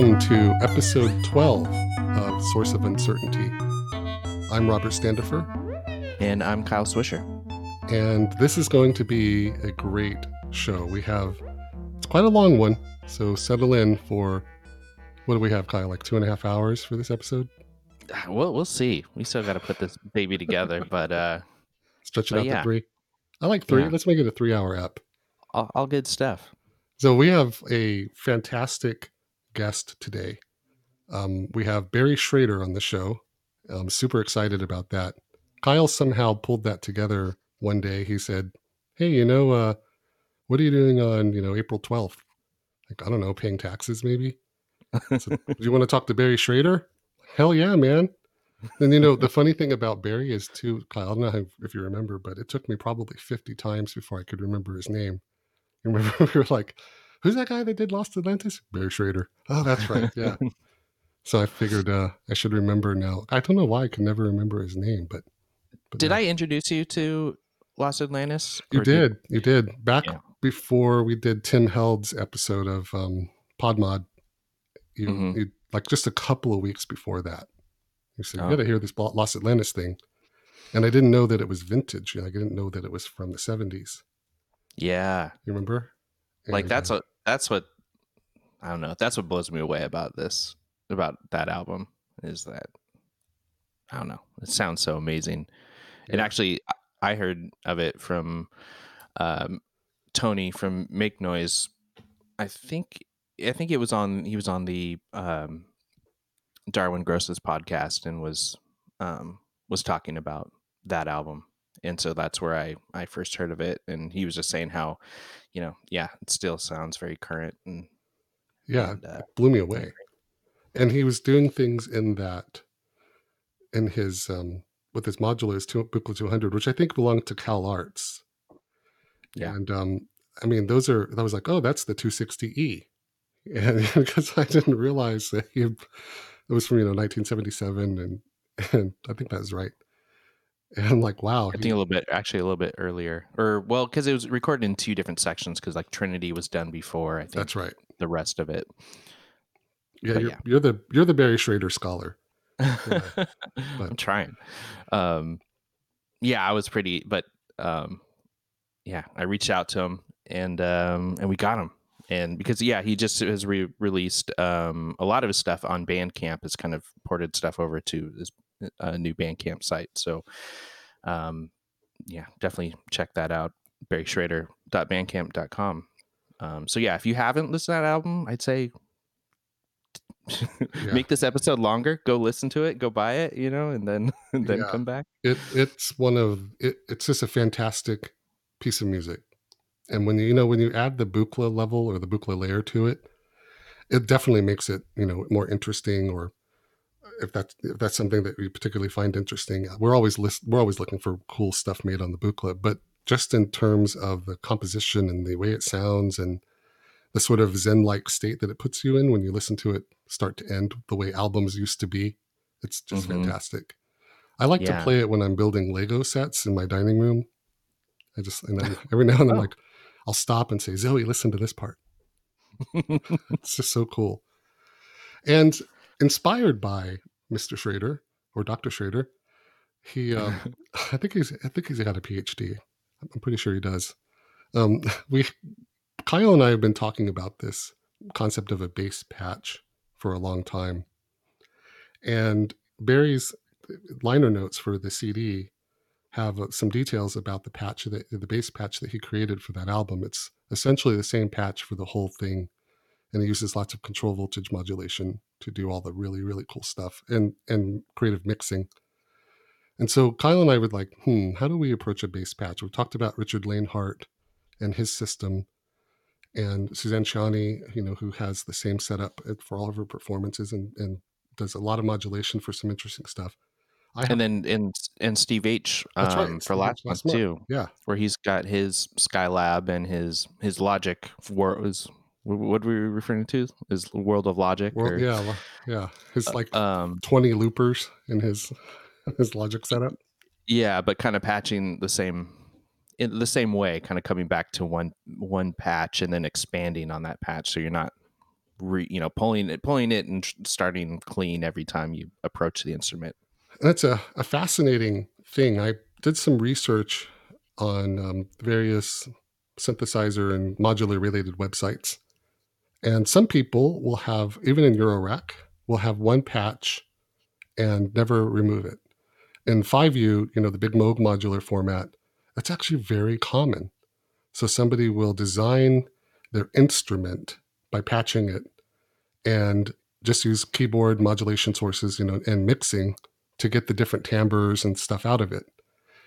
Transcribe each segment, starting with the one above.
welcome to episode 12 of Source of Uncertainty. I'm Robert Standifer, And I'm Kyle Swisher. and this is going to be a great show. We have, it's quite a long one, so settle in for, what do we have, Kyle, like two and a half hours for this episode? Ah, Well, we'll see. We still got to put this baby together, but uh, Stretch it But out yeah. to three. I like three. Yeah. Let's make it a three hour ep. all, all good stuff. So we have a fantastic guest today. Um, we have Barry Schrader on the show. I'm super excited about that. Kyle somehow pulled that together one day. He said, "Hey, you know, uh, what are you doing on you know April 12th? Like I don't know, paying taxes maybe. So, do you want to talk to Barry Schrader? Hell yeah, man. And you know the funny thing about Barry is too, Kyle. I don't know how, if you remember, but it took me probably 50 times before I could remember his name. You Remember, we were like, "Who's that guy that did Lost Atlantis?" Barry Schrader. Oh, that's right. Yeah. so I figured uh, I should remember now. I don't know why I can never remember his name, but, but Did now- I introduce you to Lost Atlantis? You Or did. You did. Back Yeah. before we did Tim Held's episode of um, Podmod, you, Mhm. you like just a couple of weeks before that. You said, Oh. You got to hear this Lost Atlantis thing. And I didn't know that it was vintage. Like, I didn't know that it was from the 70s. Yeah, You remember? Like that's what that's what I don't know. That's what blows me away about this about that album is that I don't know. It sounds so amazing. And yeah. actually, I- I heard of it from um, Tony from Make Noise. I think I think it was on he was on the um, Darwin Grosse's podcast and was um, was talking about that album. And so that's where I, I first heard of it. And he was just saying how, you know, yeah, it still sounds very current. And, yeah, and, uh, blew me away. And he was doing things in that, in his, um, with his modulars, to Buchla 200, which I think belonged to CalArts. Yeah. And um, I mean, those are, I was like, oh, that's the 260E. And because I didn't realize that he, it was from, you know, 1977. And, and I think that's right. And I'm like, wow. I he- think a little bit, actually a little bit earlier. Or, well, because it was recorded in two different sections because like Trinity was done before, I think that's right. the rest of it. Yeah, you're, yeah. you're the, you're the Barry Schrader scholar. I'm trying. Um, yeah, I was pretty, but um, yeah, I reached out to him and um, and we got him. And because yeah, he just has re- released um, a lot of his stuff on Bandcamp. Has kind of ported stuff over to his uh, new Bandcamp site. So um, yeah, definitely check that out. BarrySchrader.bandcamp.com. Um, so yeah, if you haven't listened to that album, I'd say Yeah. make this episode longer. Go listen to it. Go buy it. You know, and then and then Yeah. come back. it it's one of it, it's just a fantastic piece of music and when you you know when you add the buchla level or the buchla layer to it it definitely makes it you know more interesting or if that's if that's something that we particularly find interesting we're always list, we're always looking for cool stuff made on the buchla but just in terms of the composition and the way it sounds and the sort of zen like state that it puts you in when you listen to it start to end the way albums used to be it's just Mhm. fantastic I like to play it when I'm building Lego sets in my dining room. I just and every now and then Oh. like I'll stop and say, Zoe, listen to this part. It's just so cool. And inspired by Mr. Schrader or Dr. Schrader, he um, I think he's I think he's got a PhD. I'm pretty sure he does. Um, we Kyle and I have been talking about this concept of a base patch for a long time. And Barry's liner notes for the CD have uh, some details about the patch that the base patch that he created for that album. It's essentially the same patch for the whole thing, and he uses lots of control voltage modulation to do all the really really cool stuff and and creative mixing. And so Kyle and I would like, hmm, how do we approach a base patch? We've talked about Richard Lainhart and his system, and Suzanne Ciani, you know, who has the same setup for all of her performances and and does a lot of modulation for some interesting stuff. Have and then and and Steve H That's right, um, for last month. too, Yeah, where he's got his Skylab and his his Logic for was what were we referring to? Is World of Logic? well, or, yeah, yeah. His like Um, twenty loopers in his his logic setup. yeah, but kind of patching the same in the same way, kind of coming back to one one patch and then expanding on that patch, so you're not re, you know pulling it pulling it and starting clean every time you approach the instrument that's a, a fascinating thing i did some research on um, various synthesizer and modular related websites and some people will have even in eurorack will have one patch and never remove it in 5u you know the big moog modular format that's actually very common so somebody will design their instrument by patching it and just use keyboard modulation sources, you know, and mixing to get the different timbres and stuff out of it.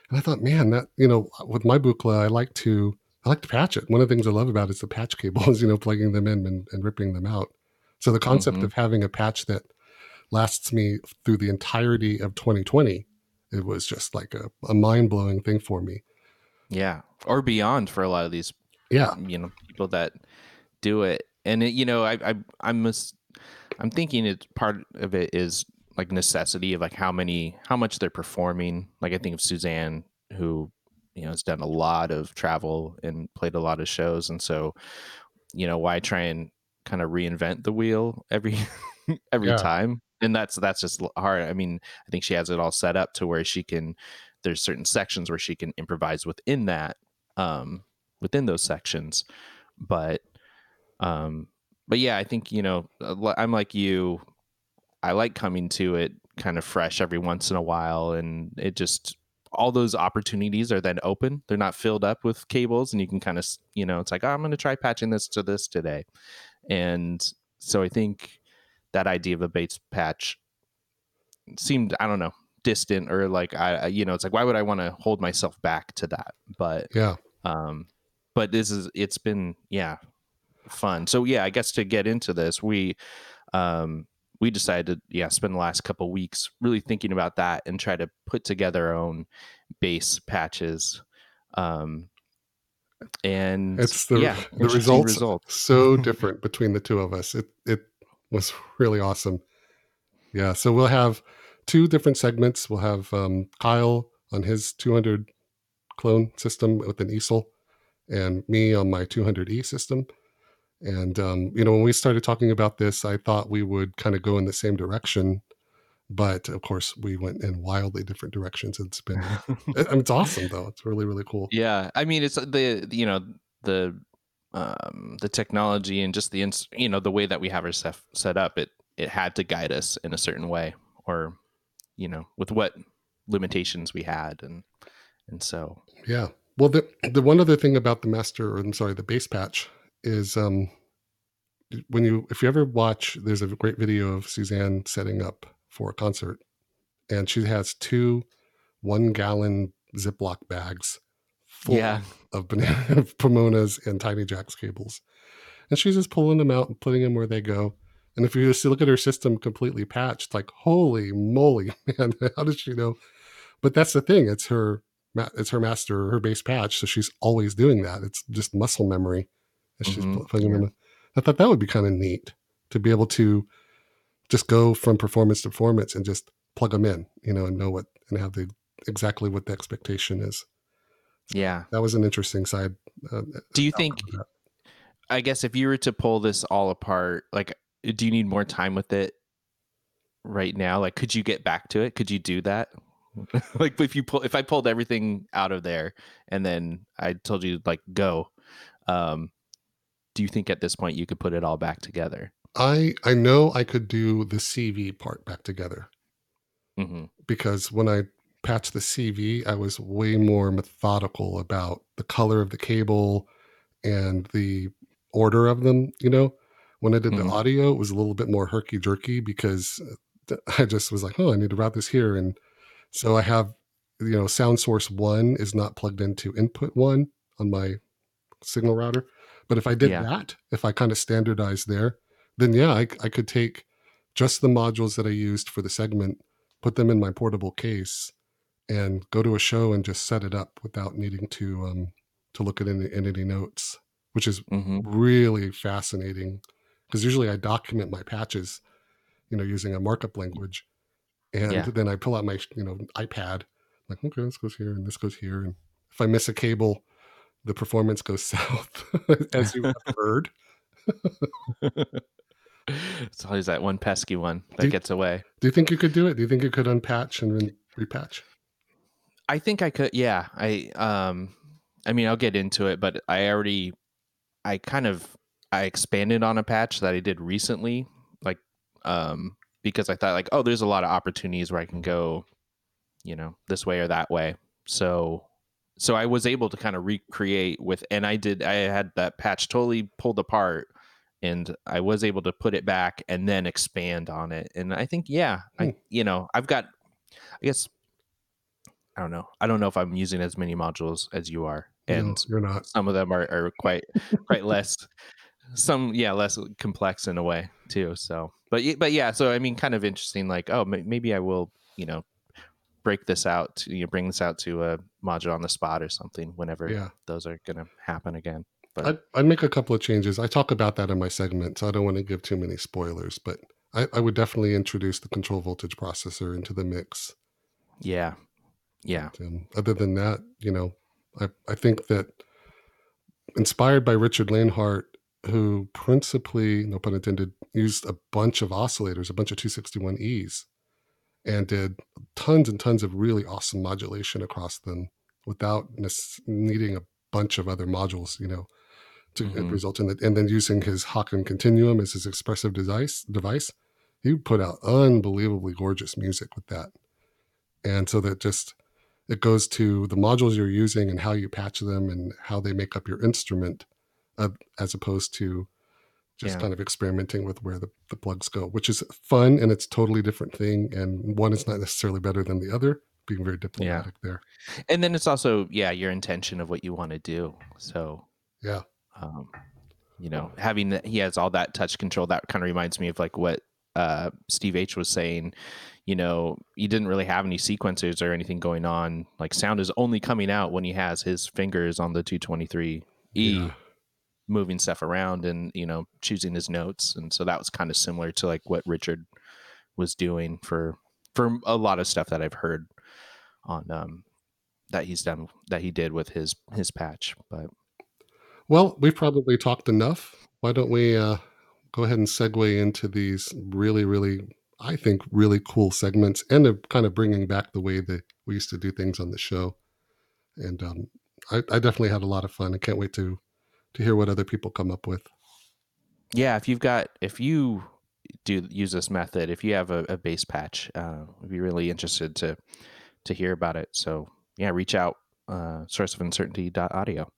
And I thought, man, that you know, with my Buchla, I like to I like to patch it. One of the things I love about it is the patch cables, you know, plugging them in and, and ripping them out. So the concept mm-hmm. of having a patch that lasts me through the entirety of 2020, it was just like a, a mind blowing thing for me. Yeah, or beyond for a lot of these. Yeah, you know, people that do it and it, you know, I, I I'm I'm thinking it's part of it is like necessity of like how many how much they're performing. Like I think of Suzanne who you know has done a lot of travel and played a lot of shows, and so you know why try and kind of reinvent the wheel every every yeah. time and that's that's just hard i mean i think she has it all set up to where she can there's certain sections where she can improvise within that um within those sections but um, but yeah, I think you know I'm like you. I like coming to it kind of fresh every once in a while, and it just all those opportunities are then open. They're not filled up with cables, and you can kind of you know it's like oh, I'm going to try patching this to this today, and so I think that idea of a bass patch seemed I don't know distant or like I you know it's like why would I want to hold myself back to that? But yeah, um, but this is it's been yeah fun. So yeah, I guess to get into this, we um, we decided to yeah spend the last couple weeks really thinking about that and try to put together our own base patches. Um, and it's the yeah, the results, results so different between the two of us. It it was really awesome. Yeah, so we'll have two different segments. We'll have um, Kyle on his 200 clone system with an easel, and me on my 200e system. And um, you know, when we started talking about this, I thought we would kind of go in the same direction, but of course, we went in wildly different directions. It's been, I mean, it's awesome though. It's really really cool. Yeah, I mean, it's the you know the um, the technology and just the you know the way that we have our stuff set up. It it had to guide us in a certain way, or you know, with what limitations we had, and and so yeah. Well, the the one other thing about the master, or I'm sorry, the base patch is um, when you if you ever watch there's a great video of Suzanne setting up for a concert and she has two one gallon Ziploc bags full yeah. of banana Pomonas and Tiny Jacks cables. And she's just pulling them out and putting them where they go. And if you just look at her system completely patched, like holy moly, man, how does she know? But that's the thing; it's her, it's her master, her base patch, so she's always doing that. It's just muscle memory. Mm-hmm. just plugging yeah. them in. I thought that would be kind of neat to be able to just go from performance to performance and just plug them in, you know, and know what and have the exactly what the expectation is. Yeah, that was an interesting side. Uh, do you think? I guess if you were to pull this all apart, like, do you need more time with it right now? Like, could you get back to it? Could you do that? like, if you pull, if I pulled everything out of there and then I told you like go, um, do you think at this point you could put it all back together? I I know I could do the CV part back together mm-hmm. because when I patched the CV, I was way more methodical about the color of the cable and the order of them. You know, when I did mm-hmm. the audio, it was a little bit more herky jerky because I just was like, oh, I need to route this here, and so I have you know sound source one is not plugged into input one on my signal router but if I did yeah. that, if I kind of standardized there, then yeah, I, I could take just the modules that I used for the segment, put them in my portable case, and go to a show and just set it up without needing to um, to look at any, any notes, which is mm-hmm. really fascinating. Because usually I document my patches, you know, using a markup language, and yeah. then I pull out my you know iPad, like okay, this goes here and this goes here, and if I miss a cable, the performance goes south, as you have heard. It's always that one pesky one that you- gets away. Do you think you could do it? Do you think you could unpatch and then repatch? I think I could. Yeah, I um, I mean, I'll get into it, but I already, I kind of, I expanded on a patch that I did recently, like, um, because I thought like, oh, there's a lot of opportunities where I can go, you know, this way or that way. So, so I was able to kind of recreate with, and I did, I had that patch totally pulled apart. And I was able to put it back and then expand on it. And I think, yeah, Hmm. I, you know, I've got, I guess I don't know. I don't know if I'm using as many modules as you are, No, and you're not. some of them are, are quite quite less. Some yeah, less complex in a way too. So, but but yeah, so I mean, kind of interesting. Like, oh, maybe I will, you know, break this out. To, you know, bring this out to a module on the spot or something whenever Yeah. those are going to happen again. But I'd, I'd make a couple of changes. I talk about that in my segment, so I don't want to give too many spoilers, but I, I would definitely introduce the control voltage processor into the mix. yeah, yeah, Um, other than that, you know, I, I think that inspired by Richard Lainhart, who principally, no pun intended, used a bunch of oscillators, a bunch of 261Es, and did tons and tons of really awesome modulation across them without needing a bunch of other modules, you know, to Mhm. result in it. And then using his Haken Continuum as his expressive device, device, he put out unbelievably gorgeous music with that. And so that just it goes to the modules you're using and how you patch them and how they make up your instrument uh, as opposed to just Yeah. kind of experimenting with where the, the plugs go which is fun and it's totally different thing and one is not necessarily better than the other being very diplomatic there and then it's also yeah your intention of what you want to do. So yeah um, you know, having that he has all that touch control that kind of reminds me of like what uh, Steve H was saying. You know, he didn't really have any sequencers or anything going on. Like sound is only coming out when he has his fingers on the 223E, Yeah. Moving stuff around and you know choosing his notes. And so that was kind of similar to like what Richard was doing for for a lot of stuff that I've heard on um that he's done that he did with his his patch. But well we've probably talked enough why don't we uh, go ahead and segue into these really really i think really cool segments and of kind of bringing back the way that we used to do things on the show and um, I, I definitely had a lot of fun i can't wait to to hear what other people come up with. Yeah if you've got if you do use this method if you have a, a base patch uh i'd be really interested to to hear about it. So yeah reach out uh source of uncertainty.audio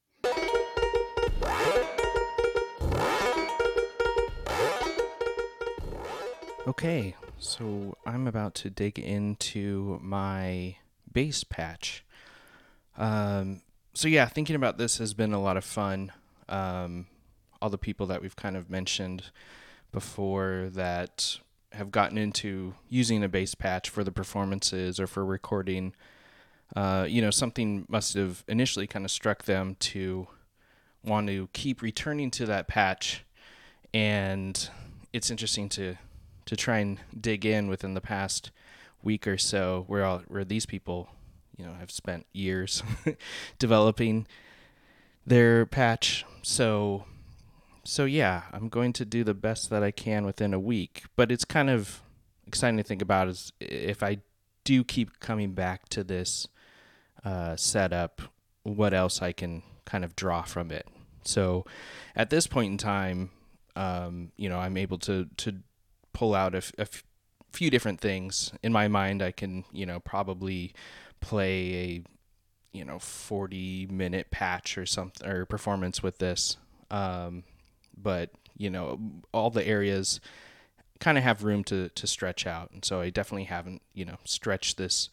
okay so i'm about to dig into my base patch. Um so yeah thinking about this has been a lot of fun um all the people that we've kind of mentioned before that have gotten into using a base patch for the performances or for recording. Uh, you know, something must have initially kind of struck them to want to keep returning to that patch. And it's interesting to to try and dig in within the past week or so where all, where these people, you know, have spent years developing their patch. So so yeah, I'm going to do the best that I can within a week. But it's kind of exciting to think about is if I do keep coming back to this uh, setup, what else I can kind of draw from it. So at this point in time, um, you know, I'm able to to pull out a, f- a f- few different things in my mind. I can, you know, probably play a you know 40 minute patch or something or performance with this. Um, but you know all the areas kind of have room to to stretch out. And so i definitely haven't you know stretched this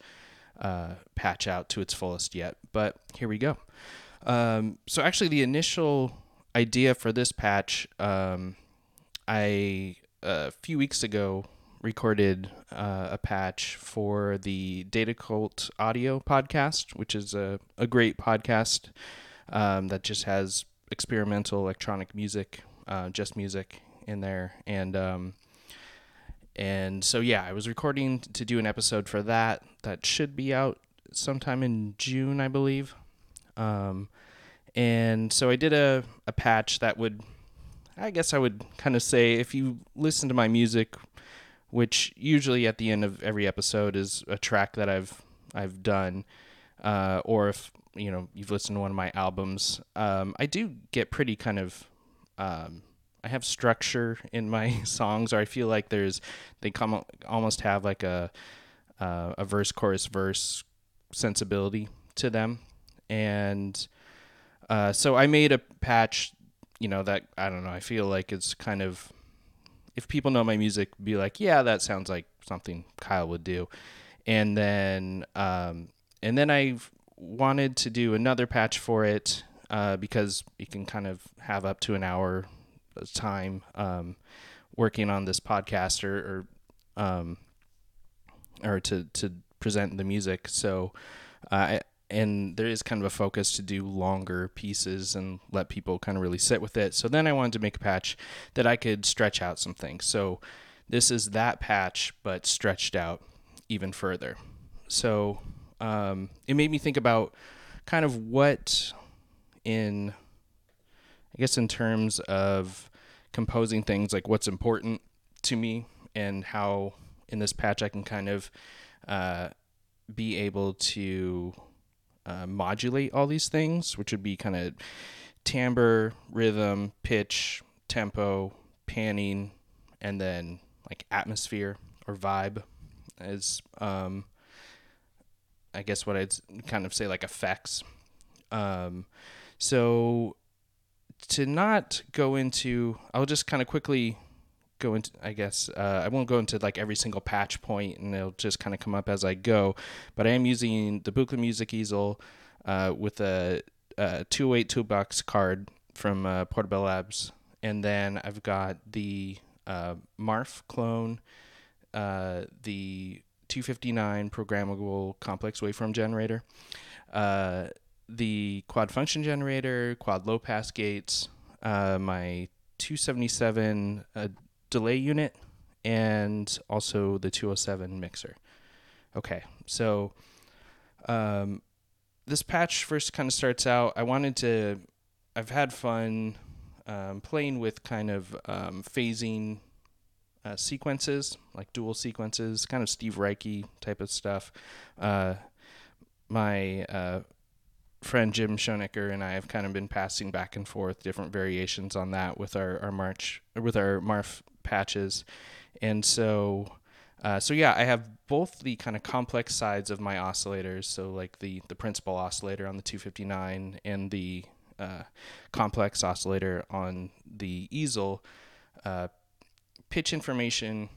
uh, patch out to its fullest yet. But here we go. Um, so actually the initial idea for this patch um, i a few weeks ago recorded uh, a patch for the data cult audio podcast which is a, a great podcast um, that just has experimental electronic music uh, just music in there. And um, and so yeah i was recording to do an episode for that. That should be out sometime in june i believe. Um, and so i did a, a patch that would I guess I would kind of say if you listen to my music, which usually at the end of every episode is a track that I've I've done, uh, or if you know you've listened to one of my albums, um, I do get pretty kind of um, I have structure in my songs, or I feel like there's they come almost have like a uh, a verse chorus verse sensibility to them, and uh, so I made a patch, you know that I don't know. I feel like it's kind of if people know my music, be like, yeah, that sounds like something Kyle would do, and then um, and then I wanted to do another patch for it uh, because you can kind of have up to an hour of time um, working on this podcast or, or um, or to to present the music. So, uh, and there is kind of a focus to do longer pieces and let people kind of really sit with it. So then I wanted to make a patch that I could stretch out some things. So this is that patch, but stretched out even further. So um, it made me think about kind of what in I guess in terms of composing things like what's important to me and how in this patch I can kind of uh, be able to uh, modulate all these things, which would be kind of timbre, rhythm, pitch, tempo, panning, and then like atmosphere or vibe is um, I guess what I'd kind of say like effects. Um, so to not go into, I'll just kind of quickly go into, I guess, uh, I won't go into like every single patch point and it'll just kind of come up as I go. But I am using the Buchla Music Easel uh, with a, a 208 toolbox card from uh, Portobello Labs. And then I've got the uh, Marf clone, uh, the 259 programmable complex waveform generator. Uh, the quad function generator, quad low pass gates, uh, my 277 uh, delay unit, and also the 207 mixer. Okay, so um, this patch first kind of starts out. I wanted to, I've had fun um, playing with kind of um, phasing uh, sequences, like dual sequences, kind of Steve Reich type of stuff. Uh, my uh, friend Jim Schoenecker and I have kind of been passing back and forth different variations on that with our, our March with our Marf patches, and so uh, so yeah, I have both the kind of complex sides of my oscillators, so like the the principal oscillator on the 259 and the uh, complex oscillator on the easel. Uh, pitch information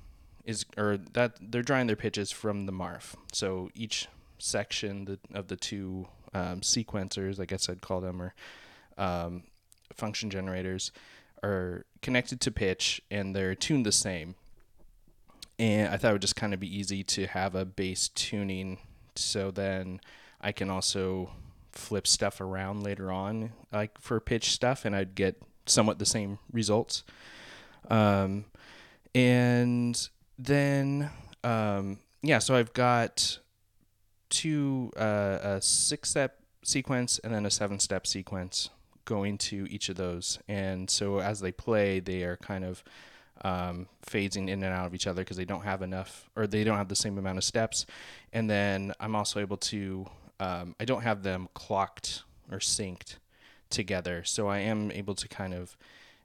is or that they're drawing their pitches from the Marf, so each section of the two um, sequencers, I guess I'd call them, or um, function generators, are connected to pitch and they're tuned the same. And I thought it would just kind of be easy to have a bass tuning so then I can also flip stuff around later on, like for pitch stuff, and I'd get somewhat the same results. Um, and then, um, yeah, so I've got two uh, a six step sequence and then a seven step sequence going to each of those. And so as they play, they are kind of um, phasing in and out of each other because they don't have enough or they don't have the same amount of steps. And then I'm also able to, um, I don't have them clocked or synced together. So I am able to kind of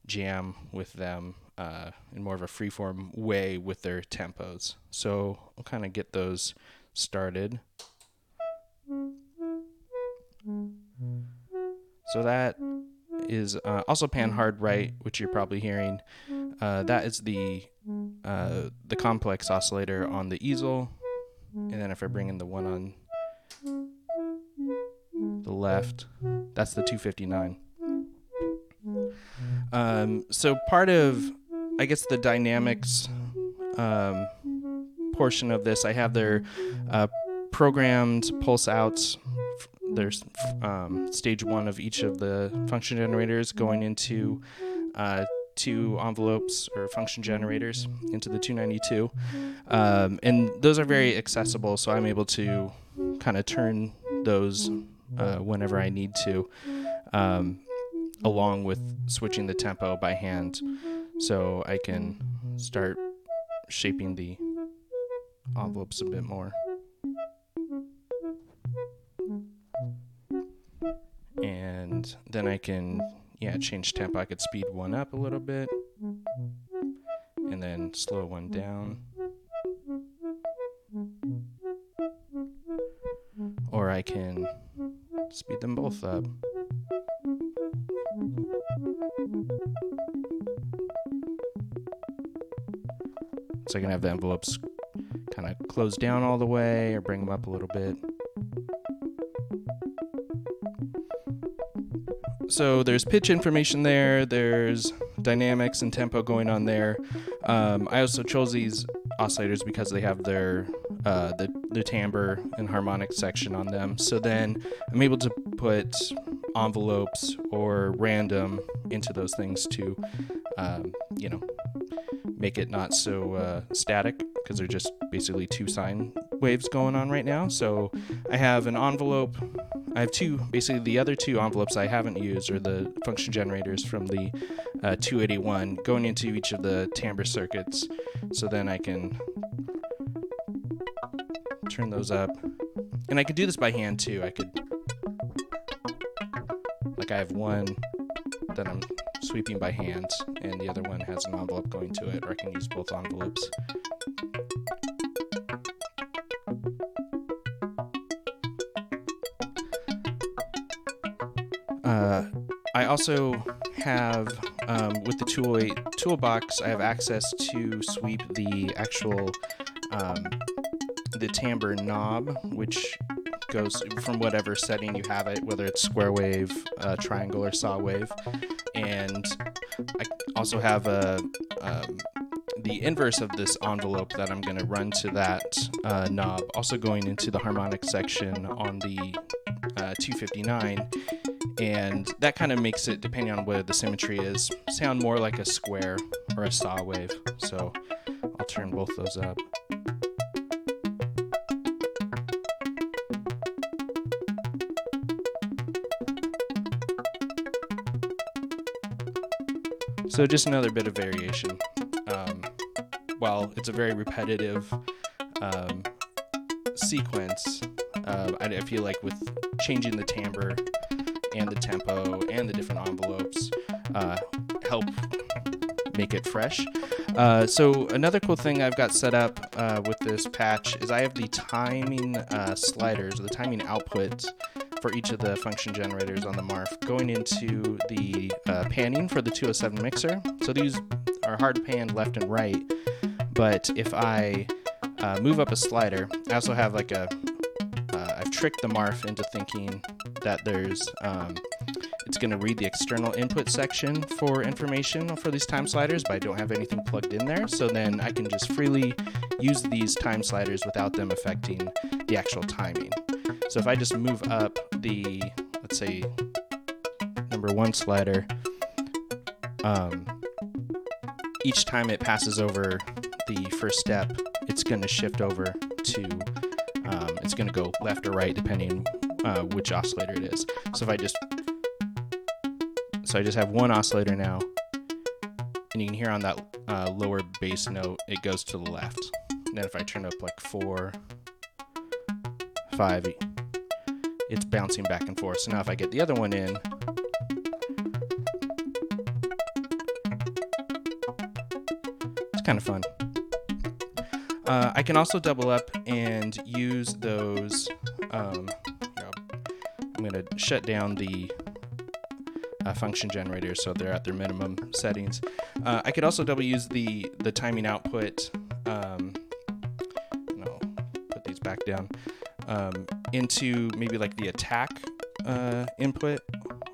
jam with them uh, in more of a freeform way with their tempos. So I'll kind of get those started. So that is uh, also pan hard right, which you're probably hearing. Uh, that is the uh, the complex oscillator on the easel, and then if I bring in the one on the left, that's the 259. Um, so part of, I guess, the dynamics um, portion of this, I have their uh, programmed pulse outs there's um, stage one of each of the function generators going into uh, two envelopes or function generators into the 292. Um, and those are very accessible, so I'm able to kind of turn those uh, whenever I need to. Um, along with switching the tempo by hand so I can start shaping the envelopes a bit more. And then I can, yeah, change tempo. I could speed one up a little bit and then slow one down. Or I can speed them both up. So I can have the envelopes kind of close down all the way or bring them up a little bit. So there's pitch information there, there's dynamics and tempo going on there. Um, I also chose these oscillators because they have their uh, the, the timbre and harmonic section on them. So then I'm able to put envelopes or random into those things to, um, you know, make it not so uh, static because they're just basically two sine waves going on right now. So I have an envelope. I have two, basically the other two envelopes I haven't used are the function generators from the uh, 281 going into each of the timbre circuits. So then I can turn those up. And I could do this by hand too. I could, like I have one that I'm sweeping by hand, and the other one has an envelope going to it, or I can use both envelopes. Uh, I also have, um, with the tool toolbox, I have access to sweep the actual um, the timbre knob, which goes from whatever setting you have it, whether it's square wave, uh, triangle, or saw wave. And I also have a um, the inverse of this envelope that I'm going to run to that uh, knob, also going into the harmonic section on the uh, 259. And that kind of makes it, depending on where the symmetry is, sound more like a square or a saw wave. So I'll turn both those up. So just another bit of variation. Um, while it's a very repetitive um, sequence, uh, I, I feel like with changing the timbre and the tempo and the different envelopes uh, help make it fresh. Uh, so another cool thing I've got set up uh, with this patch is I have the timing uh, sliders, the timing output for each of the function generators on the Marf going into the uh, panning for the 207 mixer. So these are hard panned left and right, but if I uh, move up a slider, I also have like a uh, I've tricked the Marf into thinking that there's um, it's going to read the external input section for information for these time sliders, but I don't have anything plugged in there. So then I can just freely use these time sliders without them affecting the actual timing. So if I just move up the, let's say, number one slider, um, each time it passes over the first step, it's going to shift over to, um, it's going to go left or right depending uh, which oscillator it is. So if I just, so I just have one oscillator now, and you can hear on that uh, lower bass note, it goes to the left. And then if I turn up like four, five, it's bouncing back and forth. So now if I get the other one in, it's kind of fun. Uh, I can also double up and use those. Um, shut down the uh, function generators so they're at their minimum settings. Uh, I could also double use the the timing output. Um, no, put these back down um, into maybe like the attack uh, input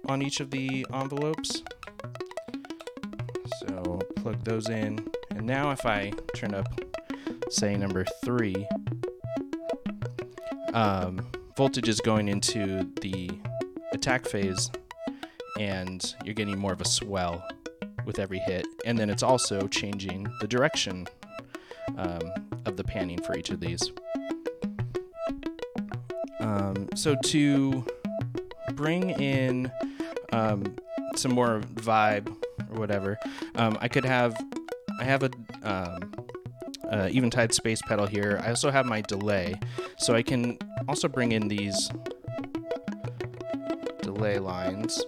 on each of the envelopes. So plug those in, and now if I turn up, say number three, um, voltage is going into the attack phase, and you're getting more of a swell with every hit, and then it's also changing the direction um, of the panning for each of these. Um, so to bring in um, some more vibe or whatever, um, I could have I have a uh, Eventide space pedal here. I also have my delay, so I can also bring in these delay lines.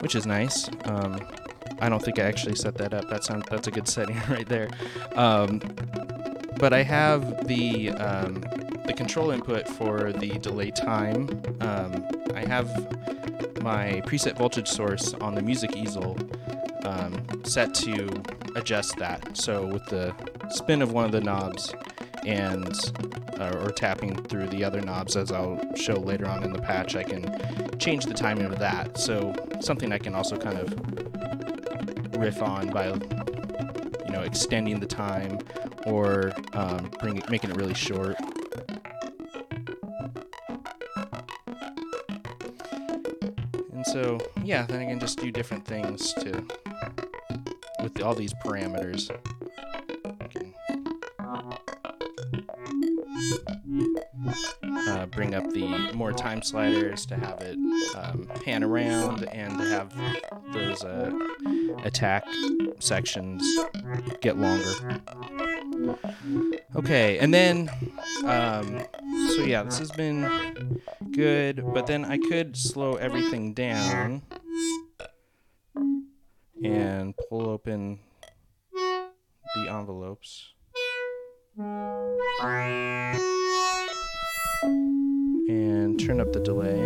Which is nice. Um, I don't think I actually set that up. That that's a good setting right there. Um, but I have the um, the control input for the delay time. Um, I have my preset voltage source on the music easel um, set to adjust that. So with the spin of one of the knobs and uh, or tapping through the other knobs, as I'll show later on in the patch, I can change the timing of that. So something I can also kind of riff on by you know extending the time or um, bring, making it really short. And so, yeah, then I can just do different things to with all these parameters. Sliders to have it um, pan around and to have those uh, attack sections get longer. Okay, and then, um, so yeah, this has been good, but then I could slow everything down and pull open the envelopes. And turn up the delay.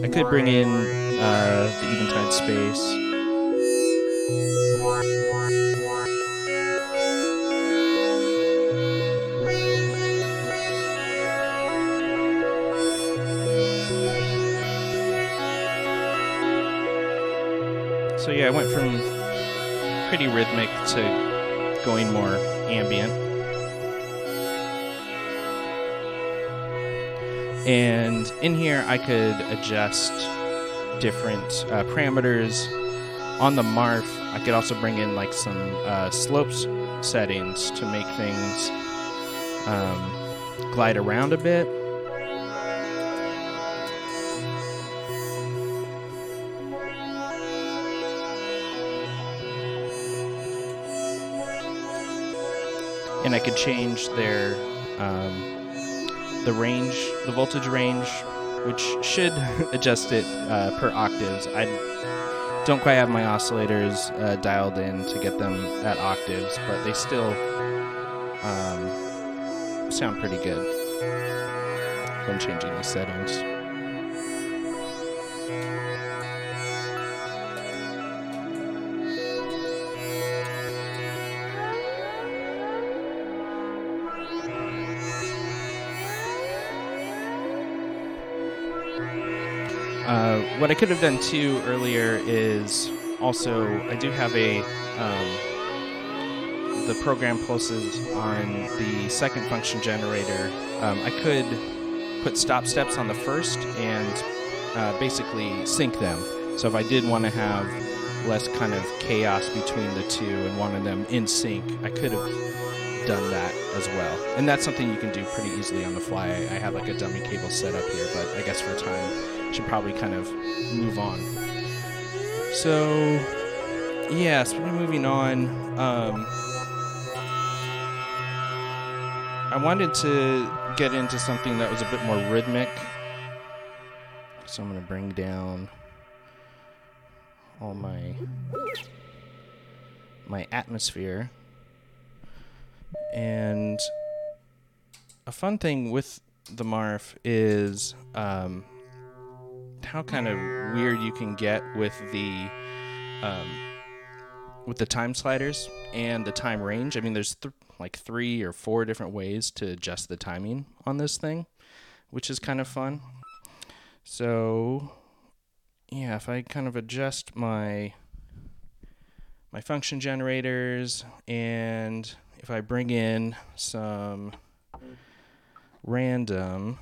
I could bring in uh, the eventide space. So yeah, I went from pretty rhythmic to going more ambient. And in here, I could adjust different uh, parameters. On the Marf, I could also bring in like some uh, slopes settings to make things um, glide around a bit. and I could change their um, the range, the voltage range, which should adjust it uh, per octaves. I don't quite have my oscillators uh, dialed in to get them at octaves, but they still um, sound pretty good when changing the settings. What I could have done too earlier is also I do have a um, the program pulses on the second function generator. Um, I could put stop steps on the first and uh, basically sync them. So if I did want to have less kind of chaos between the two and wanted them in sync, I could have done that as well. And that's something you can do pretty easily on the fly. I, I have like a dummy cable set up here, but I guess for time should probably kind of move on. So, yeah, so we're moving on. Um, I wanted to get into something that was a bit more rhythmic. So I'm going to bring down all my my atmosphere. And a fun thing with the Marf is um, how kind of weird you can get with the um, with the time sliders and the time range. I mean, there's th- like three or four different ways to adjust the timing on this thing, which is kind of fun. So, yeah, if I kind of adjust my my function generators and if I bring in some random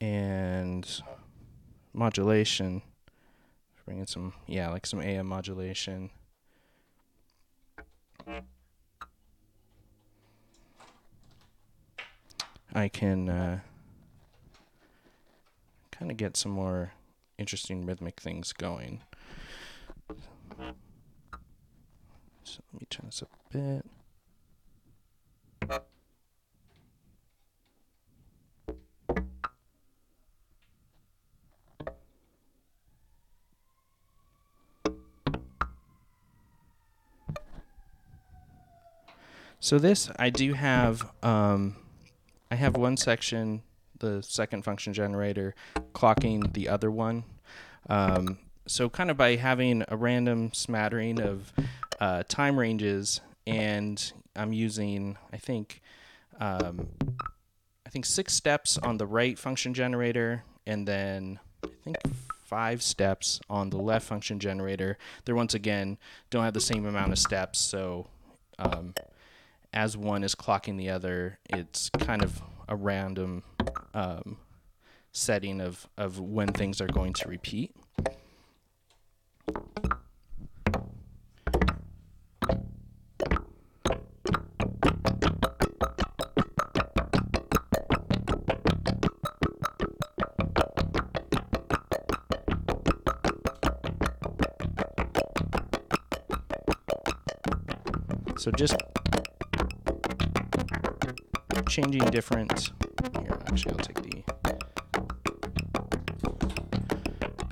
and modulation. Bring in some, yeah, like some AM modulation. I can uh, kind of get some more interesting rhythmic things going. So let me turn this up a bit. So this I do have um, I have one section, the second function generator, clocking the other one. Um, so kind of by having a random smattering of uh, time ranges, and I'm using I think um, I think six steps on the right function generator, and then I think five steps on the left function generator. They once again don't have the same amount of steps, so um, as one is clocking the other, it's kind of a random um, setting of, of when things are going to repeat. So just changing different. Here, actually, I'll take the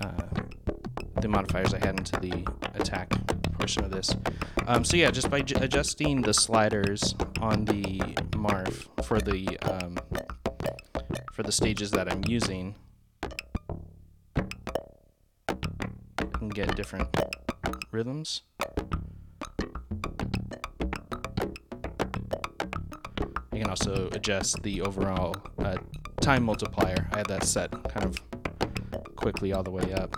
uh, the modifiers I had into the attack portion of this. Um, so yeah, just by j- adjusting the sliders on the Marf for the um, for the stages that I'm using, I can get different rhythms. You can also adjust the overall uh, time multiplier. I had that set kind of quickly all the way up.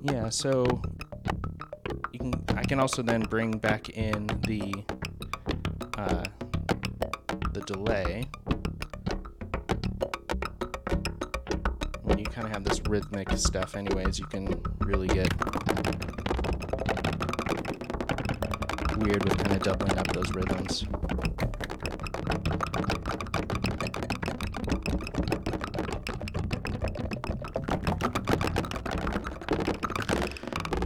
Yeah, so can also then bring back in the uh, the delay. When you kind of have this rhythmic stuff anyways you can really get weird with kind of doubling up those rhythms.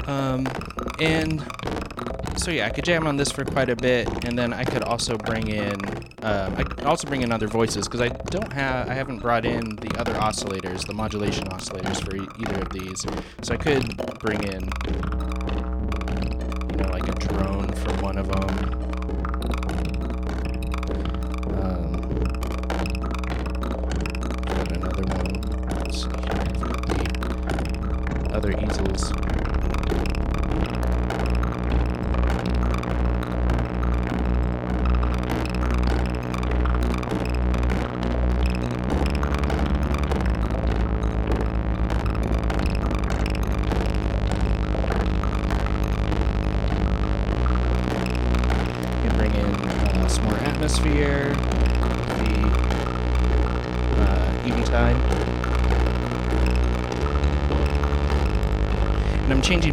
Um, and so yeah, I could jam on this for quite a bit, and then I could also bring in, um, I could also bring in other voices because I don't have, I haven't brought in the other oscillators, the modulation oscillators for e- either of these. So I could bring in, you know, like a drone from one of them.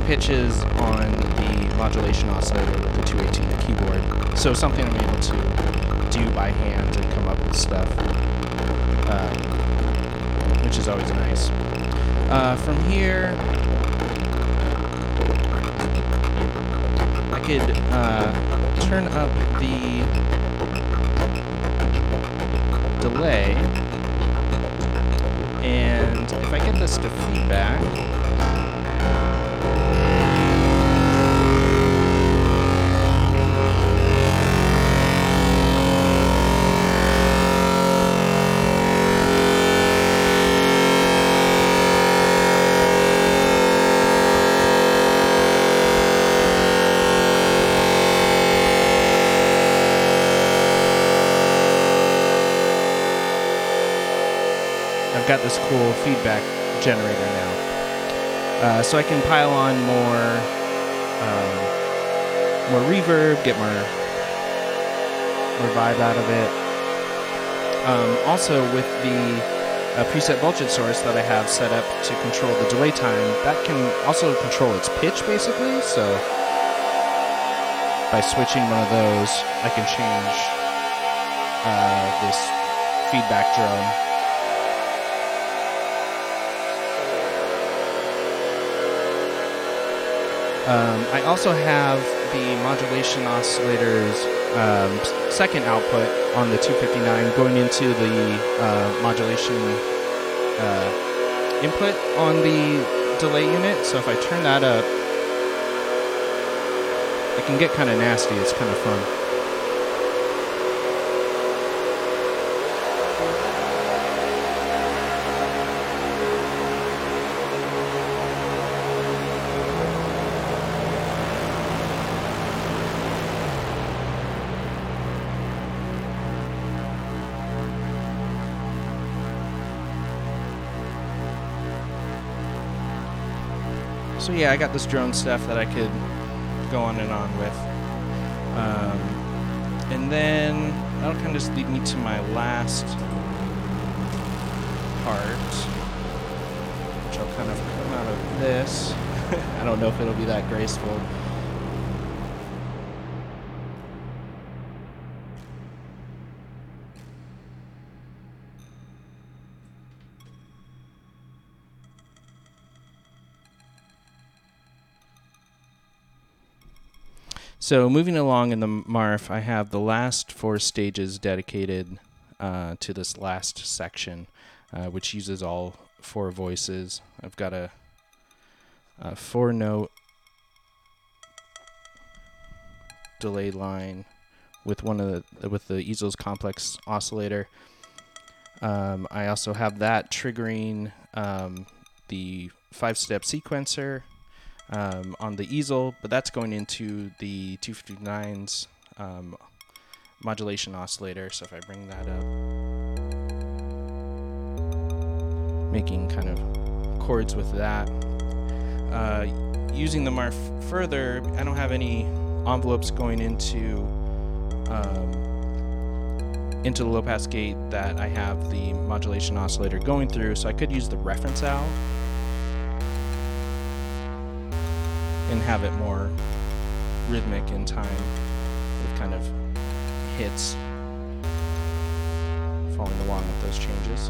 Pitches on the modulation oscillator with the 218 keyboard. So something I'm able to do by hand and come up with stuff, um, which is always nice. Uh, from here, I could uh, turn up the delay, and if I get this to feedback, I've got this cool feedback generator now. uh, so I can pile on more um, more reverb, get more more vibe out of it. Um, also, with the uh, preset voltage source that I have set up to control the delay time, that can also control its pitch basically. So by switching one of those, I can change uh, this feedback drone Um, I also have the modulation oscillator's um, second output on the 259 going into the uh, modulation uh, input on the delay unit. So if I turn that up, it can get kind of nasty. It's kind of fun. Yeah, I got this drone stuff that I could go on and on with. Um, and then that'll kind of just lead me to my last part, which I'll kind of come out of this. I don't know if it'll be that graceful. So moving along in the Marf, I have the last four stages dedicated uh, to this last section, uh, which uses all four voices. I've got a, a four note delay line with one of the with the easels complex oscillator. Um, I also have that triggering um, the five step sequencer um, on the easel, but that's going into the 259's um, modulation oscillator. So if I bring that up, making kind of chords with that. Uh, using the Marf further, I don't have any envelopes going into um, into the low pass gate that I have the modulation oscillator going through, so I could use the reference out and have it more rhythmic in time with kind of hits following along with those changes.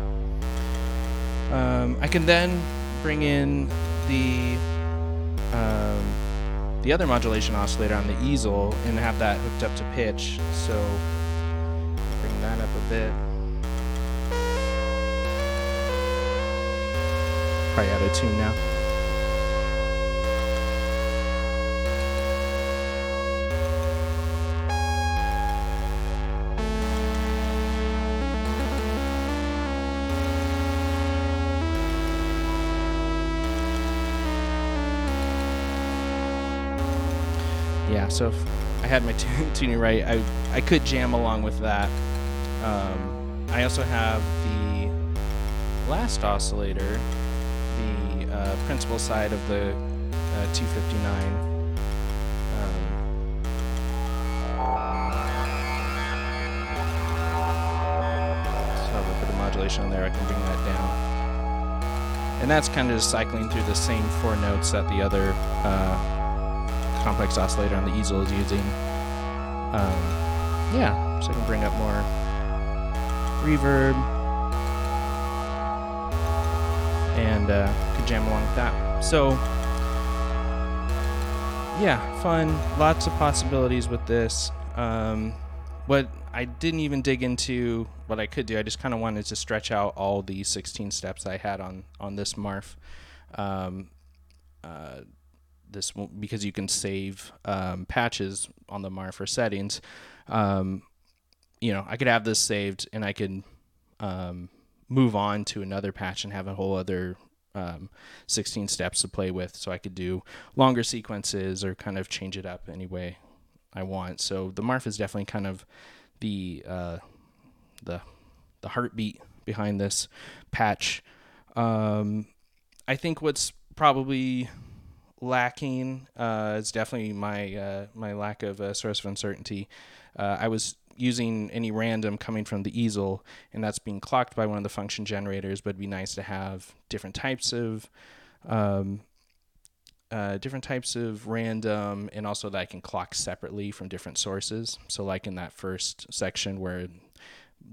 Um, I can then bring in the um, the other modulation oscillator on the easel and have that hooked up to pitch. So bring that up a bit. Probably out of tune now. Yeah, so if I had my tuning right, I I could jam along with that. Um, I also have the last oscillator, the uh, principal side of the uh, 259. Um, modulation on there. I can bring that down, and that's kind of just cycling through the same four notes that the other. Uh, complex oscillator on the easel is using. Um, yeah, so I can bring up more reverb and uh, could jam along with that. So yeah, fun, lots of possibilities with this. Um, what I didn't even dig into what I could do. I just kind of wanted to stretch out all the 16 steps I had on on this Marf. Um, uh, this because you can save um, patches on the Mar for settings. Um, you know, I could have this saved and I could um, move on to another patch and have a whole other um, 16 steps to play with. So I could do longer sequences or kind of change it up any way I want. So the Marf is definitely kind of the uh, the the heartbeat behind this patch. Um, I think what's probably lacking uh, is definitely my uh, my lack of a source of uncertainty. Uh, I was using any random coming from the easel, and that's being clocked by one of the function generators. But it'd be nice to have different types of um, uh, different types of random, and also that I can clock separately from different sources. So, like in that first section where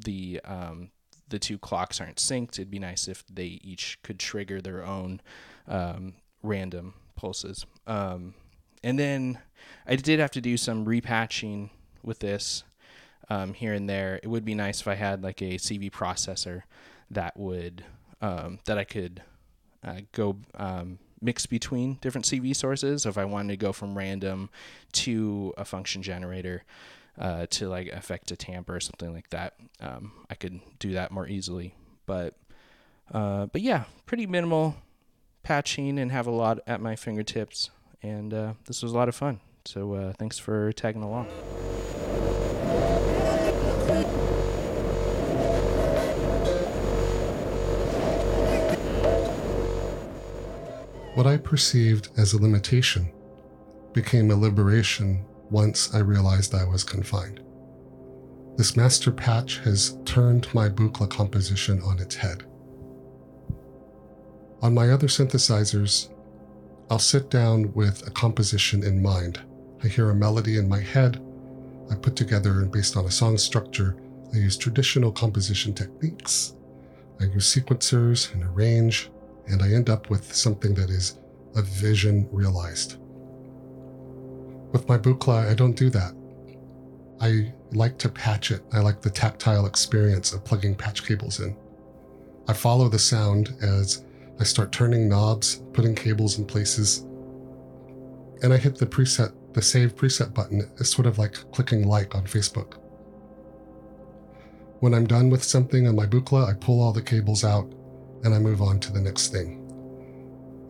the um, the two clocks aren't synced, it'd be nice if they each could trigger their own um, random Um, and then I did have to do some repatching with this um, here and there. It would be nice if I had like a CV processor that would um, that I could uh, go um, mix between different CV sources. So if I wanted to go from random to a function generator uh, to like affect a tamper or something like that, um, I could do that more easily. But uh, but yeah, pretty minimal patching and have a lot at my fingertips. And uh, this was a lot of fun. So uh, thanks for tagging along. What I perceived as a limitation became a liberation once I realized I was confined. This master patch has turned my Buchla composition on its head. On my other synthesizers, I'll sit down with a composition in mind. I hear a melody in my head, I put together and based on a song structure, I use traditional composition techniques. I use sequencers and arrange, and I end up with something that is a vision realized. With my Buchla, I don't do that. I like to patch it. I like the tactile experience of plugging patch cables in. I follow the sound as I start turning knobs, putting cables in places, and I hit the preset, the save preset button. It's sort of like clicking like on Facebook. When I'm done with something on my Buchla, I pull all the cables out and I move on to the next thing.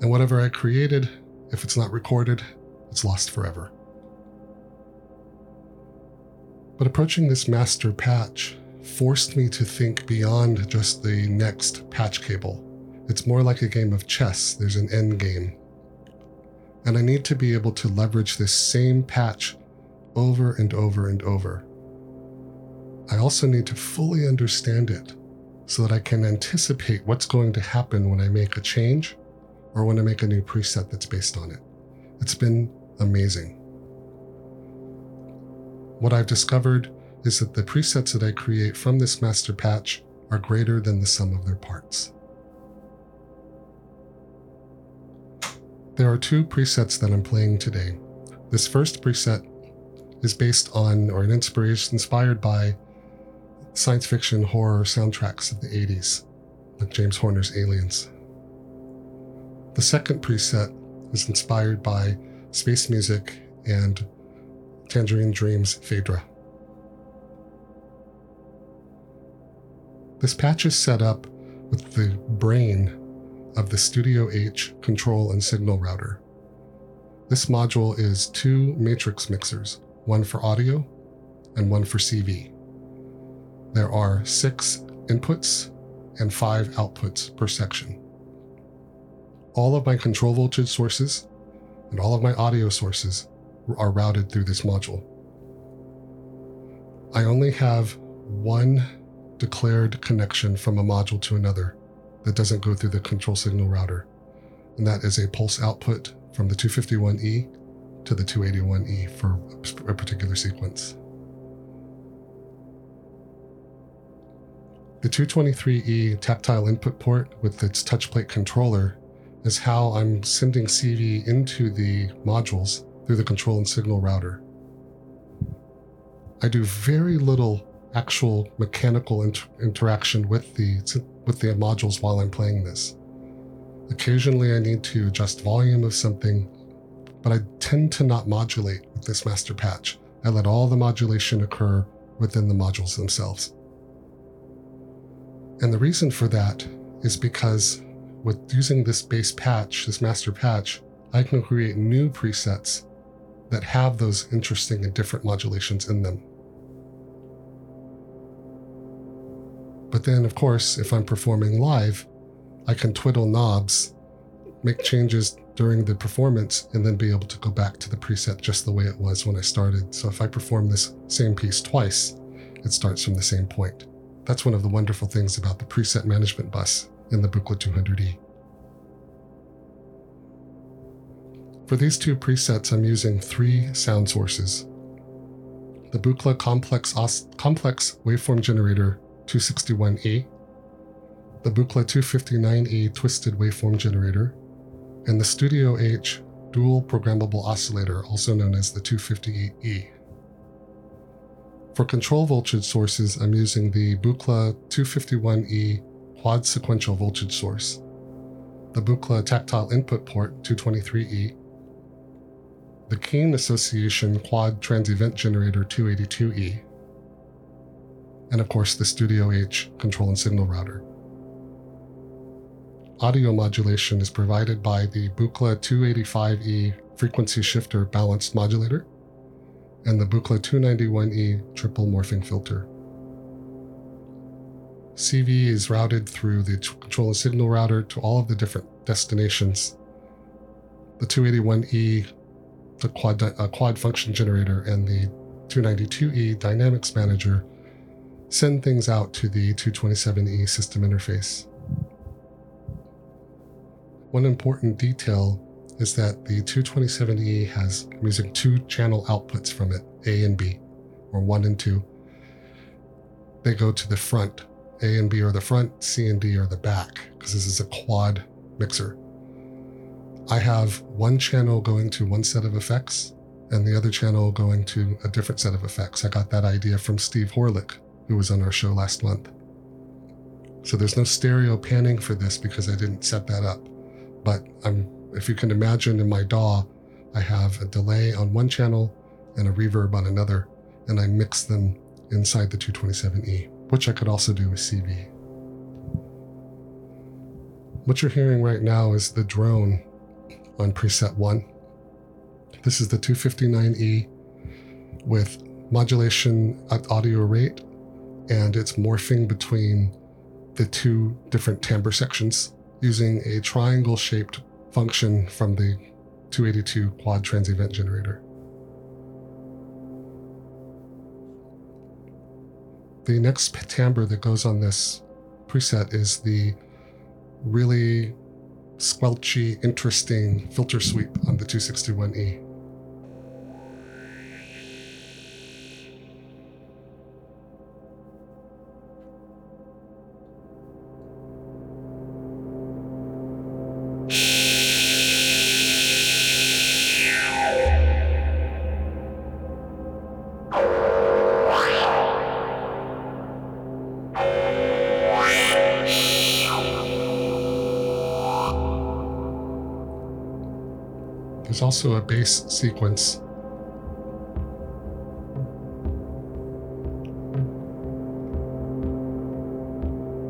And whatever I created, if it's not recorded, it's lost forever. But approaching this master patch forced me to think beyond just the next patch cable it's more like a game of chess, there's an end game. And I need to be able to leverage this same patch over and over and over. I also need to fully understand it so that I can anticipate what's going to happen when I make a change or when I make a new preset that's based on it. It's been amazing. What I've discovered is that the presets that I create from this master patch are greater than the sum of their parts. There are two presets that I'm playing today. This first preset is based on or an inspiration inspired by science fiction horror soundtracks of the 80s, like James Horner's Aliens. The second preset is inspired by space music and Tangerine Dream's Phaedra. This patch is set up with the brain of the Studio H control and signal router. This module is two matrix mixers, one for audio and one for CV. There are six inputs and five outputs per section. All of my control voltage sources and all of my audio sources are routed through this module. I only have one declared connection from a module to another, that doesn't go through the control signal router. And that is a pulse output from the 251E to the 281E for a particular sequence. The 223E tactile input port with its touch plate controller is how I'm sending CV into the modules through the control and signal router. I do very little actual mechanical inter- interaction with the with the modules while I'm playing this. Occasionally, I need to adjust volume of something, but I tend to not modulate with this master patch. I let all the modulation occur within the modules themselves. And the reason for that is because with using this base patch, this master patch, I can create new presets that have those interesting and different modulations in them. But then, of course, if I'm performing live, I can twiddle knobs make changes during the performance, and then be able to go back to the preset just the way it was when I started. So if I perform this same piece twice, it starts from the same point. That's one of the wonderful things about the preset management bus in the Buchla 200E. For these two presets, I'm using three sound sources. The Buchla Complex, Os- Complex Waveform Generator 261E, the Buchla 259E Twisted Waveform Generator, and the Studio H Dual Programmable Oscillator, also known as the 258E. For control voltage sources, I'm using the Buchla 251E Quad Sequential Voltage Source, the Buchla Tactile Input Port 223E, the Kane Association Quad Transevent Generator 282E, and of course the Studio H control and signal router. Audio modulation is provided by the Buchla 285E frequency shifter balanced modulator and the Buchla 291E triple morphing filter. CV is routed through the control and signal router to all of the different destinations. The 281E, the quad, uh, quad function generator, and the 292E dynamics manager send things out to the 227E system interface. One important detail is that the 227E has, I'm using two channel outputs from it, A and B, or one and two. They go to the front. A and B are the front, C and D are the back, because this is a quad mixer. I have one channel going to one set of effects and the other channel going to a different set of effects. I got that idea from Steve Horelick, who was on our show last month. So there's no stereo panning for this because I didn't set that up. But I'm if you can imagine in my DAW, I have a delay on one channel and a reverb on another, and I mix them inside the 227E, which I could also do with CV. What you're hearing right now is the drone on preset 1. This is the 259E with modulation at audio rate, and it's morphing between the two different timbre sections using a triangle shaped function from the 282 quad transevent generator. The next timbre that goes on this preset is the really squelchy, interesting filter sweep on the 261E. Also a bass sequence.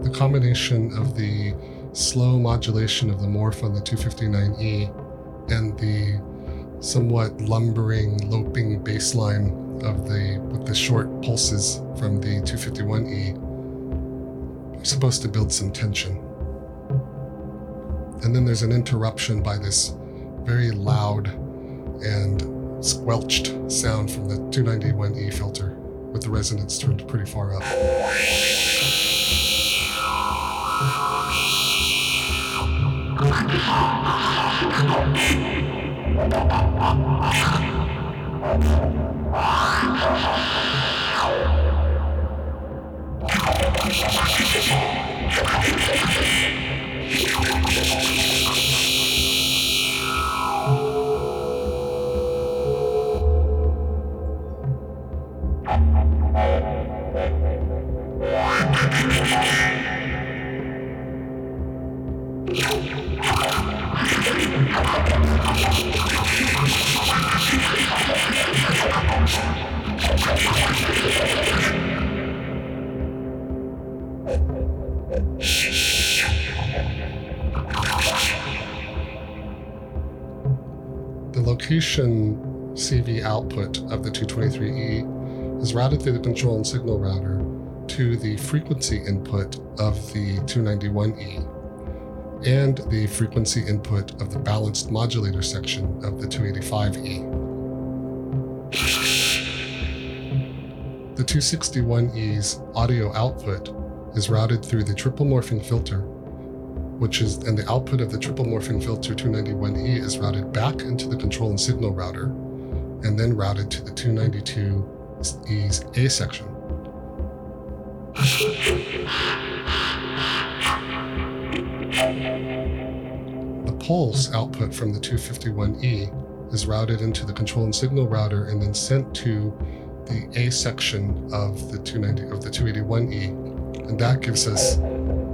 The combination of the slow modulation of the morph on the 259E and the somewhat lumbering, loping bass line of the with the short pulses from the 251E are supposed to build some tension. And then there's an interruption by this very loud and squelched sound from the 291E filter with the resonance turned pretty far up. routed through the control and signal router to the frequency input of the 291E. and the frequency input of the balanced modulator section of the 285E. The 261E's audio output is routed through the triple morphing filter, which is, and the output of the triple morphing filter 291E is routed back into the control and signal router, and then routed to the 292E's A section. The pulse output from the 251E is routed into the control and signal router and then sent to the A section of the 290 of the 281E, and that gives us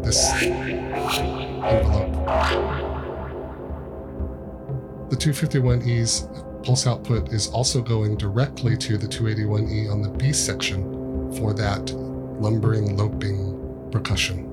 this envelope. The 251E's pulse output is also going directly to the 281E on the B section for that lumbering, loping percussion.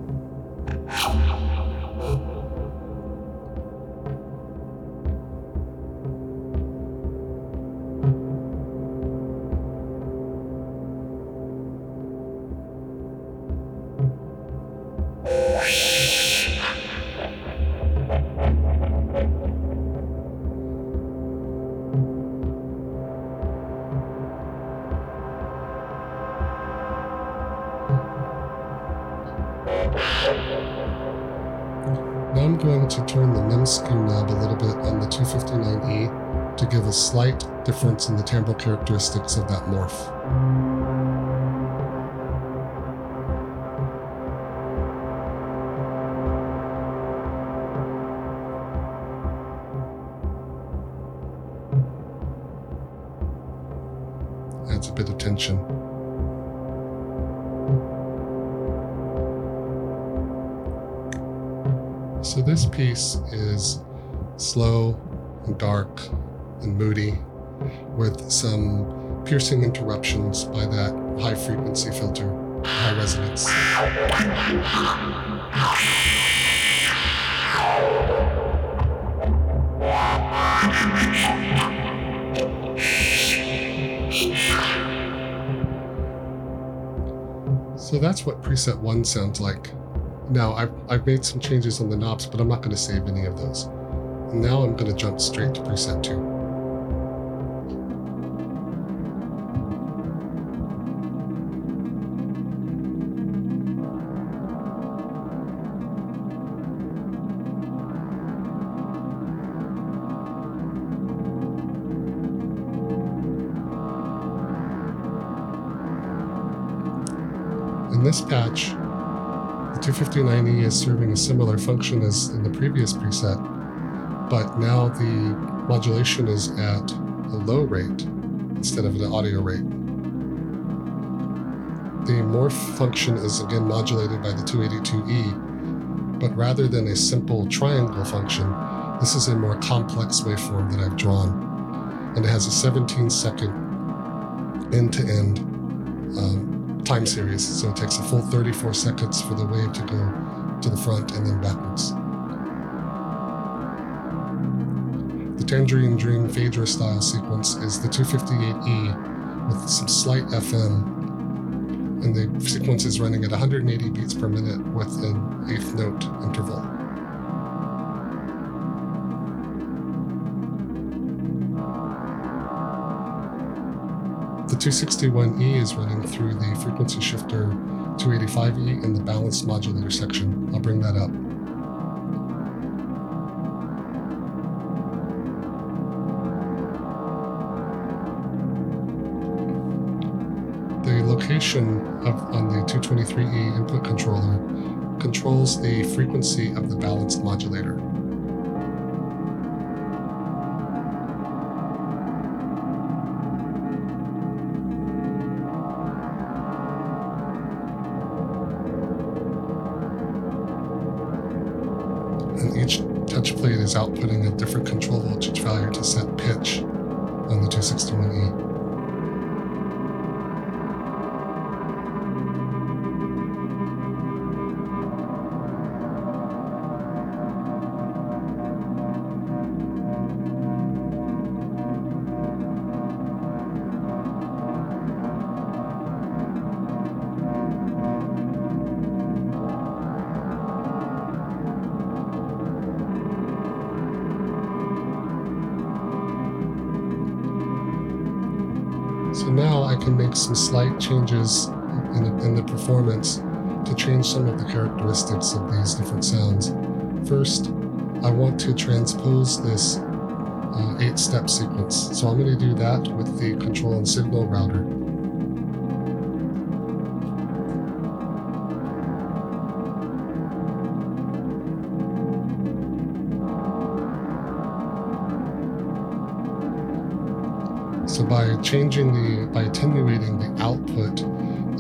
In the timbral characteristics of that morph. Adds a bit of tension. So this piece is slow and dark and moody with some piercing interruptions by that high frequency filter, high resonance. So that's what preset one sounds like. Now, I've, I've made some changes on the knobs, but I'm not going to save any of those. And now I'm going to jump straight to preset 2. This patch, the 259E is serving a similar function as in the previous preset, but now the modulation is at a low rate instead of an audio rate. The morph function is again modulated by the 282E, but rather than a simple triangle function, this is a more complex waveform that I've drawn. And it has a 17 second end to end time series. So it takes a full 34 seconds for the wave to go to the front and then backwards. The Tangerine Dream Phaedra style sequence is the 258E with some slight FM, and the sequence is running at 180 beats per minute with an eighth note interval. 261E is running through the frequency shifter 285E in the balanced modulator section. I'll bring that up. The location of, on the 223E input controller controls the frequency of the balanced modulator. Is outputting a different control voltage value to set pitch on the 261E. Changes in the, in the performance to change some of the characteristics of these different sounds. First, I want to transpose this uh, eight step sequence. So I'm going to do that with the control and signal router. Changing the, by attenuating the output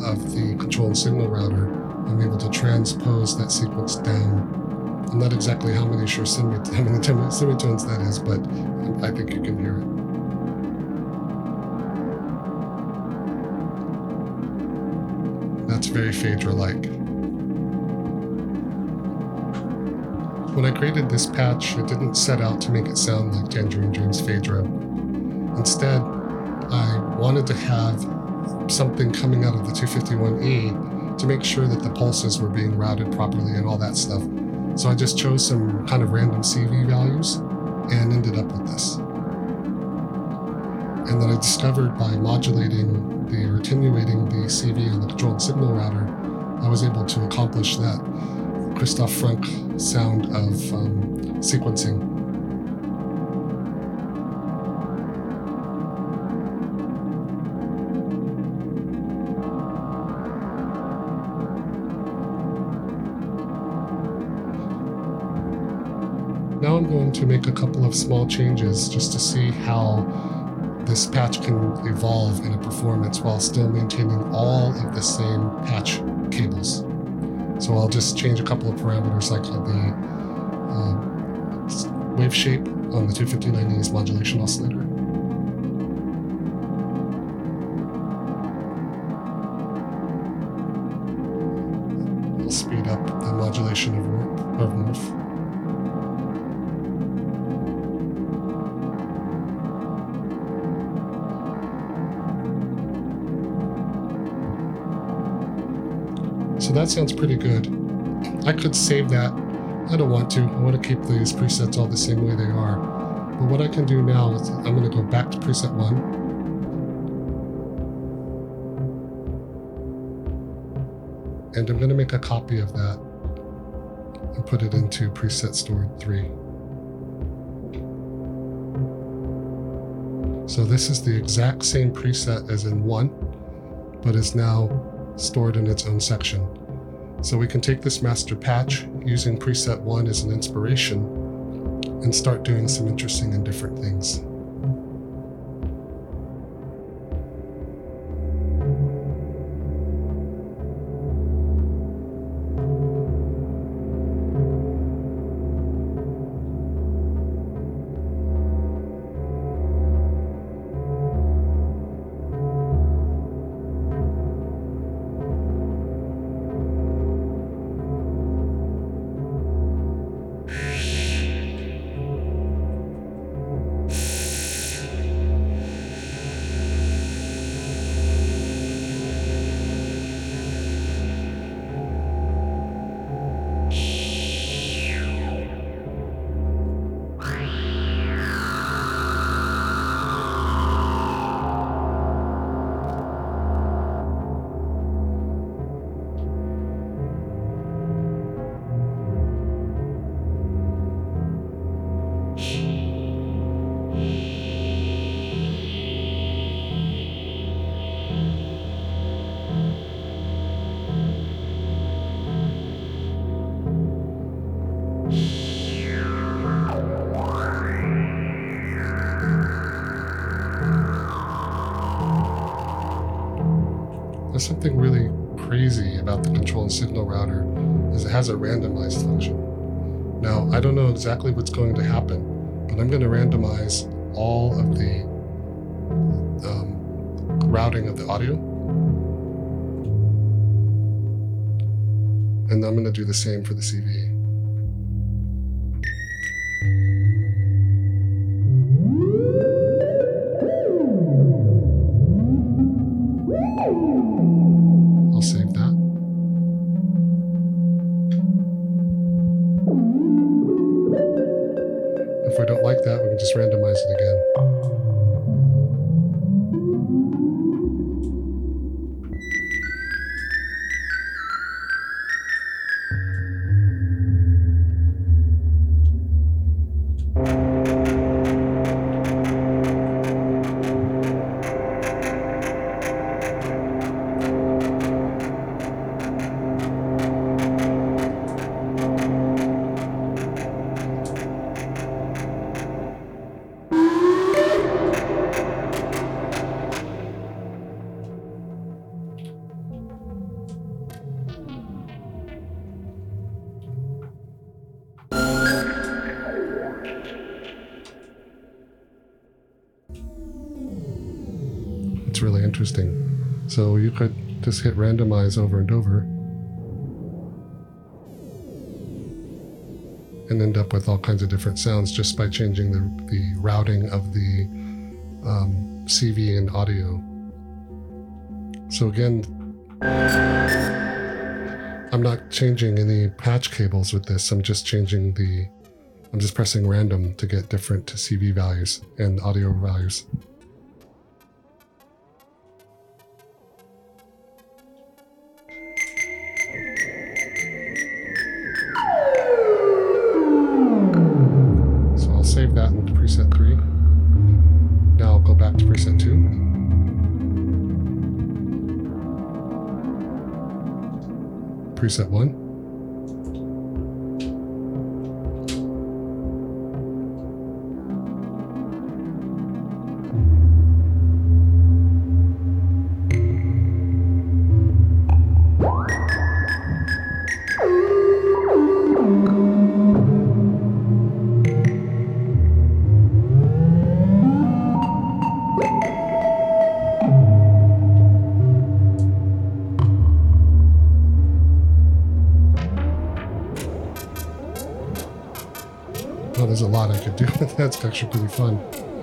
of the control and signal router, I'm able to transpose that sequence down. I'm not exactly how many sure how many semitones that is, but I think you can hear it. That's very Phaedra-like. When I created this patch, it didn't set out to make it sound like Tangerine Dream's Phaedra. Instead, wanted to have something coming out of the 251E to make sure that the pulses were being routed properly and all that stuff. So I just chose some kind of random CV values and ended up with this. And then I discovered by modulating the or attenuating the CV on the controlled signal router, I was able to accomplish that Christoph Franke sound of um, sequencing a couple of small changes just to see how this patch can evolve in a performance while still maintaining all of the same patch cables. So I'll just change a couple of parameters like the uh, wave shape on the 259E's modulation oscillator. That sounds pretty good. I could save that. I don't want to. I want to keep these presets all the same way they are. But what I can do now is I'm going to go back to preset 1. And I'm going to make a copy of that and put it into preset store 3. So this is the exact same preset as in 1, but is now stored in its own section. So we can take this master patch using preset 1 as an inspiration and start doing some interesting and different things. About the control and signal router is it has a randomized function. Now, I don't know exactly what's going to happen, but I'm going to randomize all of the um, routing of the audio. And I'm going to do the same for the CV. Just hit randomize over and over and end up with all kinds of different sounds just by changing the, the routing of the um, CV and audio. So again, I'm not changing any patch cables with this. I'm just changing the, I'm just pressing random to get different CV values and audio values. Preset 1. lot I could do with that. It's actually pretty fun.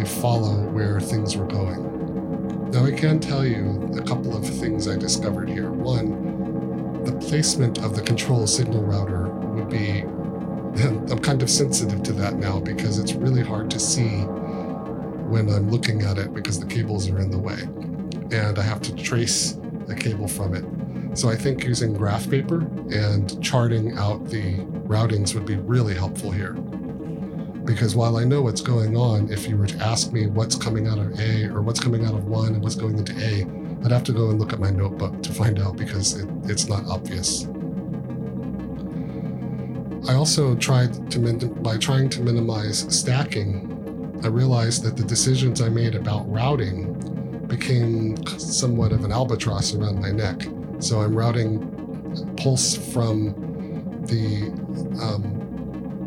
Follow where things were going. Now, I can tell you a couple of things I discovered here. One, the placement of the control signal router would be, I'm kind of sensitive to that now because it's really hard to see when I'm looking at it because the cables are in the way. And I have to trace a cable from it. So I think using graph paper and charting out the routings would be really helpful here. Because while I know what's going on, if you were to ask me what's coming out of A or what's coming out of one and what's going into A, I'd have to go and look at my notebook to find out because it, it's not obvious. I also tried to, min- by trying to minimize stacking, I realized that the decisions I made about routing became somewhat of an albatross around my neck. So I'm routing pulse from the um,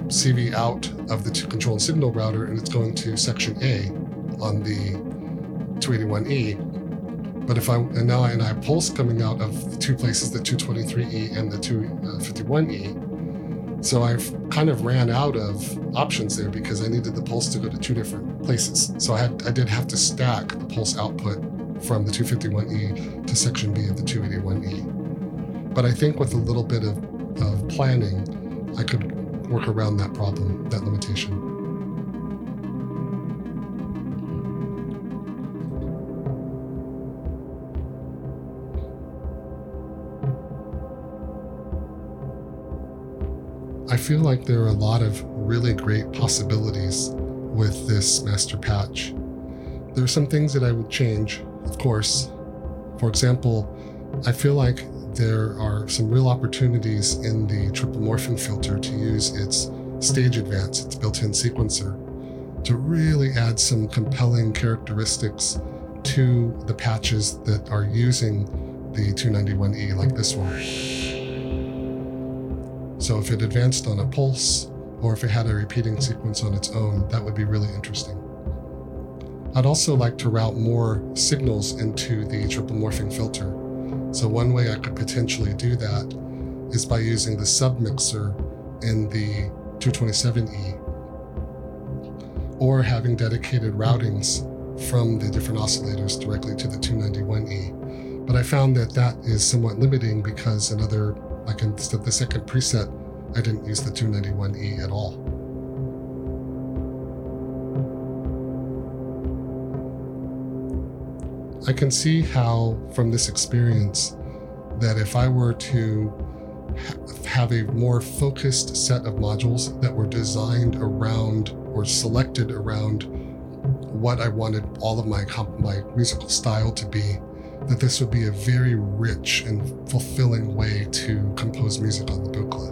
CV out of the control and signal router, and it's going to section A on the 281E. But if I and now I, and I have pulse coming out of the two places, the 223E and the 251E. Uh, so I've kind of ran out of options there because I needed the pulse to go to two different places. So I had I did have to stack the pulse output from the 251E to section B of the 281E. But I think with a little bit of, of planning, I could work around that problem, that limitation. I feel like there are a lot of really great possibilities with this master patch. There are some things that I would change, of course. For example, I feel like there are some real opportunities in the triple morphing filter to use its stage advance, its built in sequencer, to really add some compelling characteristics to the patches that are using the 291E, like this one. So, if it advanced on a pulse, or if it had a repeating sequence on its own, that would be really interesting. I'd also like to route more signals into the triple morphing filter. So one way I could potentially do that is by using the submixer in the 227E or having dedicated routings from the different oscillators directly to the 291E. But I found that that is somewhat limiting because another, like in the second preset, I didn't use the 291E at all. I can see how, from this experience, that if I were to ha- have a more focused set of modules that were designed around or selected around what I wanted all of my comp- my musical style to be, that this would be a very rich and fulfilling way to compose music on the Buchla.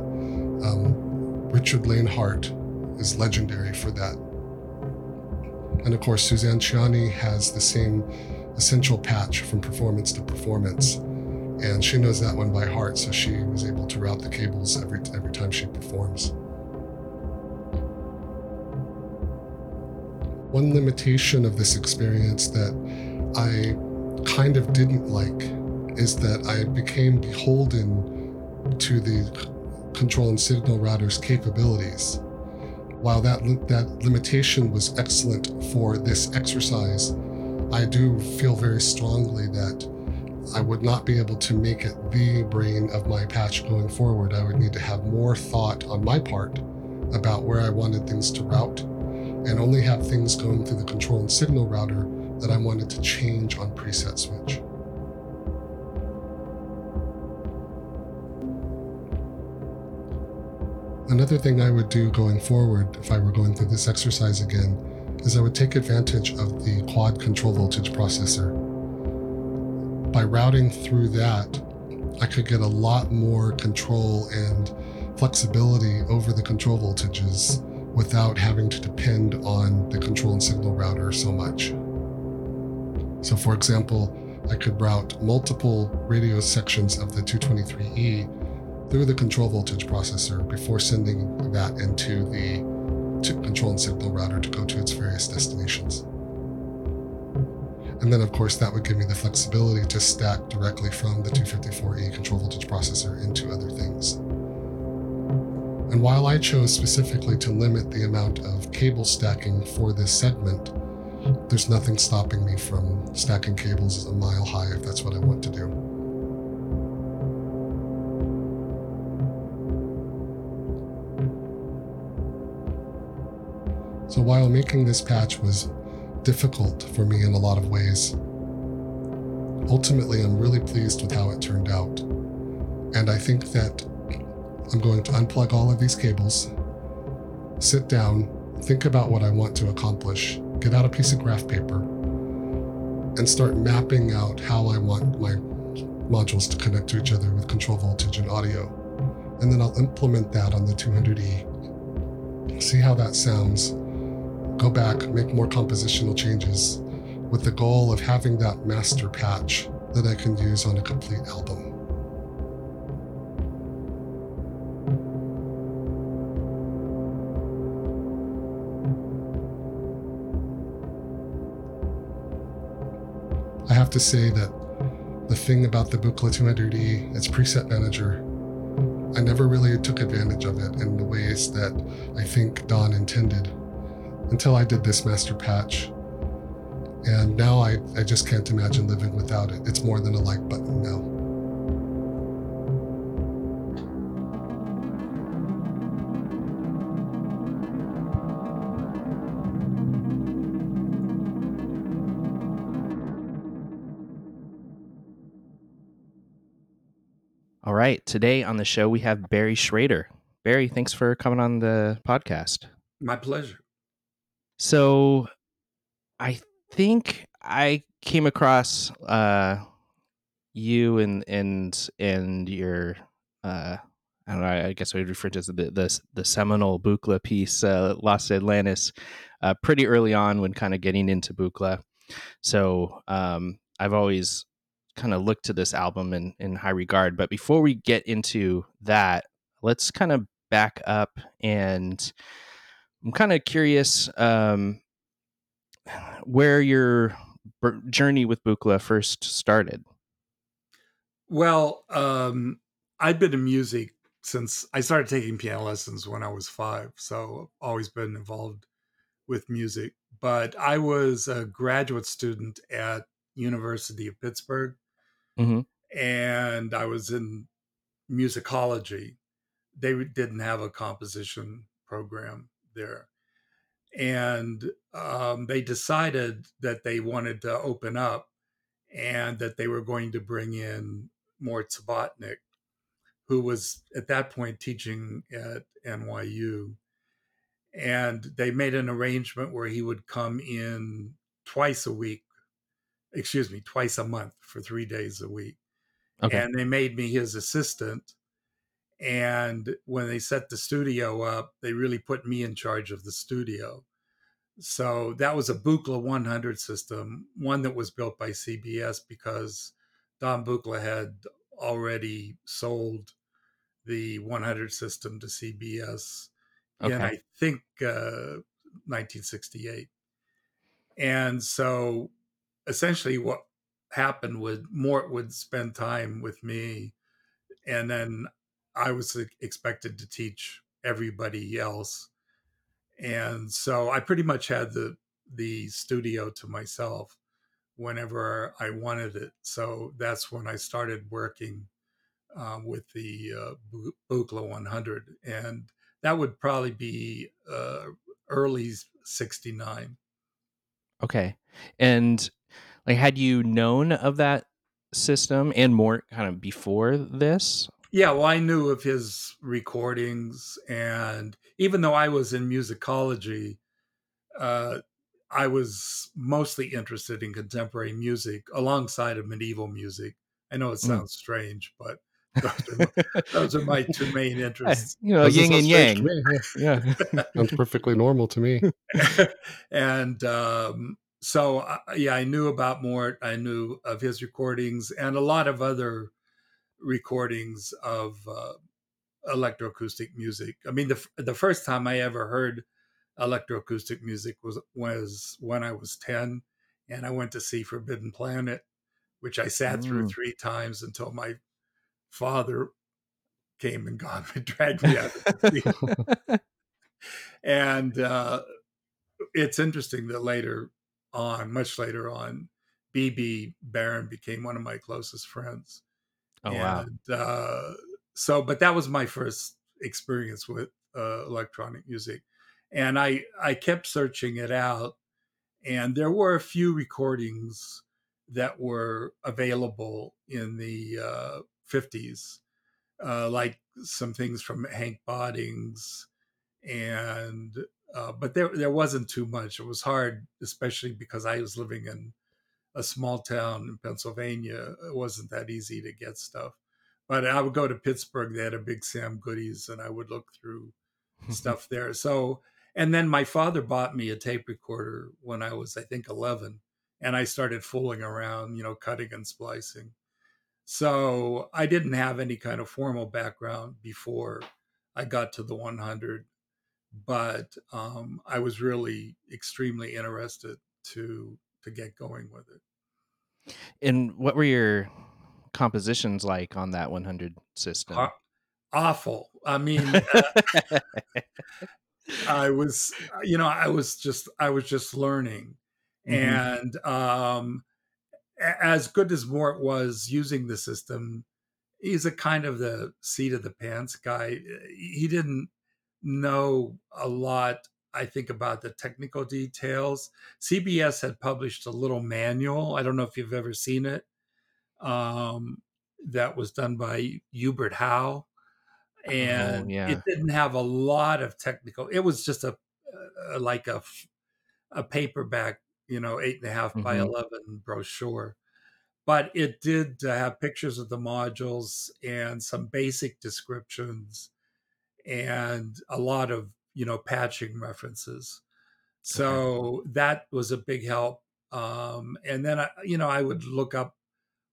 Um, Richard Lainhart is legendary for that. And of course, Suzanne Ciani has the same essential patch from performance to performance. And she knows that one by heart, so she was able to route the cables every, every time she performs. One limitation of this experience that I kind of didn't like is that I became beholden to the control and signal router's capabilities. While that, that limitation was excellent for this exercise, I do feel very strongly that I would not be able to make it the brain of my patch going forward. I would need to have more thought on my part about where I wanted things to route and only have things going through the control and signal router that I wanted to change on preset switch. Another thing I would do going forward, if I were going through this exercise again, is I would take advantage of the quad control voltage processor. By routing through that, I could get a lot more control and flexibility over the control voltages without having to depend on the control and signal router so much. So, for example, I could route multiple radio sections of the 223E through the control voltage processor before sending that into the control and signal router to go to its various destinations. And then, of course, that would give me the flexibility to stack directly from the 254E control voltage processor into other things. And while I chose specifically to limit the amount of cable stacking for this segment, there's nothing stopping me from stacking cables a mile high if that's what I want to do. So while making this patch was difficult for me in a lot of ways, ultimately I'm really pleased with how it turned out. And I think that I'm going to unplug all of these cables, sit down, think about what I want to accomplish, get out a piece of graph paper, and start mapping out how I want my modules to connect to each other with control voltage and audio. And then I'll implement that on the 200E, see how that sounds, go back, make more compositional changes with the goal of having that master patch that I can use on a complete album. I have to say that the thing about the Buchla 200E, its preset manager, I never really took advantage of it in the ways that I think Don intended until I did this master patch. And now I, I just can't imagine living without it. It's more than a like button now. All right. Today on the show, we have Barry Schrader. Barry, thanks for coming on the podcast. My pleasure. So, I think I came across uh, you and and and your uh, I don't know. I guess I would refer to as the the, the seminal Buchla piece, uh, Lost Atlantis, uh, pretty early on when kind of getting into Buchla. So um, I've always kind of look to this album in, in high regard. But before we get into that, let's kind of back up and I'm kind of curious um, where your journey with Buchla first started. Well, um, I've been in music since I started taking piano lessons when I was five, so I've always been involved with music. But I was a graduate student at University of Pittsburgh mm-hmm. and I was in musicology. They didn't have a composition program there. And um, they decided that they wanted to open up and that they were going to bring in Mort Subotnick, who was at that point teaching at NYU. and they made an arrangement where he would come in twice a week excuse me twice a month for three days a week Okay. and they made me his assistant and when they set the studio up they really put me in charge of the studio. So that was a Buchla 100 system one that was built by cbs because don Buchla had already sold the 100 system to cbs in i think uh, 1968 and so essentially what happened would mort would spend time with me and then i was expected to teach everybody else and so i pretty much had the the studio to myself whenever i wanted it so that's when i started working um, with the uh, Bu- Buchla 100 and that would probably be uh, early 69 Okay. And like had you known of that system and Mort kind of before this? Yeah, well, I knew of his recordings, and even though I was in musicology, uh, I was mostly interested in contemporary music alongside of medieval music. I know it Mm. sounds strange, but those are, my, those are my two main Eh, interests. you know, Doesn't yin and yang. yeah. Yeah. Sounds perfectly normal to me. and um, so, uh, yeah, I knew about Mort. I knew of his recordings and a lot of other recordings of uh, electroacoustic music. I mean, the the first time I ever heard electroacoustic music was was when I was ten, and I went to see Forbidden Planet, which I sat through Mm. three times until my father came and got me, dragged me out. of the and uh, it's interesting that later on, much later on, Bebe Barron became one of my closest friends. Oh wow. Uh, so, but that was my first experience with uh, electronic music, and I I kept searching it out, and there were a few recordings that were available in the uh, 50s, uh, like some things from Henk Badings, and uh, but there there wasn't too much. It was hard, especially because I was living in a small town in Pennsylvania. It wasn't that easy to get stuff. But I would go to Pittsburgh. They had a big Sam Goody's, and I would look through stuff there. So, and then my father bought me a tape recorder when I was, I think, 11, and I started fooling around, you know, cutting and splicing. So I didn't have any kind of formal background before I got to the 100, but um, I was really extremely interested to to get going with it. And what were your compositions like on that 100 system? Aw- awful. I mean, uh, I was, you know, I was just, I was just learning, Mhm. and um, as good as Mort was using the system, he's a kind of the seat of the pants guy. He didn't know a lot, I think, about the technical details. CBS had published a little manual. I don't know if you've ever seen it. Um, that was done by Hubert Howe, and yeah. it didn't have a lot of technical. It was just a, uh like a paperback, you know, eight and a half by Mhm. eleven brochure but it did uh, have pictures of the modules and some basic descriptions and a lot of you know patching references. So that was a big help um, and then I, you know i would look up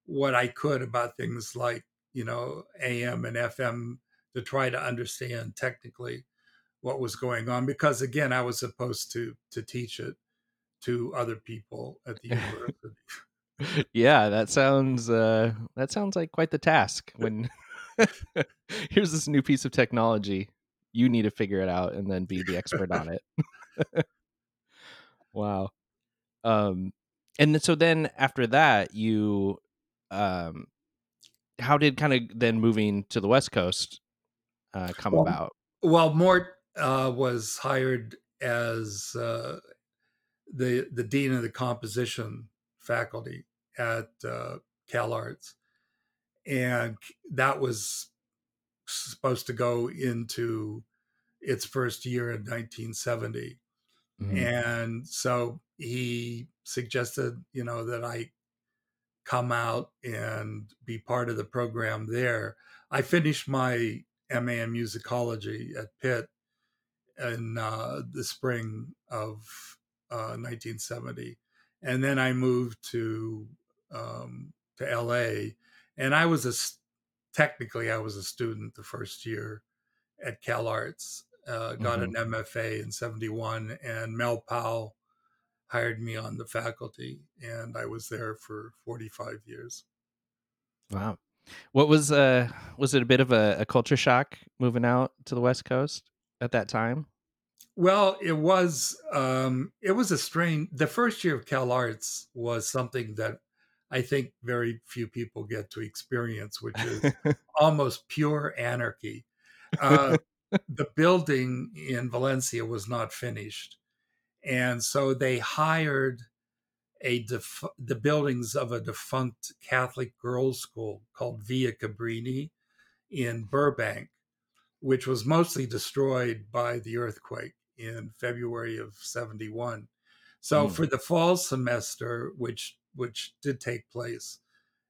what i could about things like you know am and fm to try to understand technically what was going on because again i was supposed to to teach it to other people at the university. Yeah, that sounds uh that sounds like quite the task when here's this new piece of technology. You need to figure it out and then be the expert on it. wow. Um and so then after that you um how did kind of then moving to the west coast uh come Well, about? Well, Mort uh, was hired as uh, the the dean of the composition faculty at uh, CalArts, and that was supposed to go into its first year in 1970. Mhm. And so he suggested, you know, that I come out and be part of the program there. I finished my MA in musicology at Pitt in uh, the spring of uh, 1970, and then I moved to um, to LA, and I was a technically I was a student the first year at CalArts. Uh, got an MFA in '71, and Mel Powell hired me on the faculty, and I was there for 45 years. Wow. What was uh was it a bit of a, a culture shock moving out to the West Coast at that time? Well, it was um, it was a strange. The first year of CalArts was something that I think very few people get to experience, which is almost pure anarchy. Uh, the building in Valencia was not finished, and so they hired a def- the buildings of a defunct Catholic girls' school called Villa Cabrini in Burbank, which was mostly destroyed by the earthquake in February of 71. So Mm. for the fall semester, which which did take place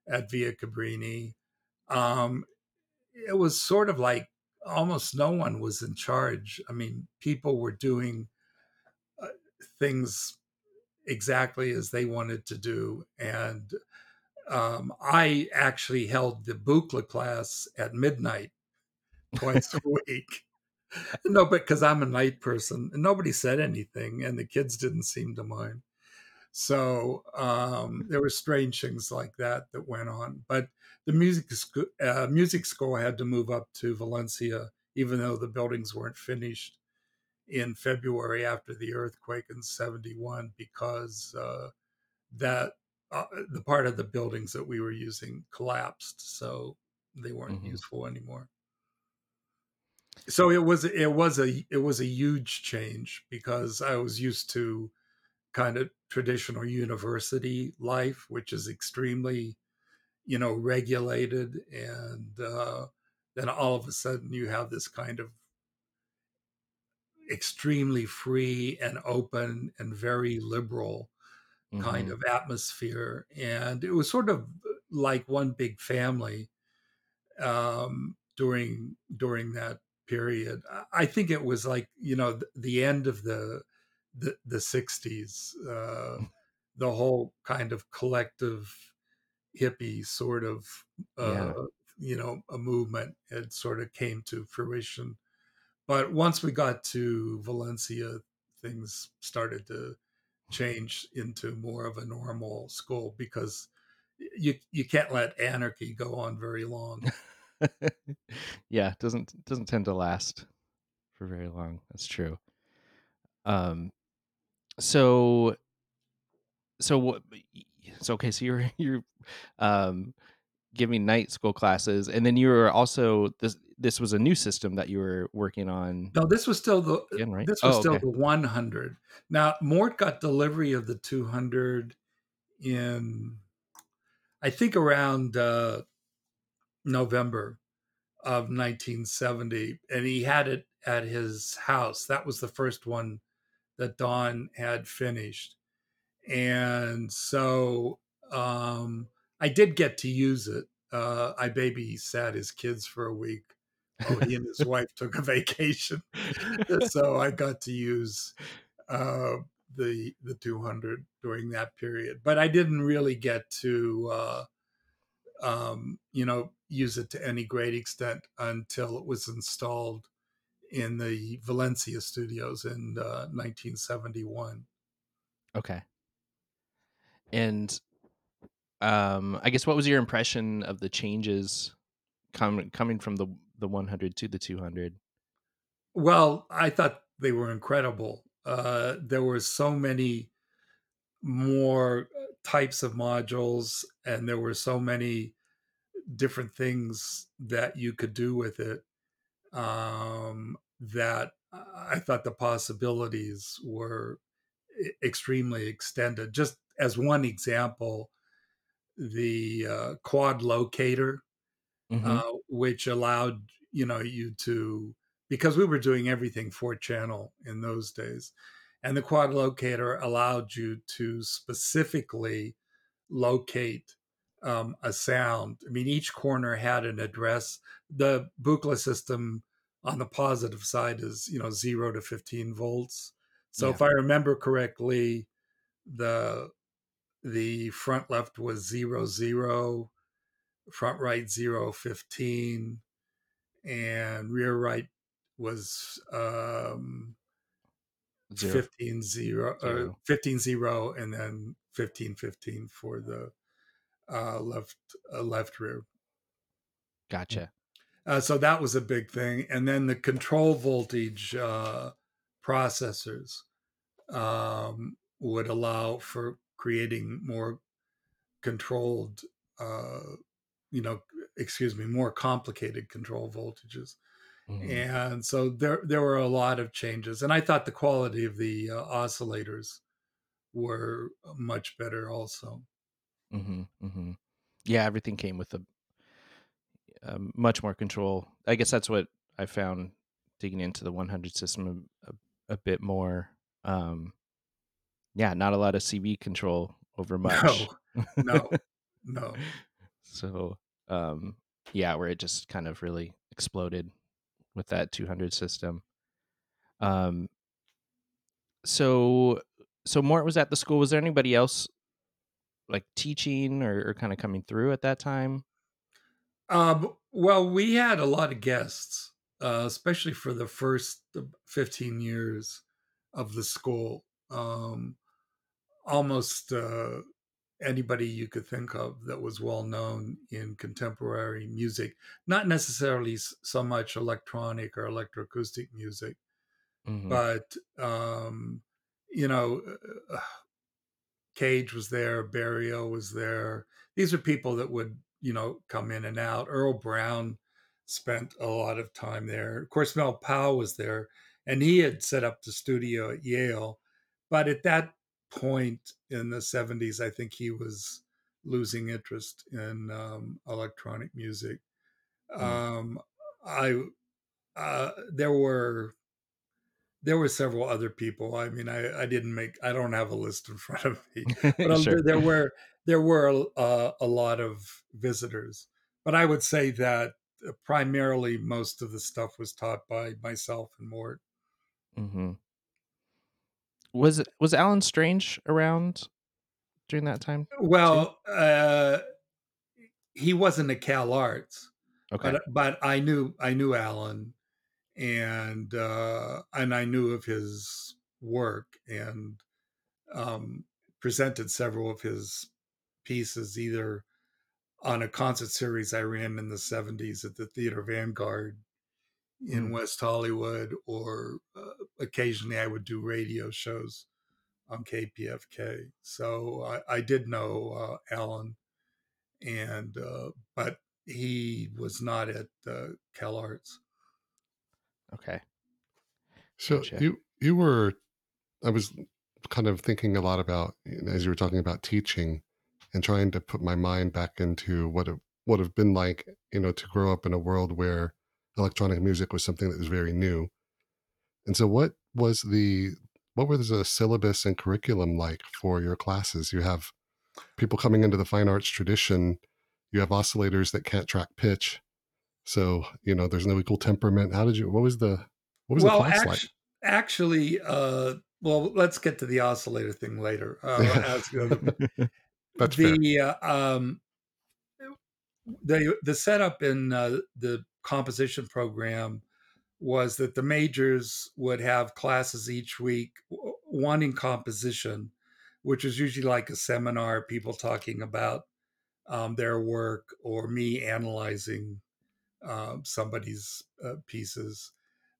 at Villa Cabrini, um, it was sort of like almost no one was in charge. I mean, people were doing uh, things exactly as they wanted to do, and um, I actually held the Buchla class at midnight twice a week. No, but because I'm a night person, and nobody said anything, and the kids didn't seem to mind. So um, there were strange things like that that went on. But the music school, uh, music school had to move up to Valencia, even though the buildings weren't finished in February after the earthquake in '71, because uh, that uh, the part of the buildings that we were using collapsed, so they weren't Mhm. useful anymore so it was it was a it was a huge change because I was used to kind of traditional university life, which is extremely, you know, regulated, and uh, then all of a sudden you have this kind of extremely free and open and very liberal kind Mhm. of atmosphere, and it was sort of like one big family um, during during that period. I- think it was like you know the end of the the, the 60s, uh, the whole kind of collective hippie sort of uh, Yeah. you know a movement had sort of came to fruition. But once we got to Valencia, things started to change into more of a normal school because you you can't let anarchy go on very long. yeah, doesn't doesn't tend to last for very long. That's true. Um so so what so okay, so you're you're um giving night school classes and then you were also this this was a new system that you were working on No, this was still the again, right? this was Oh, still okay. the 100. Now Mort got delivery of the 200 in I think around uh, November of 1970, and he had it at his house. That was the first one that Don had finished, and so um, I did get to use it. Uh, I babysat his kids for a week while he and his wife took a vacation. so I got to use uh, the the 200 during that period, but I didn't really get to uh, um, you know use it to any great extent until it was installed in the Valencia studios in uh, 1971. okay. And um I guess what was your impression of the changes coming coming from the the 100 to the 200? Well, I thought they were incredible. Uh, there were so many more uh, types of modules, and there were so many different things that you could do with it um, that I thought the possibilities were extremely extended. Just as one example, the uh, quad locator, Mhm. uh, which allowed you know you to because we were doing everything four channel in those days. And the quad locator allowed you to specifically locate um, a sound. I mean, each corner had an address. The Buchla system on the positive side is, you know, zero to 15 volts. So Yeah. if I remember correctly, the the front left was zero zero, front right zero fifteen, and rear right was um, Zero. 15 0 or 15 0 and then 15 15 for the uh, left uh, left rear. Gotcha. Uh, so that was a big thing. And then the control voltage uh, processors um, would allow for creating more controlled, uh, you know, excuse me, more complicated control voltages. Mhm. And so there there were a lot of changes. And I thought the quality of the uh, oscillators were much better also. hmm hmm Yeah, everything came with a, um, much more control. I guess that's what I found digging into the 100 system a, a, a bit more. Um, yeah, not a lot of CV control over much. No, no. so, um, yeah, where it just kind of really exploded with that 200 system. Um, so, so Mort was at the school. Was there anybody else like teaching or, or kind of coming through at that time? Um, well, we had a lot of guests, uh, especially for the first 15 years of the school. Um, almost uh, anybody you could think of that was well known in contemporary music, not necessarily so much electronic or electroacoustic music, Mhm. but um, you know, uh, Cage was there, Berio was there. These are people that would, you know, come in and out. Earle Brown spent a lot of time there. Of course, Mel Powell was there, and he had set up the studio at Yale. But at that point in the 70s, I think he was losing interest in um, electronic music. Mm. Um, I uh, there were there were several other people. I mean, I, I didn't make I don't have a list in front of me, but um, sure. there were there were uh, a lot of visitors. But I would say that uh, primarily most of the stuff was taught by myself and Mort. Mm-hmm. Was was Allen Strange around during that time? Well, uh, he wasn't at CalArts, Okay. but but I knew I knew Allen, and uh, and I knew of his work and um, presented several of his pieces either on a concert series I ran in the 70s at the Theater Vanguard in Mm. West Hollywood, or uh, occasionally I would do radio shows on KPFK. So I, I did know uh, Allen, and uh, but he was not at uh, CalArts. Okay. So Gotcha. you you were, I was kind of thinking a lot about as you were talking about teaching, and trying to put my mind back into what it would have been like, you know, to grow up in a world where electronic music was something that was very new. And so, what was the what was the syllabus and curriculum like for your classes? You have people coming into the fine arts tradition. You have oscillators that can't track pitch, so you know there's no equal temperament. How did you? What was the what was well, the class act- like? actually, uh, well, let's get to the oscillator thing later. Uh, as, you know, the, That's the uh, um, the the setup in uh, the composition program was that the majors would have classes each week, one in composition, which is usually like a seminar, people talking about um, their work, or me analyzing um, somebody's uh, pieces.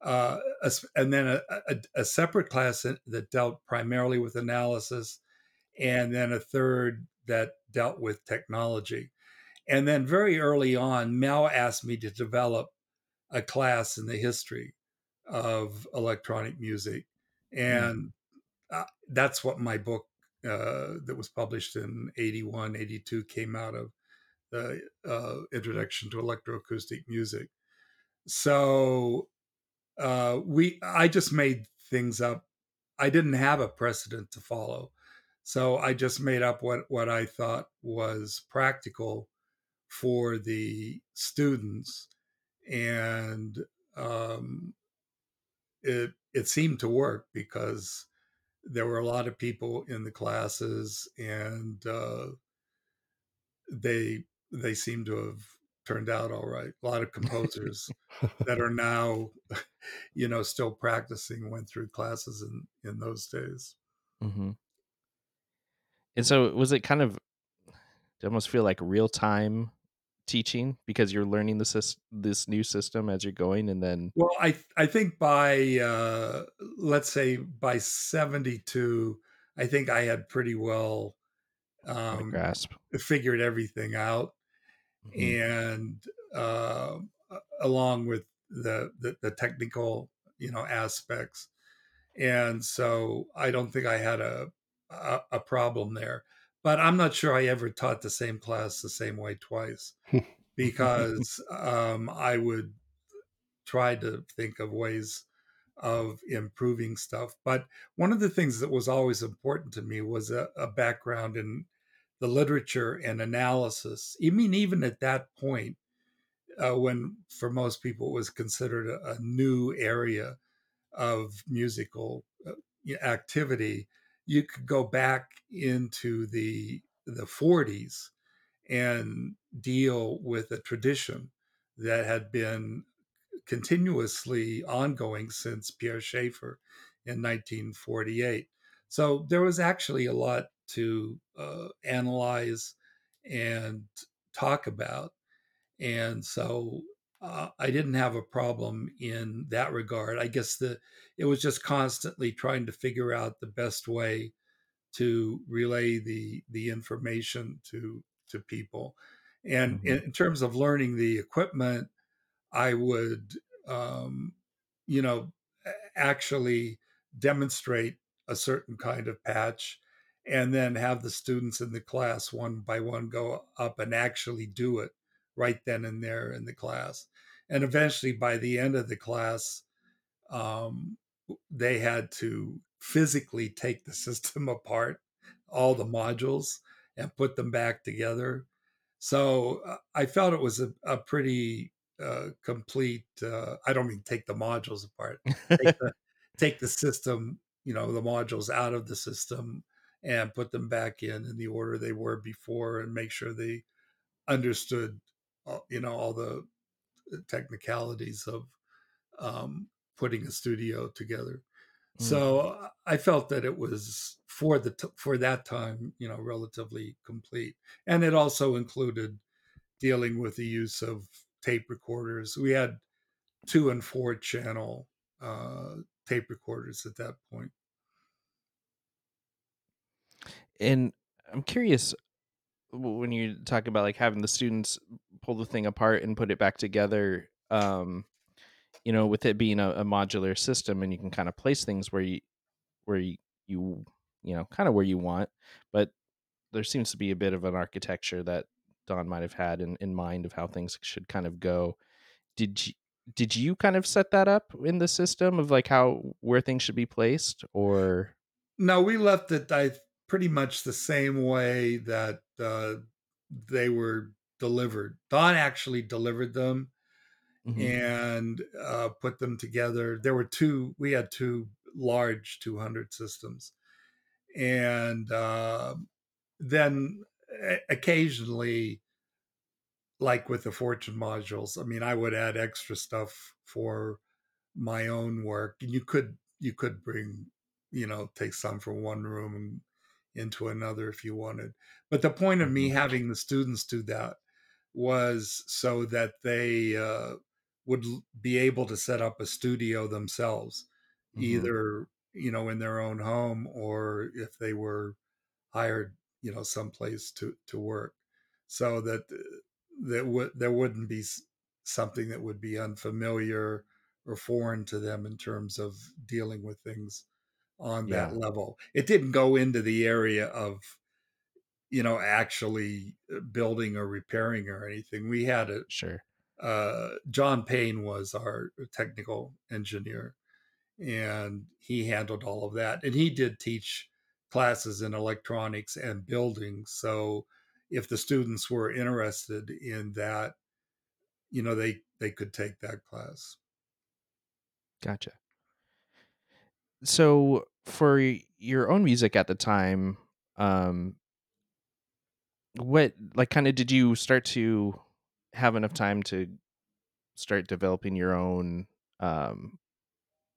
Uh, and then a, a, a separate class that- dealt primarily with analysis, and then a third that dealt with technology. And then very early on, Mel asked me to develop a class in the history of electronic music. And uh, that's what my book uh, that was published in 81, 82 came out of the uh, introduction to electroacoustic music. So uh, we I just made things up. I didn't have a precedent to follow, so I just made up what what I thought was practical for the students, and um, it it seemed to work because there were a lot of people in the classes, and uh, they they seem to have turned out all right. A lot of composers that are now, you know, still practicing went through classes in in those days. Mm-hmm. And so, was it kind of? It almost feel like real time teaching because you're learning this this new system as you're going, and then. Well, I I think by uh, let's say by seventy two, I think I had pretty well um, grasp figured everything out. And uh, along with the, the, the technical you know aspects. And so i don't think i had a, a, a problem there. But i'm not sure i ever taught the same class the same way twice because um, i would try to think of ways of improving stuff. But one of the things that was always important to me was a, a background in the literature and analysis. I mean, even at that point, uh, when for most people it was considered a, a new area of musical uh, activity, you could go back into the the 40s and deal with a tradition that had been continuously ongoing since Pierre Schaeffer in 1948. So there was actually a lot to uh, analyze and talk about. And so uh, I didn't have a problem in that regard. I guess the it was just constantly trying to figure out the best way to relay the the information to to people. And mm-hmm. in, in, terms of learning the equipment, I would, um, you know, actually demonstrate a certain kind of patch and then have the students in the class one by one go up and actually do it right then and there in the class. And eventually, by the end of the class, um, they had to physically take the system apart, all the modules, and put them back together. So uh, I felt it was a, a pretty uh, complete. Uh, I don't mean take the modules apart. Take the, take the system, you know, the modules out of the system and put them back in in the order they were before and make sure they understood you know all the technicalities of um, putting a studio together. Mm. so i felt that it was for the t- for that time you know relatively complete. And it also included dealing with the use of tape recorders. We had two and four channel uh, tape recorders at that point and I'm curious when you talk about like having the students pull the thing apart and put it back together um you know with it being a, a modular system and you can kind of place things where you where you you, you know kind of where you want but there seems to be a bit of an architecture that don might have had in, in mind of how things should kind of go. Did you did you kind of set that up in the system of like how where things should be placed or? No we left it i pretty much the same way that uh, they were delivered. Don actually delivered them mm-hmm. and uh, put them together. There were two, we had two large 200 systems. And uh, then occasionally, like with the Fortune modules, I mean, I would add extra stuff for my own work. And you could, you could bring, you know, take some from one room and into another if you wanted. But the point of me mm-hmm. having the students do that was so that they uh, would be able to set up a studio themselves, mm-hmm. either you know in their own home or if they were hired, you know, someplace to to work, so that uh, that would there wouldn't be something that would be unfamiliar or foreign to them in terms of dealing with things on yeah. that level. It didn't go into the area of, you know, actually uh, building or repairing or anything. We had a sure uh, John Payne was our technical engineer, and he handled all of that. And he did teach classes in electronics and building. So if the students were interested in that, you know, they they could take that class. Gotcha. So for your own music at the time, um what like kind of did you start to have enough time to start developing your own um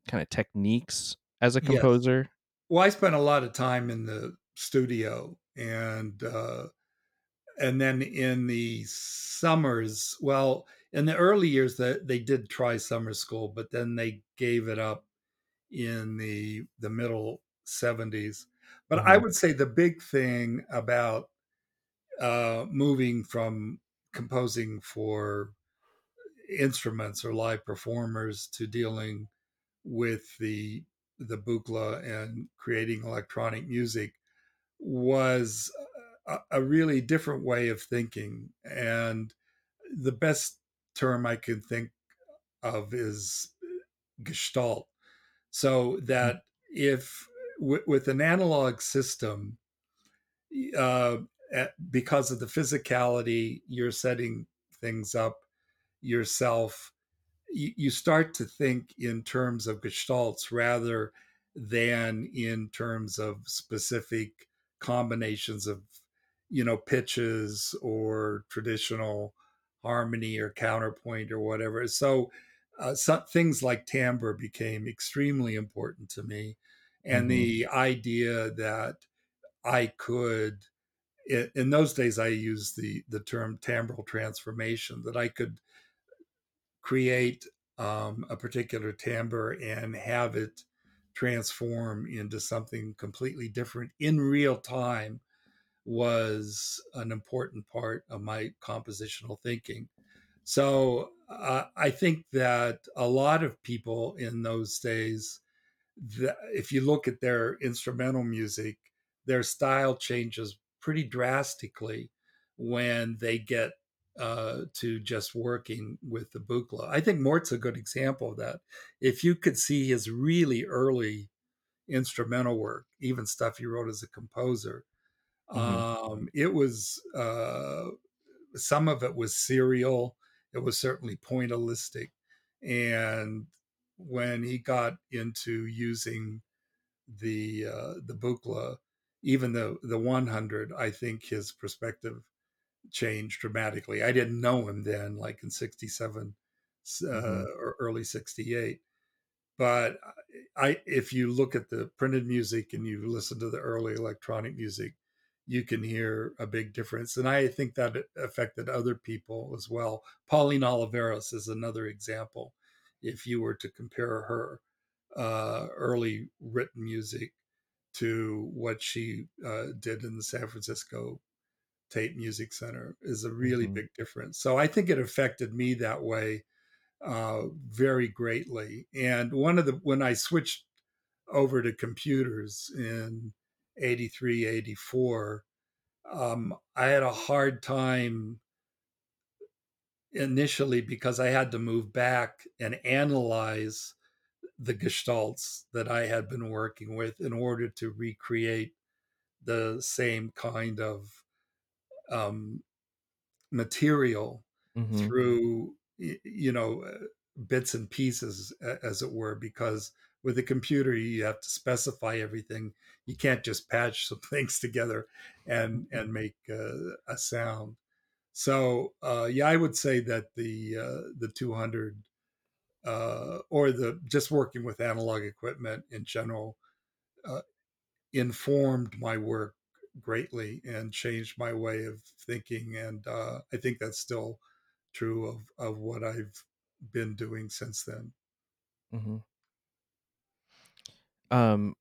kind of techniques as a Yes. composer? Well, I spent a lot of time in the studio and uh and then in the summers, well, in the early years that they did try summer school, but then they gave it up in the the middle 70s. But I Mhm. would say the big thing about uh moving from composing for instruments or live performers to dealing with the the Buchla and creating electronic music was a, a really different way of thinking. And the best term I can think of is gestalt. So that if w- with an analog system, uh, at, because of the physicality, you're setting things up yourself you, you start to think in terms of gestalts rather than in terms of specific combinations of you know pitches or traditional harmony or counterpoint or whatever. So uh, some, things like timbre became extremely important to me and Mhm. the idea that i could i- in those days i used the the term timbral transformation that i could create um, a particular timbre and have it transform into something completely different in real time was an important part of my compositional thinking. So uh, I think that a lot of people in those days, if you look at their instrumental music, their style changes pretty drastically when they get uh, to just working with the Buchla. I think Mort's a good example of that. If you could see his really early instrumental work, even stuff he wrote as a composer, Mhm. um, it was uh, some of it was serial. It was certainly pointillistic, and when he got into using the uh, the Buchla, even the the 100, I think his perspective changed dramatically. I didn't know him then, like in '67 uh, Mhm. or early '68. But I, if you look at the printed music and you listen to the early electronic music, you can hear a big difference. And I think that affected other people as well. Pauline Oliveros is another example. If you were to compare her uh, early written music to what she uh, did in the San Francisco Tape Music Center, is a really Mhm. big difference. So I think it affected me that way uh, very greatly. And one of the when I switched over to computers in 83, 84, um, I had a hard time initially because I had to move back and analyze the gestalts that I had been working with in order to recreate the same kind of um, material Mhm. through you know uh, bits and pieces as it were because with a computer you have to specify everything you can't just patch some things together and and make uh, a sound so uh, yeah i would say that the uh, the 200 uh, or the just working with analog equipment in general uh, informed my work greatly and changed my way of thinking and uh, i think that's still true of of what I've been doing since then. Mhm. Um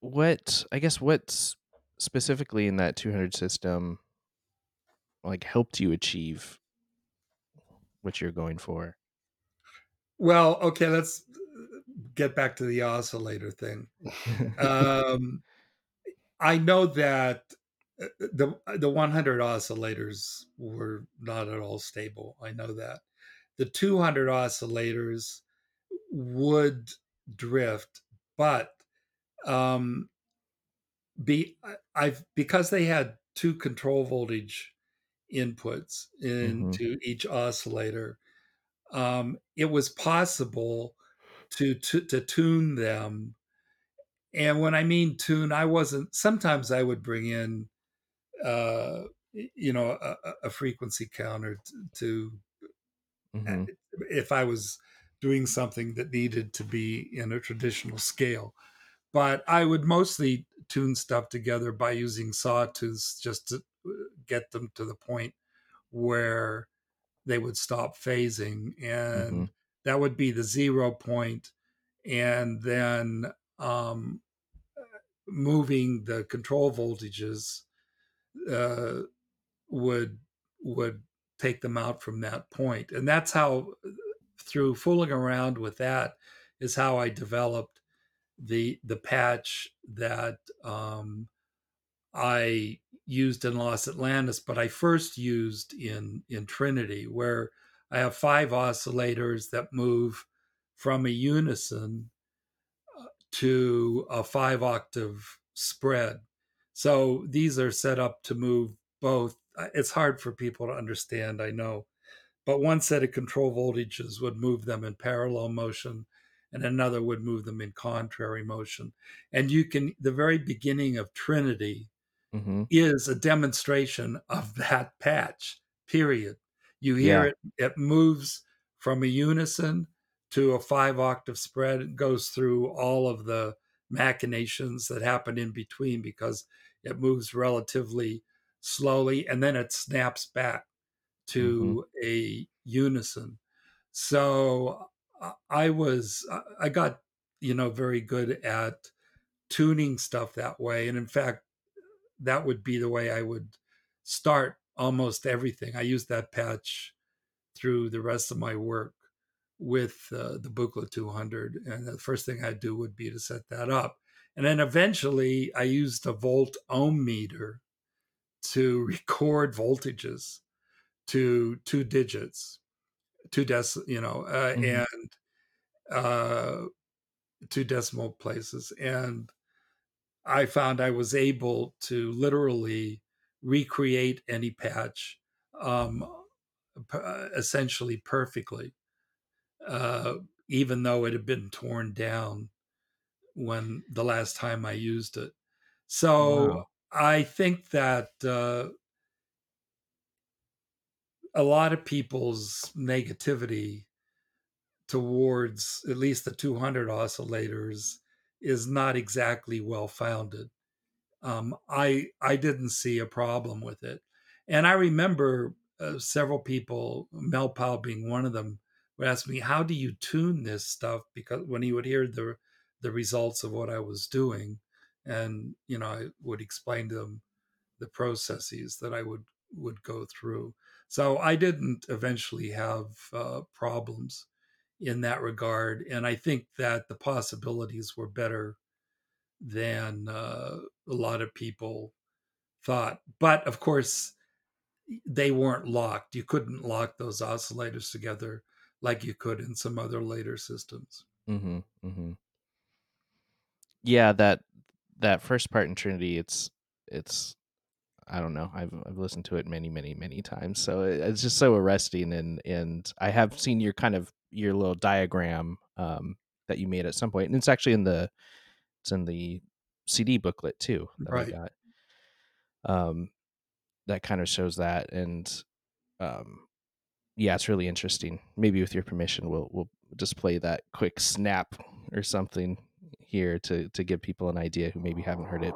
what I guess what's specifically in that 200 system like helped you achieve what you're going for? Well, okay, let's get back to the oscillator thing. Um, I know that uh, the the 100 oscillators were not at all stable. I know that the 200 oscillators would drift, but um, be I've because they had two control voltage inputs Mm-hmm. into each oscillator, um, it was possible to, to to tune them. And when I mean tune, I wasn't. Sometimes I would bring in, uh, you know, a, a frequency counter to, hmm if I was doing something that needed to be in a traditional scale. But I would mostly tune stuff together by using sawtooths just to uh, get them to the point where they would stop phasing and hmm that would be the zero point. And then um, moving the control voltages uh, would would take them out from that point. And that's how through fooling around with that is how i developed the the patch that um, I used in Lost Atlantis, but I first used in in Trinity, where I have five oscillators that move from a unison uh, to a five octave spread. So these are set up to move both. Uh, It's hard for people to understand, I know, but one set of control voltages would move them in parallel motion and another would move them in contrary motion. And you can, the very beginning of Trinity hmm is a demonstration of that patch, period. You hear Yeah. it, it moves from a unison to a five octave spread. It goes through all of the machinations that happen in between because it moves relatively slowly and then it snaps back to a unison. So I was, I got, you know, very good at tuning stuff that way. And in fact, that would be the way I would start almost everything. I used that patch through the rest of my work with uh, the Buchla 200. And the first thing I'd do would be to set that up. And then eventually I used a volt ohm meter to record voltages to two digits, two dec, you know, uh, Mhm. and uh, two decimal places. And I found I was able to literally recreate any patch um, uh, essentially perfectly, uh, even though it had been torn down when the last time I used it. So Wow. I think that uh, a lot of people's negativity towards at least the 200 oscillators is not exactly well founded. Um, I I didn't see a problem with it, and I remember uh, several people, Mel Powell being one of them, would ask me, "How do you tune this stuff?" Because when he would hear the the results of what I was doing, and you know, I would explain to them the processes that I would would go through. So I didn't eventually have uh, problems in that regard, and I think that the possibilities were better than uh, a lot of people thought. But of course, they weren't locked. You couldn't lock those oscillators together like you could in some other later systems. hmm hmm Yeah, that that first part in Trinity, it's it's I don't know. I've I've listened to it many, many, many times. So it, it's just so arresting and and I have seen your kind of your little diagram um that you made at some. And it's actually in the it's in the CD booklet too that Right. I got. Um that kind of shows that and um yeah, it's really interesting. Maybe with your permission we'll we'll just play that quick snap or something here to to give people an idea who maybe haven't heard it.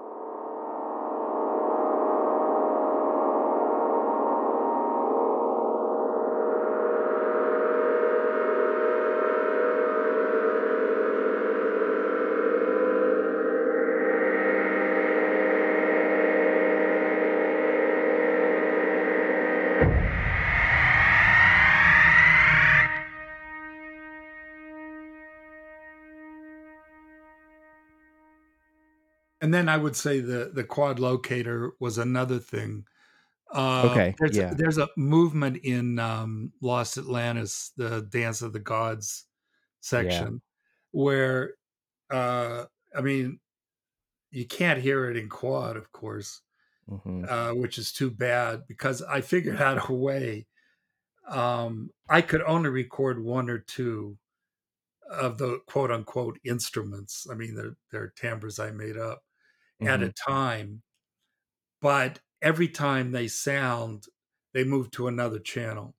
Then I would say the the quad locator was another thing Uh, Okay, There's yeah. a, there's a movement in um, Lost Atlantis, the Dance of the Gods section, where uh, I mean, you can't hear it in quad, of course, hmm uh, which is too bad because I figured out a way. Um, I could only record one or two of the quote unquote instruments. I mean, they're, they're timbres I made up at hmm a time, but every time they sound, they move to another channel.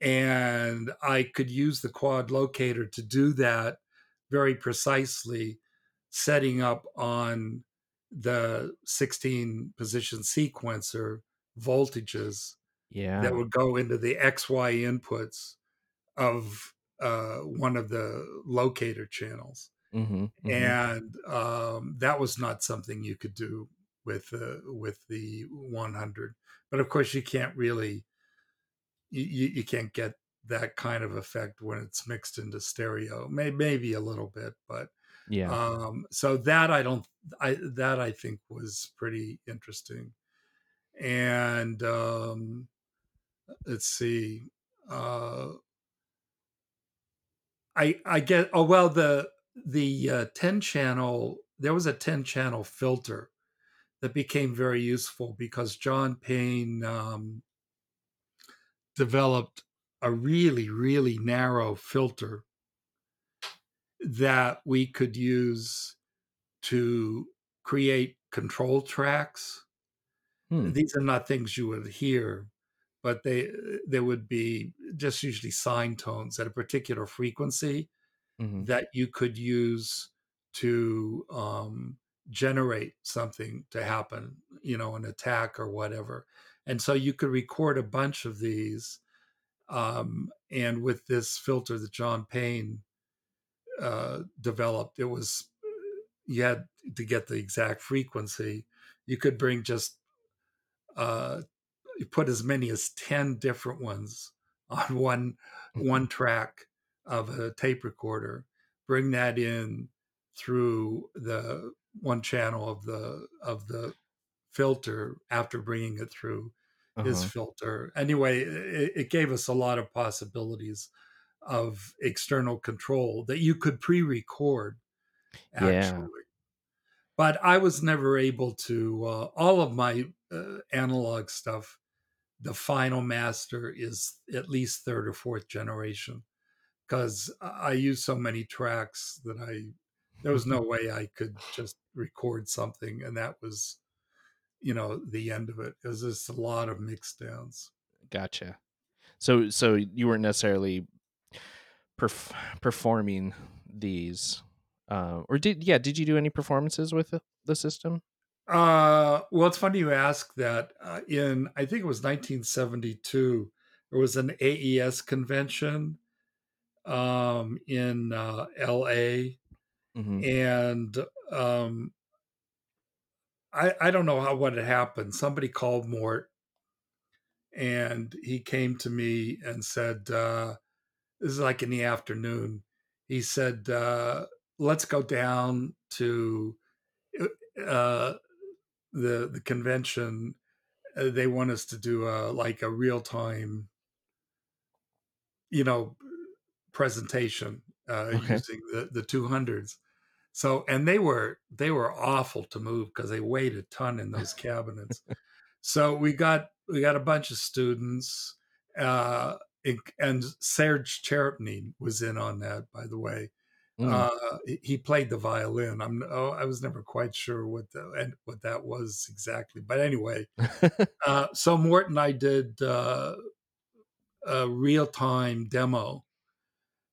And I could use the quad locator to do that very precisely, setting up on the 16 position sequencer voltages Yeah. that would go into the XY inputs of uh, one of the locator channels. Hmm And um, that was not something you could do with uh, with the 100. But of course, you can't really you, you can't get that kind of effect when it's mixed into stereo. May, maybe a little bit, but Yeah. um, so that I don't I that I think was pretty interesting. And um, let's see. Uh, I I get oh well the the uh, 10 channel there was a 10 channel filter that became very useful because John Payne um, developed a really really narrow filter that we could use to create control tracks. Hmm. These are not things you would hear, but they they would be just usually sine tones at a particular frequency hmm that you could use to um, generate something to happen, you know, an attack or whatever. And so you could record a bunch of these. Um, and with this filter that John Payne uh, developed, it was, you had to get the exact frequency. You could bring just, uh, you put as many as 10 different ones on one one track of a tape recorder bring that in through the one channel of the of the filter after bringing it through his Uh-huh. filter anyway it, it gave us a lot of possibilities of external control that you could pre-record Yeah. actually but i was never able to uh, all of my uh, analog stuff the final master is at least third or fourth generation because I use so many tracks that I there was no way I could just record something and that was you know the end of it. It was just a lot of mix downs. Gotcha. So so you weren't necessarily perf- performing these, uh, or did yeah? Did you do any performances with the, the system? Uh, well, it's funny you ask that. Uh, in I think it was 1972, there was an AES convention um, in uh, L.A. hmm and um, I, I don't know how what had happened. Somebody called Mort, and he came to me and said, uh, "This is like in the afternoon." He said, uh, "Let's go down to uh, the the convention. Uh, they want us to do a like a real time, you know, presentation uh, Okay. using the the two hundreds." So and they were they were awful to move because they weighed a ton in those cabinets. so we got we got a bunch of students, uh, and, and Serge Tcherepnin was in on that, by the way. Mm. Uh, he- played the violin. I'm oh, I was never quite sure what the and what that was exactly, but anyway. Uh, so Mort and I did uh, a real time demo.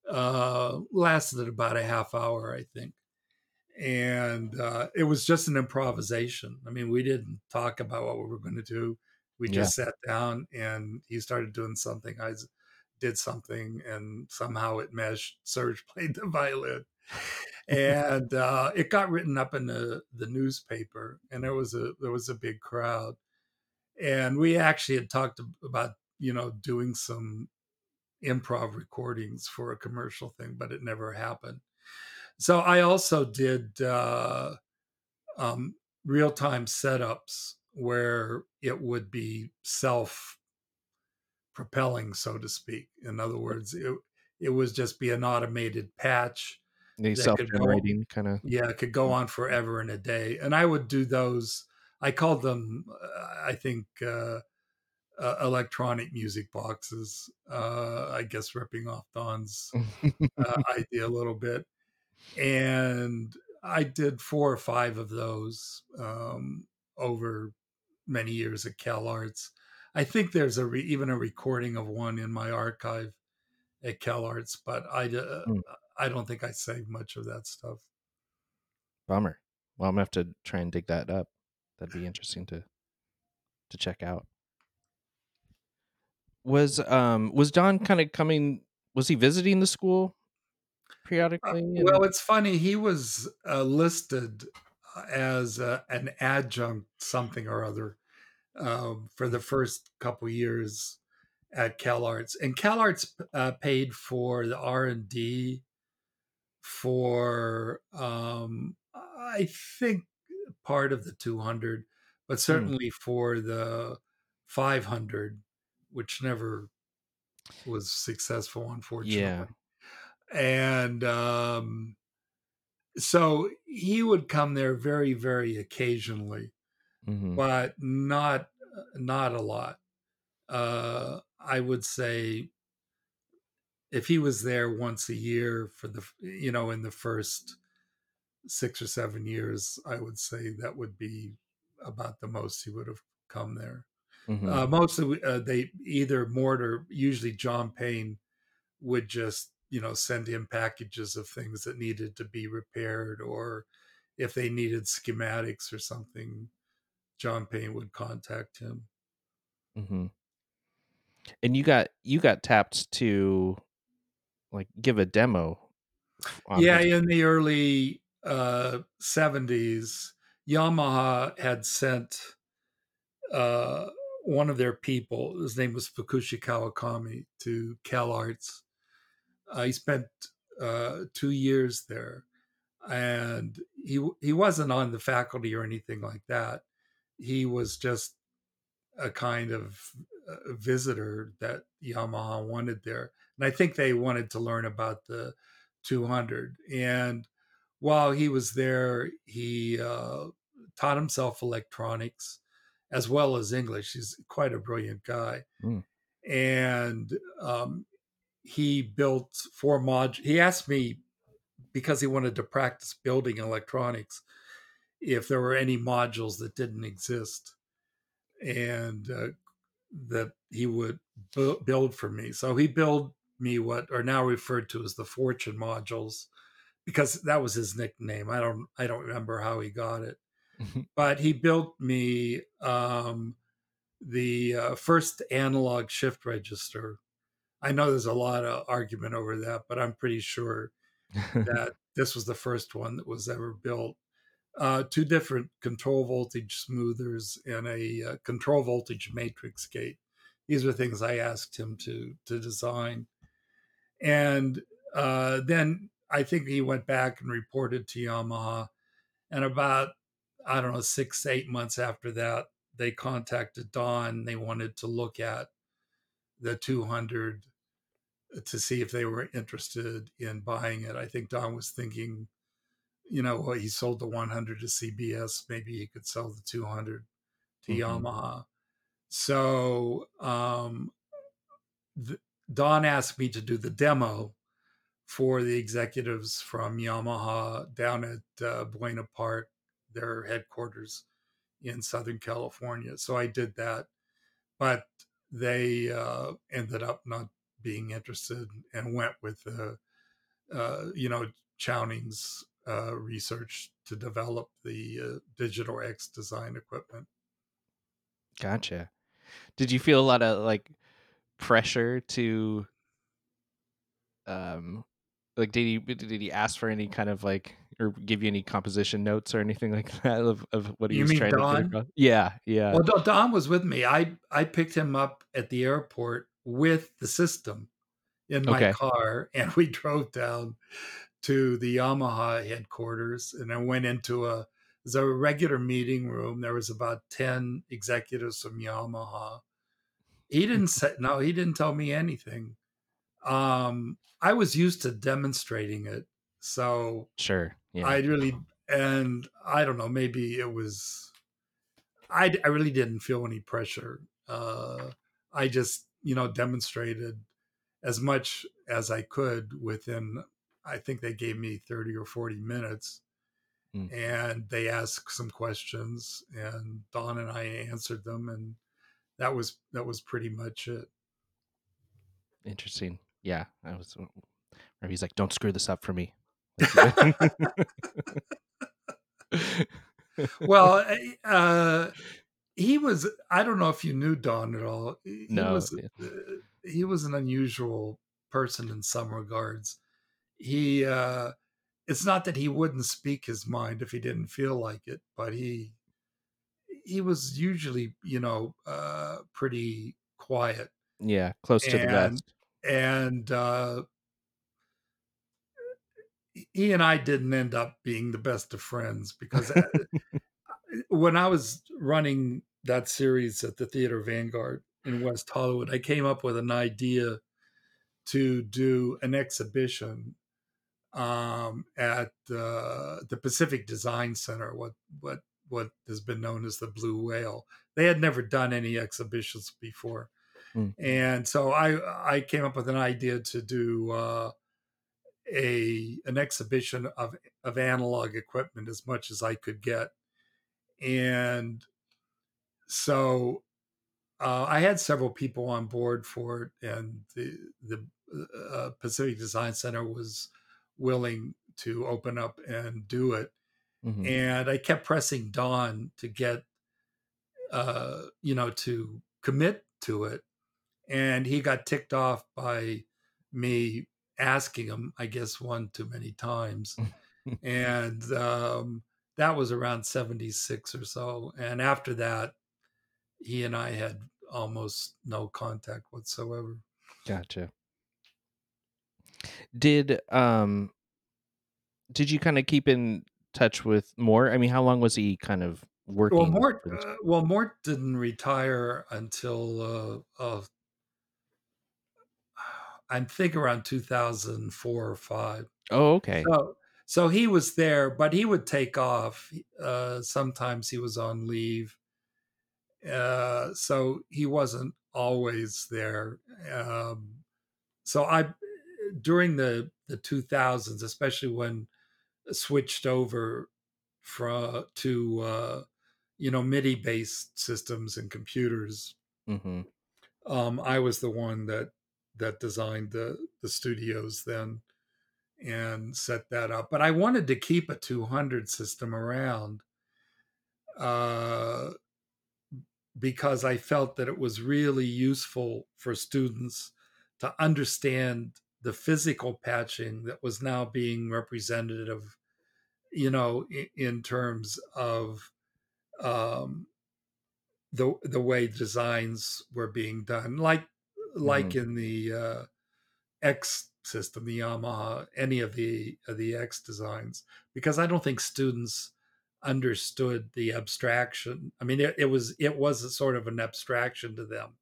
Uh, lasted about a half hour, I think and uh, it was just an improvisation. I mean, we didn't talk about what we were going to do. We Yeah. just sat down, and he started doing something. I did something, and somehow it meshed. Serge played the violin, and uh, it got written up in the the newspaper, and there was a there was a big crowd. And we actually had talked about you know doing some improv recordings for a commercial thing, but it never happened. So I also did uh, um, real time setups where it would be self propelling, so to speak. In other words, it it was just be an automated patch. The that could go- self-generating kind of. Yeah, it could go on forever and a day. And I would do those. I called them, uh, I think, uh, uh, electronic music boxes. Uh, I guess ripping off Don's uh, idea a little bit. And I did four or five of those um, over many years at CalArts. I think there's a re- even a recording of one in my archive at CalArts, but I uh, Hmm. I don't think I saved much of that stuff. Bummer. Well, I'm gonna have to try and dig that up. That'd be interesting to to check out. Was um was Don kind of coming? Was he visiting the school periodically? Uh, and- well, it's funny. He was uh, listed as uh, an adjunct something or other um, for the first couple years at CalArts, and CalArts uh, paid for the R and D for um, I think part of the 200, but certainly for the 500, which never was successful, unfortunately. Yeah. and um, so he would come there very very occasionally hmm but not not a lot. Uh, i would say if he was there once a year for the you know in the first six or seven years i would say that would be about the most he would have come there hmm uh, mostly uh, they either Mort or usually John Payne would just you know send him packages of things that needed to be repaired or if they needed schematics or something John Payne would contact him. hmm And you got you got tapped to like give a demo. on yeah, in the early uh, 70s, Yamaha had sent uh, one of their people, his name was Fukushi Kawakami, to CalArts. Uh, he spent uh, two years there, and he he wasn't on the faculty or anything like that. He was just a kind of uh, visitor that Yamaha wanted there, and I think they wanted to learn about the 200. And while he was there, he uh, taught himself electronics as well as English. He's quite a brilliant guy, Mm. and um, he built four mod. He asked me because he wanted to practice building electronics if there were any modules that didn't exist and uh, that he would bu- build for me so he built me what are now referred to as the fortune modules because that was his nickname i don't i don't remember how he got it but he built me um, the uh, first analog shift register i know there's a lot of argument over that but i'm pretty sure that this was the first one that was ever built. Uh, two different control voltage smoothers and a uh, control voltage matrix gate. These were things I asked him to to design, and uh, then I think he went back and reported to Yamaha. And about I don't know six eight months after that, they contacted Don. They wanted to look at the 200 to see if they were interested in buying it. I think Don was thinking, you know, well, he sold the 100 to CBS. Maybe he could sell the 200 to Mhm. Yamaha. So um, th- Don asked me to do the demo for the executives from Yamaha down at uh, Buena Park, their headquarters in Southern California. So I did that, but they uh, ended up not being interested and went with the, uh, you know, Chowning's uh, research to develop the uh, Digital X design equipment. Gotcha. Did you feel a lot of like pressure to um like did he did he ask for any kind of like or give you any composition notes or anything like that of, of what he You was mean trying to Don? get across? Yeah, yeah. Well, Don- was with me. I I picked him up at the airport with the system in my Okay. car, and we drove down to the Yamaha headquarters, and I went into a was a regular meeting room. There was about 10 executives from Yamaha. He didn't say, no, he didn't tell me anything. Um, I was used to demonstrating it. So Sure. Yeah. I really, and I don't know, maybe it was, I, I really didn't feel any pressure. Uh, I just, you know, demonstrated as much as I could within, I think they gave me 30 or 40 minutes. Mm. And they asked some questions, and Don and I answered them, and that was that was pretty much it. Interesting. Yeah. I was. He's like, "Don't screw this up for me." Well, uh, he was. I don't know if you knew Don at all. He No, was. yeah. uh, He was an unusual person in some regards. He. Uh, it's not that he wouldn't speak his mind if he didn't feel like it, but he. He was usually, you know, uh, pretty quiet, yeah, close to the And- vest. and uh, he and I didn't end up being the best of friends because uh, when I was running that series at the Theater Vanguard in West Hollywood, I came up with an idea to do an exhibition um, at uh, the Pacific Design Center, what what what has been known as the Blue Whale. They had never done any exhibitions before, Hmm. and so I I came up with an idea to do. Uh, a an exhibition of of analog equipment as much as I could get, and so uh, I had several people on board for it, and the the uh, Pacific Design Center was willing to open up and do it, Mhm. and I kept pressing Don to get, uh, you know, to commit to it, and he got ticked off by me asking him, I guess, one too many times, and um, that was around seventy six or so, and after that, he and I had almost no contact whatsoever. Gotcha. Did um did you kind of keep in touch with Mort? I mean, how long was he kind of working? Well, Mort, uh, well, Mort didn't retire until uh, uh, I think around two thousand four or five. oh, okay. So, so he was there, but he would take off. Uh, sometimes he was on leave, uh, so he wasn't always there. Um, so I, during the the two thousands, especially when it switched over from to uh, you know MIDI based systems and computers, hmm um, I was the one that that designed the the studios then and set that up. But I wanted to keep a 200 system around uh, because I felt that it was really useful for students to understand the physical patching that was now being representative, you know, in, in terms of um, the the way designs were being done, like like in the uh, X system, the Yamaha, any of the of the X designs, because I don't think students understood the abstraction. I mean, it, it was it was a sort of an abstraction to them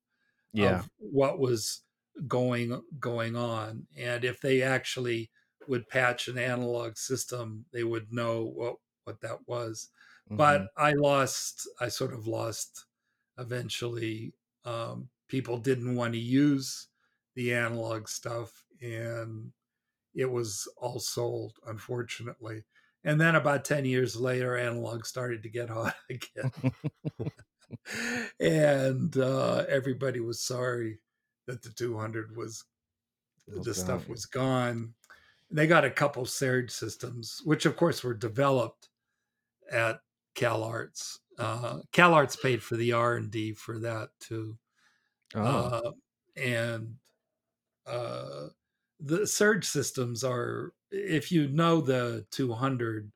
Yeah. of what was going going on, and if they actually would patch an analog system, they would know what what that was mhm. but I lost. I sort of lost. Eventually, um, people didn't want to use the analog stuff, and it was all sold, unfortunately. And then about ten years later, analog started to get hot again, and uh, everybody was sorry that the 200 was the stuff was gone. They got a couple Serge systems, which of course were developed at CalArts. Uh, CalArts paid for the R and D for that too, oh, uh, and uh, the Serge systems are. If you know the 200,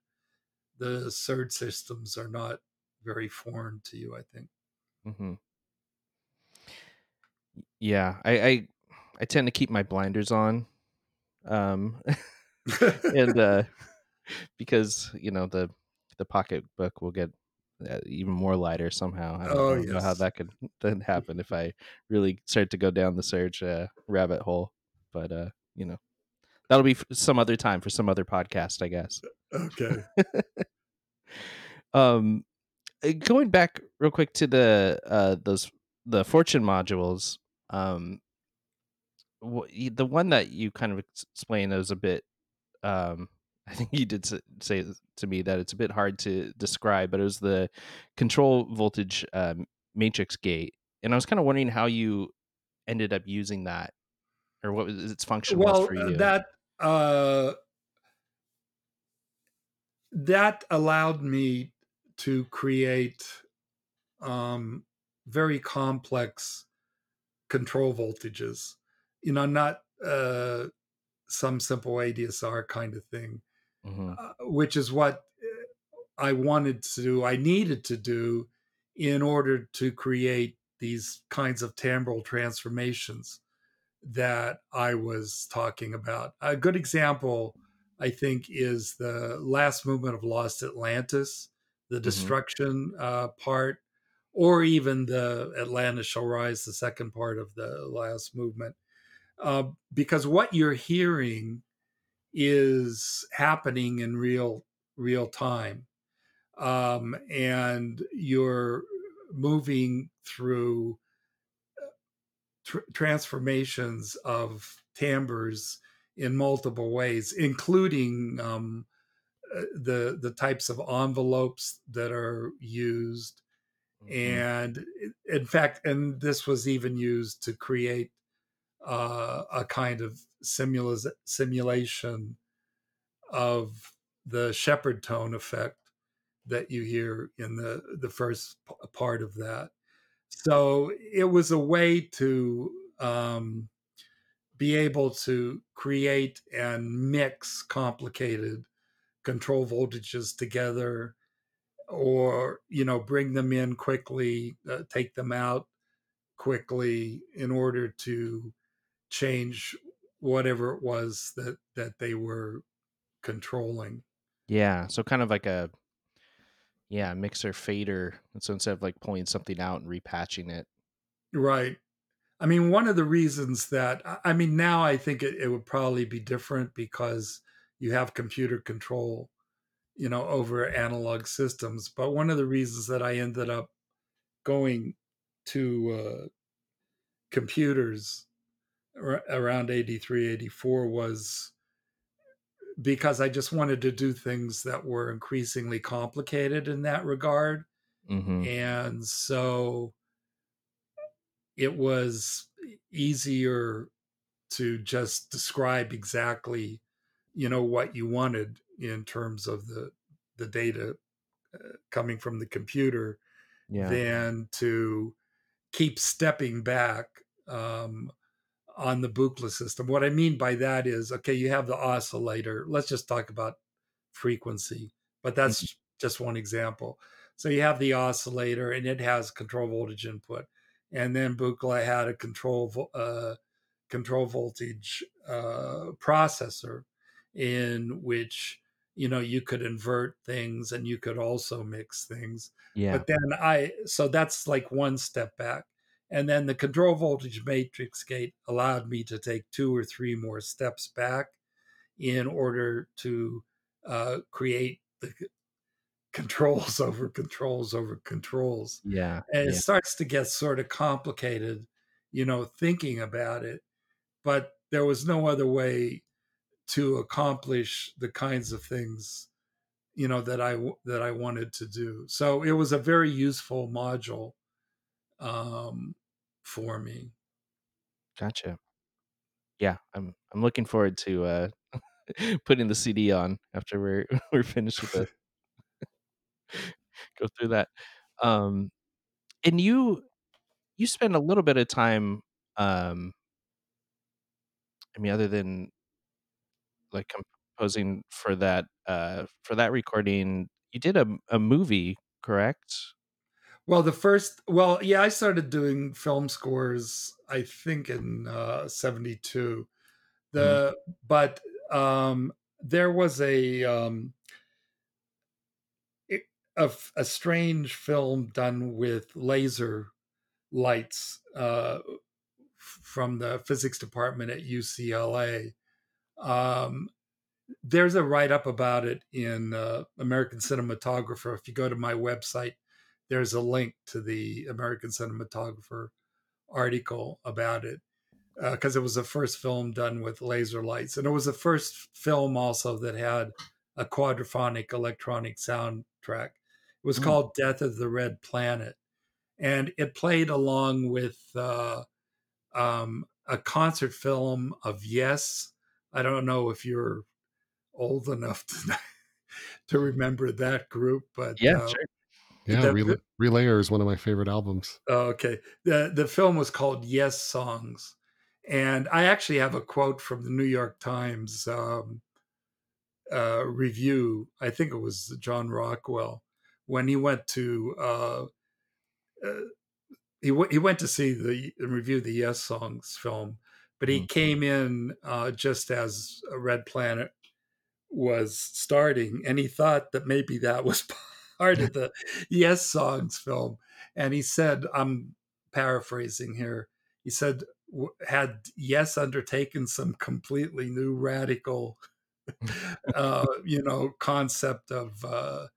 the Serge systems are not very foreign to you. I think. Mm-hmm. yeah. I, I I tend to keep my blinders on, um, and uh, because you know the the pocketbook will get even more lighter somehow. I don't, Oh, I don't know how that could then happen if I really start to go down the Serge uh, rabbit hole. But uh, you know, that'll be some other time for some other podcast, I guess. Okay. um, uh, going back real quick to the uh those the fortune modules. Um, the one that you kind of ex- explained was a bit um i think you did say to me that it's a bit hard to describe but it was the control voltage um, matrix gate and i was kind of wondering how you ended up using that or what was its function was well for uh, you. that uh that allowed me to create um very complex control voltages you know not uh some simple adsr kind of thing Mhm. uh, which is what uh, i wanted to do i needed to do in order to create these kinds of timbral transformations that I was talking about. A good example, I think, is the last movement of Lost Atlantis, the destruction uh, part, or even the Atlantis Shall Rise, the second part of the last movement. Uh, because what you're hearing is happening in real real time, um, and you're moving through tr- transformations of timbres in multiple ways, including um, uh, the the types of envelopes that are used, Mhm. and in fact, and this was even used to create uh, a kind of simula- simulation of the Shepard tone effect that you hear in the the first p- part of that. So it was a way to um, be able to create and mix complicated control voltages together or you know bring them in quickly uh, take them out quickly in order to change whatever it was that that they were controlling yeah so kind of like a yeah mixer fader And so instead of like pulling something out and repatching it right I mean, one of the reasons that I mean now I think it, it would probably be different because you have computer control, you know, over analog systems. But one of the reasons that I ended up going to uh, computers around 83, 84 was because I just wanted to do things that were increasingly complicated in that regard. hmm And so it was easier to just describe exactly you know what you wanted in terms of the the data uh, coming from the computer yeah than to keep stepping back um, on the Buchla system. What I mean by that is, okay, you have the oscillator. Let's just talk about frequency, but that's just one example. So you have the oscillator, and it has control voltage input, and then Buchla had a control uh, control voltage uh, processor in which you know you could invert things and you could also mix things yeah but then i so that's like one step back and then the control voltage matrix gate allowed me to take two or three more steps back in order to uh, create the controls over controls over controls. Yeah and it yeah. starts to get sort of complicated you know thinking about it but there was no other way to accomplish the kinds of things you know that I that I wanted to do. So it was a very useful module um, for me. gotcha yeah i'm i'm looking forward to uh putting the cd on after we're we're finished with it. go through that um and you you spend a little bit of time um i mean other than like composing for that uh for that recording you did a, a movie correct Well, the first, well, yeah, I started doing film scores. I think in uh, '72. The but um, there was a um, a, a strange film done with laser lights uh, from the physics department at UCLA. Um, there's a write up about it in uh, American Cinematographer. If you go to my website, there's a link to the American Cinematographer article about it because uh, it was the first film done with laser lights, and it was the first film also that had a quadraphonic electronic soundtrack. It was mm. called Death of the Red Planet, and it played along with uh, um, a concert film of Yes. I don't know if you're old enough to to remember that group, but yeah, uh, sure. Yeah, the, Rel- Relayer is one of my favorite albums. Okay. The the film was called Yessongs. And I actually have a quote from the New York Times um, uh, review. I think it was John Rockwell when he went to uh, uh, he w- he went to see the review the Yessongs film, but he mm-hmm. came in uh, just as Red Planet was starting, and he thought that maybe that was part of the Yessongs film. And he said, I'm paraphrasing here. He said, had Yes undertaken some completely new radical, uh, you know, concept of uh,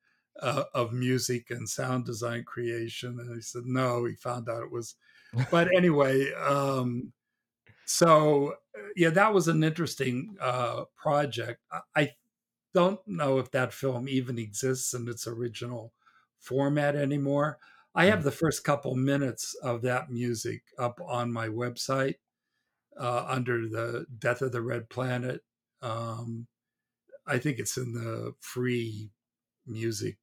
uh, of music and sound design creation? And he said, no. He found out it was, but anyway. Um, so yeah, that was an interesting uh, project. I don't know if that film even exists in its original format anymore. I have hmm. the first couple minutes of that music up on my website uh, under the Death of the Red Planet. Um, I think it's in the free music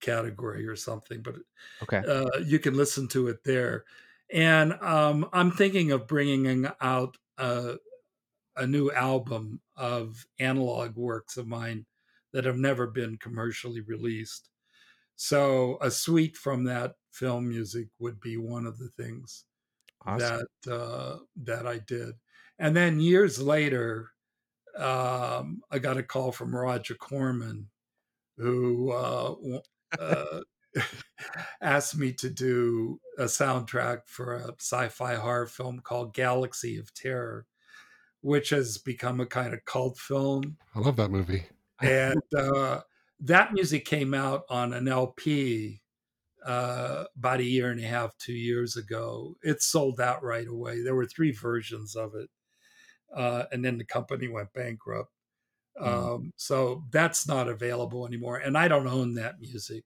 category or something, but okay, uh, you can listen to it there. And um, I'm thinking of bringing out a, a new album of analog works of mine that have never been commercially released. So a suite from that film music would be one of the things awesome. that uh, that I did. And then years later, um, I got a call from Roger Corman, who uh, uh, asked me to do a soundtrack for a sci-fi horror film called Galaxy of Terror, which has become a kind of cult film. I love that movie. and uh, that music came out on an LP uh, about a year and a half, two years ago. It sold out right away. There were three versions of it, uh, and then the company went bankrupt. Mm. Um, so that's not available anymore, and I don't own that music.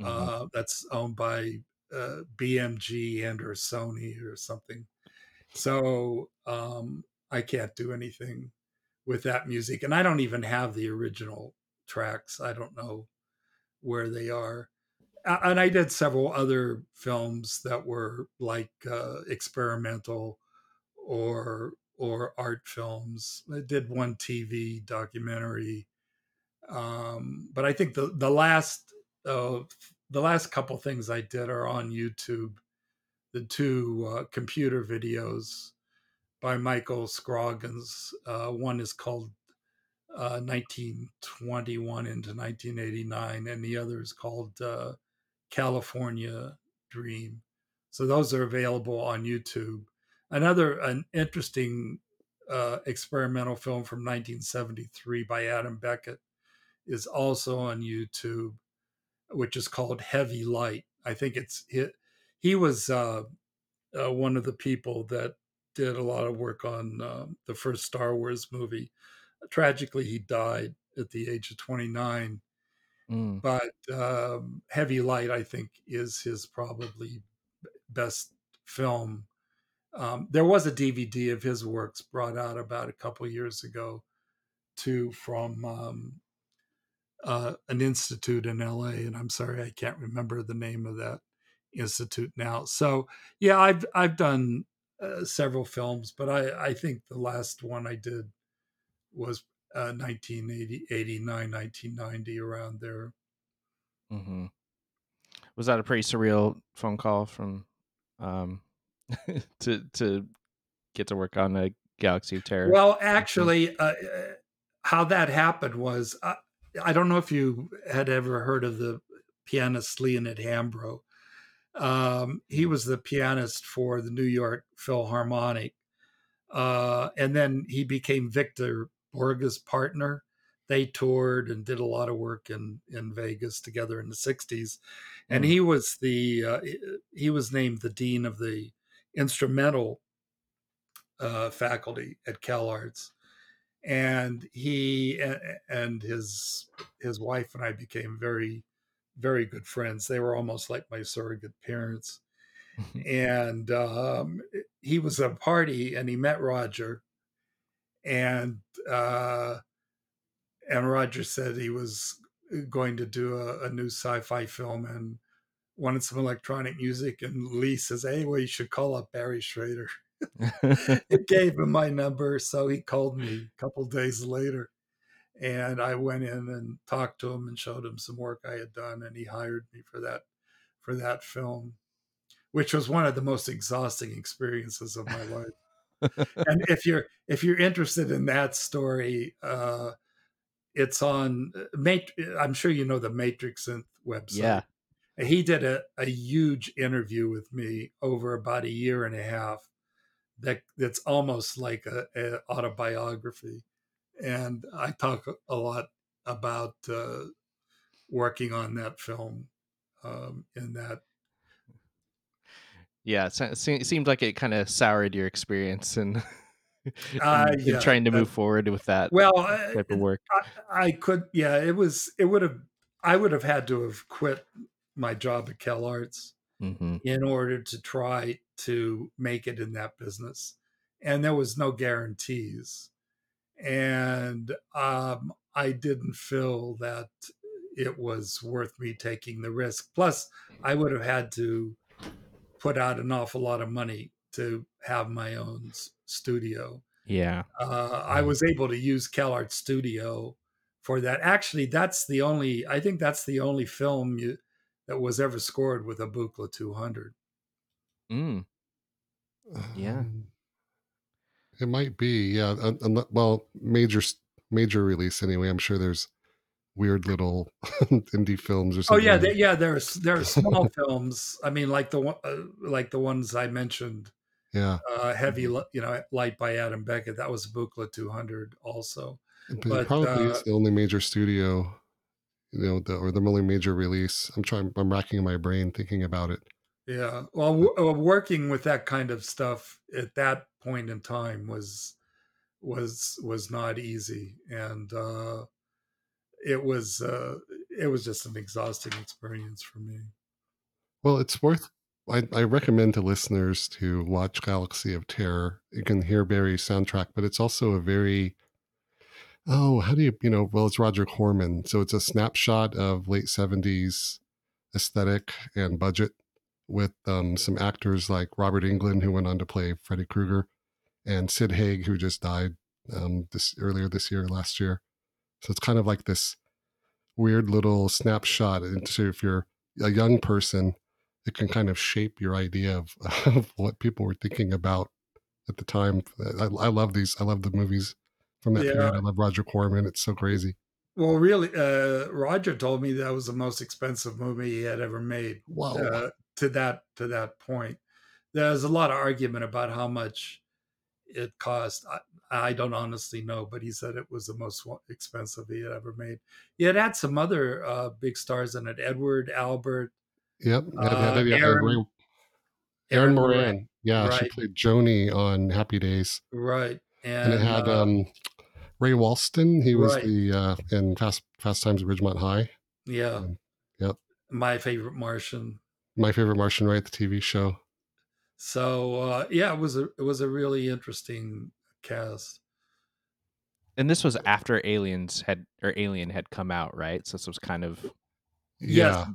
Mm-hmm. Uh, that's owned by uh, BMG and or Sony or something. So um, I can't do anything with that music, and I don't even have the original tracks. I don't know where they are. And I did several other films that were like uh, experimental or or art films. I did one TV documentary, um, but I think the the last uh, the last couple things I did are on YouTube. The two uh, computer videos by Michael Scroggins. Uh, one is called 1921 uh, into 1989, and the other is called uh, California Dream. So those are available on YouTube. Another an interesting uh, experimental film from 1973 by Adam Beckett is also on YouTube, which is called Heavy Light. I think it's he, he was uh, uh, one of the people that did a lot of work on uh, the first Star Wars movie tragically, he died at the age of 29. Mm. But um, Heavy Light, I think, is his probably best film. Um, there was a DVD of his works brought out about a couple years ago, too, from um, uh, an institute in LA. And I'm sorry, I can't remember the name of that institute now. So, yeah, I've I've done uh, several films, but I I think the last one I did was uh, 1989, 1990, around there. Mm-hmm. Was that a pretty surreal phone call from um, to to get to work on a Galaxy of Terror? Well, actually, uh, uh, how that happened was uh, I don't know if you had ever heard of the pianist Leonid Hambro. Um, he was the pianist for the New York Philharmonic. Uh, and then he became Victor Borge's partner. They toured and did a lot of work in, in Vegas together in the 60s. And Mm. he was the uh, he was named the dean of the instrumental uh, faculty at CalArts. And he and his his wife and I became very very good friends. They were almost like my surrogate parents and um, he was at a party and he met Roger, and uh, and Roger said he was going to do a, a new sci-fi film and wanted some electronic music, and Lee says, "Hey, well, you should call up Barry Schrader." it gave him my number, so he called me a couple days later. And I went in and talked to him and showed him some work I had done, and he hired me for that for that film which was one of the most exhausting experiences of my life. and if you're if you're interested in that story, uh, it's on uh, I'm sure you know the Matrix Synth website. yeah. He did a, a huge interview with me over about a year and a half. That that's almost like a, a autobiography, and I talk a lot about uh, working on that film um, in that Yeah. It se- se- seemed like it kind of soured your experience and, Uh, and yeah, trying to move forward with that well I- type of work. I, I could, yeah, it was, it would have, I would have had to have quit my job at CalArts hmm in order to try to make it in that business. And there was no guarantees. And um, I didn't feel that it was worth me taking the risk. Plus, I would have had to put out an awful lot of money to have my own studio Yeah. uh, I was able to use CalArt Studio for that. Actually, that's the only. I think that's the only film you, that was ever scored with a Buchla 200. Mm. Yeah. Um, it might be. Yeah. well, major major release anyway. I'm sure there's weird little indie films or something. Oh something. yeah, they, yeah. There's there are small films. I mean, like the one, uh, like the ones I mentioned. yeah. Uh, heavy, you know, light by Adam Beckett. That was Buchla 200 also. But, But, probably uh, is the only major studio, you know, the, or the only major release. I'm trying. I'm racking my brain thinking about it. Yeah. Well, w- uh, working with that kind of stuff at that point in time was was was not easy, and uh, it was uh, it was just an exhausting experience for me. Well, it's worth. I, I recommend to listeners to watch Galaxy of Terror. You can hear Barry's soundtrack, but it's also a very oh, how do you you know? Well, it's Roger Corman, so it's a snapshot of late seventies aesthetic and budget with um, some actors like Robert Englund, who went on to play Freddy Krueger, and Sid Haig, who just died um, this earlier this year, last year. So it's kind of like this weird little snapshot into if you're a young person, it can kind of shape your idea of, of what people were thinking about at the time. I, I love these. I love the movies from that Yeah. period. I love Roger Corman. It's so crazy. Well, really, uh, Roger told me that was the most expensive movie he had ever made. Wow. uh, to that to that point. There's a lot of argument about how much it cost. I, I don't honestly know, but he said it was the most expensive he had ever made. Yeah it had some other uh, big stars in it: Edward Albert, Yep. Uh, yeah, Erin- Erin Erin Moran. Yeah, she played Joanie on Happy Days, right? and, And, it had uh, um, Ray Walston. He was Right. the uh, in Fast Fast Times at Ridgemont High. yeah, um, yep. my favorite Martian. My favorite Martian, right? The TV show. So uh, yeah, it was a it was a really interesting cast. And this was after Aliens had or Alien had come out, right? So this was kind of Yes. Yeah.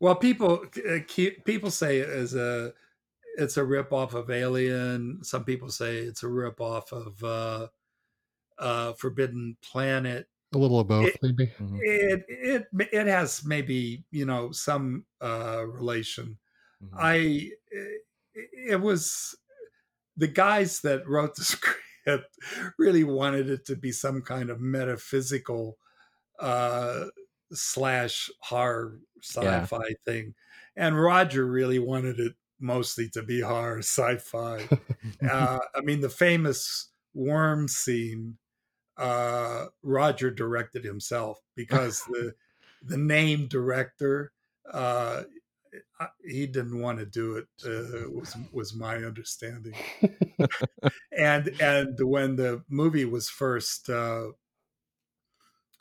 Well, people uh, keep, people say it is a it's a rip off of Alien. Some people say it's a rip off of uh, uh, Forbidden Planet. A little of both, It- maybe. Mhm. It it it has maybe you know some uh, relation. Mhm. I it, was the guys that wrote the script really wanted it to be some kind of metaphysical uh, slash horror sci-fi yeah. thing, and Roger really wanted it mostly to be horror sci-fi. uh, I mean, the famous worm scene, uh, Roger directed himself because the the name director uh, he didn't want to do it uh, was was my understanding. And and when the movie was first uh,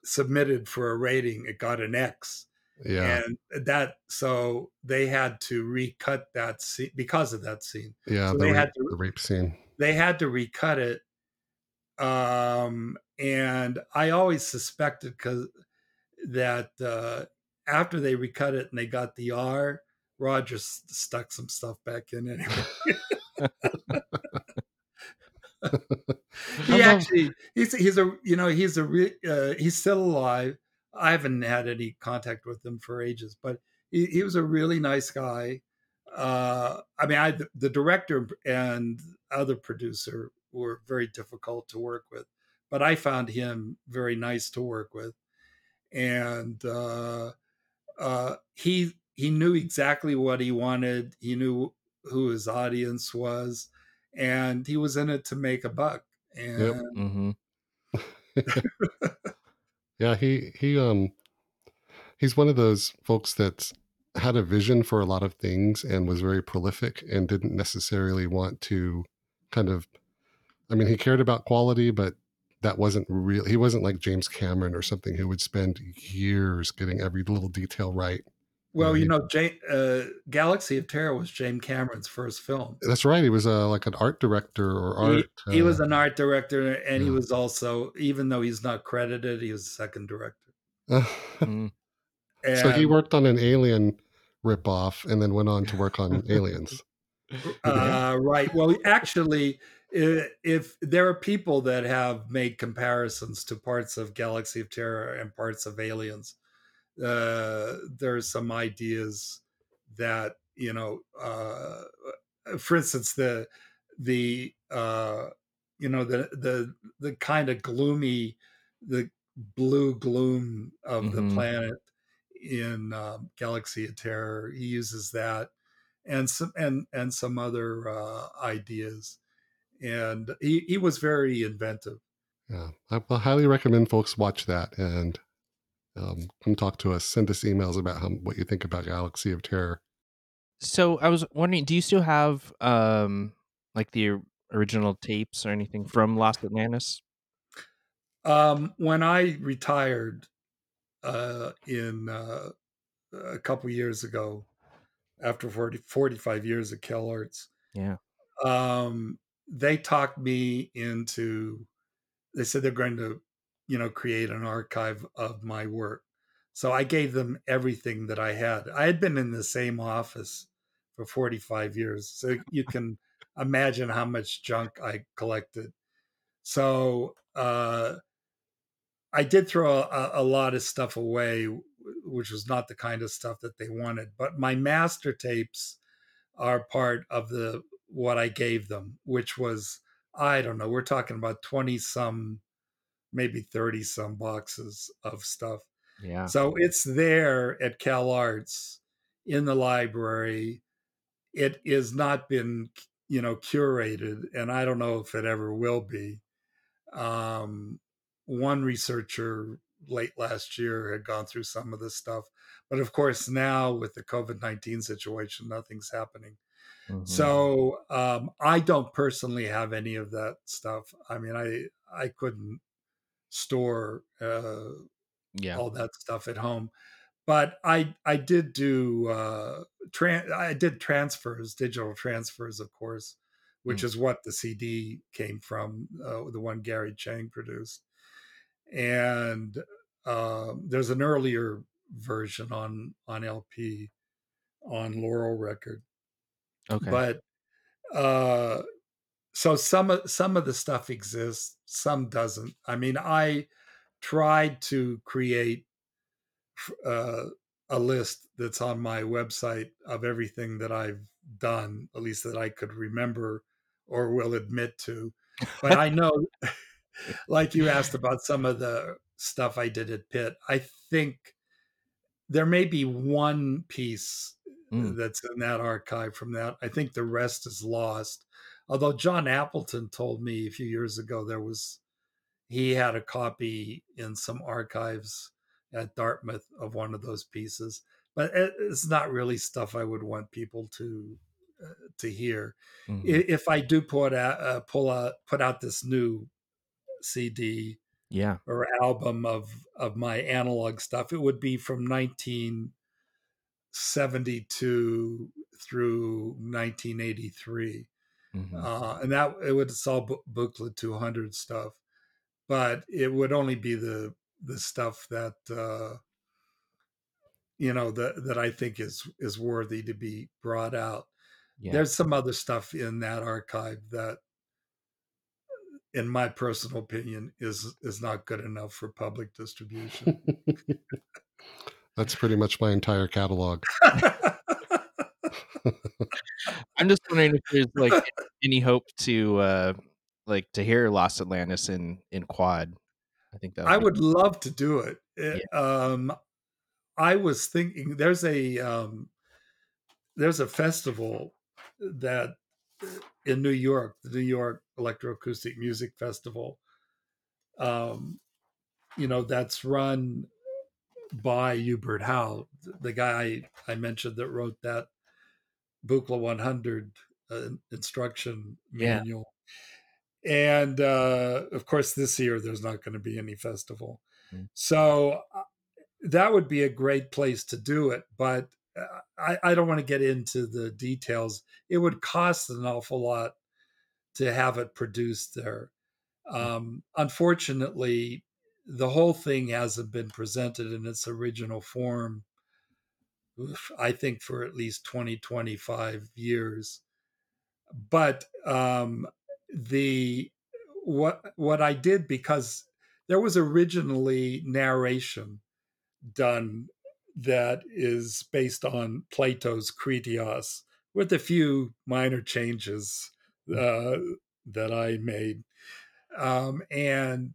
submitted for a rating it got an x. Yeah. And that so they had to recut that scene because of that scene. Yeah so the, they rape, had to, the rape scene. they had to recut it um and i always suspected because that uh after they recut it and they got the r Roger stuck some stuff back in anyway. he actually he's he's a you know he's a re, uh, he's still alive. I haven't had any contact with him for ages, but he, he was a really nice guy. Uh, I mean, I the, the director and other producer were very difficult to work with, but I found him very nice to work with, and uh, uh, he he knew exactly what he wanted. He knew who his audience was, and he was in it to make a buck. And yep. mm-hmm. yeah, he he um he's one of those folks that had a vision for a lot of things and was very prolific and didn't necessarily want to kind of I mean, he cared about quality, but that wasn't real. He wasn't like James Cameron or something who would spend years getting every little detail right. Well, you know, J- uh, Galaxy of Terror was James Cameron's first film. That's right. He was uh, like an art director or art. He, he uh, was an art director, and yeah. he was also, even though he's not credited, he was a second director. mm. so he worked on an Alien ripoff, and then went on to work on Aliens. Uh, right. Well, actually, if there are people that have made comparisons to parts of Galaxy of Terror and parts of Aliens, uh, there's some ideas that you know uh, for instance the the uh, you know the the the kind of gloomy the blue gloom of mm-hmm. the planet in um, Galaxy of Terror. He uses that and some and and some other uh, ideas, and he he was very inventive. Yeah, I will highly recommend folks watch that and um, come talk to us. Send us emails about how, what you think about Galaxy of Terror. So I was wondering, do you still have um, like the original tapes or anything from Lost Atlantis? Um, when I retired uh, in uh, a couple years ago, after 40, 45 years at CalArts, yeah, um, they talked me into. They said they're going to you know, create an archive of my work. So I gave them everything that I had. I had been in the same office for 45 years. So you can imagine how much junk I collected. So uh, I did throw a, a, lot of stuff away, which was not the kind of stuff that they wanted. But my master tapes are part of the what I gave them, which was I don't know. We're talking about 20 some maybe 30 some boxes of stuff. Yeah. So it's there at CalArts in the library. It has not been, you know, curated, and I don't know if it ever will be. Um, one researcher late last year had gone through some of this stuff, but of course now with the COVID nineteen situation, nothing's happening. Mm-hmm. So um, I don't personally have any of that stuff. I mean, I I couldn't store uh, yeah. all that stuff at home. But I I did do uh, tran- I did transfers, digital transfers, of course, which mm. is what the CD came from, uh, the one Gary Chang produced. And uh, there's an earlier version on on LP on Laurel Record. Okay, but uh, so some of some of the stuff exists some doesn't. I mean i tried to create uh, a list that's on my website of everything that i've done at least that i could remember or will admit to but i know like you asked about some of the stuff i did at pitt i think there may be one piece Mm. that's in that archive from that. I think the rest is lost. Although John Appleton told me a few years ago there was he had a copy in some archives at Dartmouth of one of those pieces, but it's not really stuff I would want people to uh, to hear. Mhm. If I do put out uh, pull out put out this new CD Yeah. or album of of my analog stuff, it would be from 1972 through 1983 Mhm. uh, and that it would it's all book, Buchla 200 stuff but it would only be the the stuff that uh you know that that i think is is worthy to be brought out yeah. there's some other stuff in that archive that in my personal opinion is is not good enough for public distribution That's pretty much my entire catalog. I'm just wondering if there's like any hope to uh like to hear Lost Atlantis in in quad. I think that I would love to do it. It- Yeah. Um, I was thinking there's a um, there's a festival that in New York, the New York Electroacoustic Music Festival. Um, you know that's run by Hubert Howe, the guy I mentioned that wrote that Buchla 100 uh, instruction Yeah. manual. And uh, of course, this year there's not going to be any festival. Mm. So uh, that would be a great place to do it. But uh, I, I don't want to get into the details. It would cost an awful lot to have it produced there. Um, unfortunately, the whole thing hasn't been presented in its original form, I think, for at least 20, 25 years. But um, the what what I did because there was originally narration done that is based on Plato's Critias with a few minor changes uh, that I made. Um, and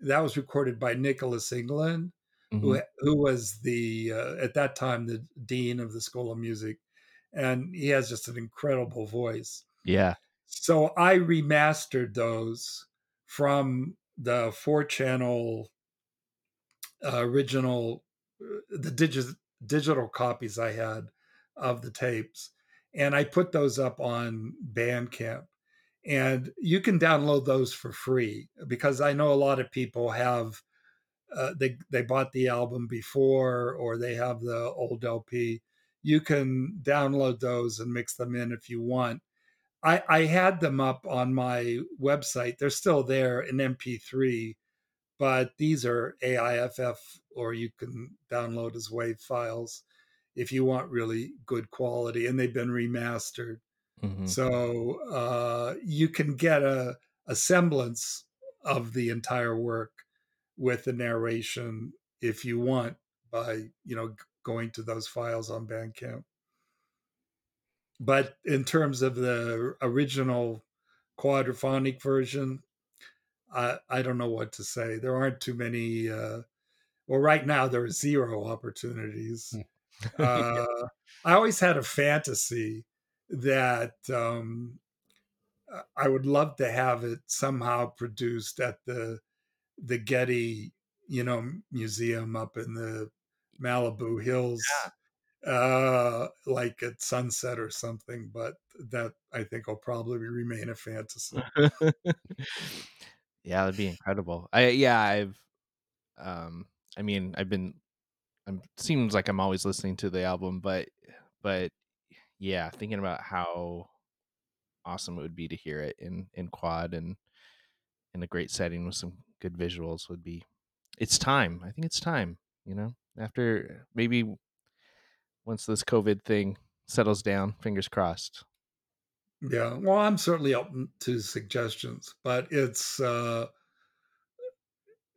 that was recorded by Nicholas England, Mhm. who, who was the, uh, at that time, the dean of the School of Music. And he has just an incredible voice. Yeah. So I remastered those from the four channel uh, original, uh, the digi- digital copies I had of the tapes. And I put those up on Bandcamp. And you can download those for free because I know a lot of people have. Uh, they they bought the album before or they have the old LP. You can download those and mix them in if you want. I, I had them up on my website. They're still there in MP3, but these are AIFF or you can download as WAV files if you want really good quality, and they've been remastered. Mhm. So uh, you can get a, a semblance of the entire work with the narration if you want by you know g- going to those files on Bandcamp. But in terms of the original quadraphonic version, I I don't know what to say. There aren't too many. Uh, well, right now there are zero opportunities. Uh, I always had a fantasy that um, I would love to have it somehow produced at the the Getty, you know, museum up in the Malibu Hills, uh, like at sunset or something. But that I think will probably remain a fantasy. yeah, that'd be incredible. I yeah, I've um I mean, I've been I'm seems like I'm always listening to the album, but but yeah, thinking about how awesome it would be to hear it in in quad and in a great setting with some good visuals would be it's time. I think it's time, you know. After maybe once this COVID thing settles down, fingers crossed. Yeah, well, I'm certainly open to suggestions, but it's uh,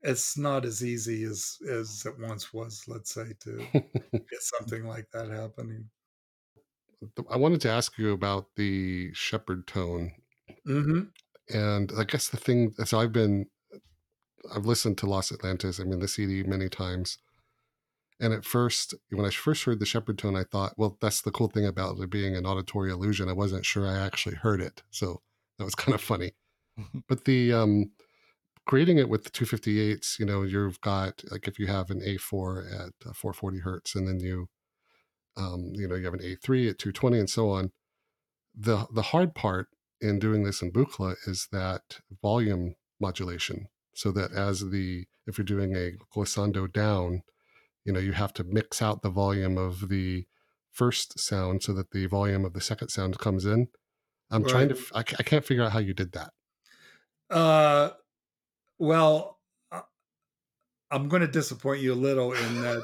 it's not as easy as as it once was. Let's say to get something like that happening. I wanted to ask you about the Shepard tone, hmm and I guess the thing. So I've been, I've listened to Lost Atlantis. I mean, the CD many times, And at first, when I first heard the Shepard tone, I thought, well, that's the cool thing about it being an auditory illusion. I wasn't sure I actually heard it. So that was kind of funny. but the um, creating it with the 258s, you know, you've got like if you have an A4 at uh, 440 hertz, and then you, um, you know, you have an A3 at 220, and so on. The the hard part in doing this in Buchla is that volume modulation. So that as the if you're doing a glissando down, you know, you have to mix out the volume of the first sound so that the volume of the second sound comes in. I'm right. trying to, I, I can't figure out how you did that. Uh, well, I'm going to disappoint you a little in that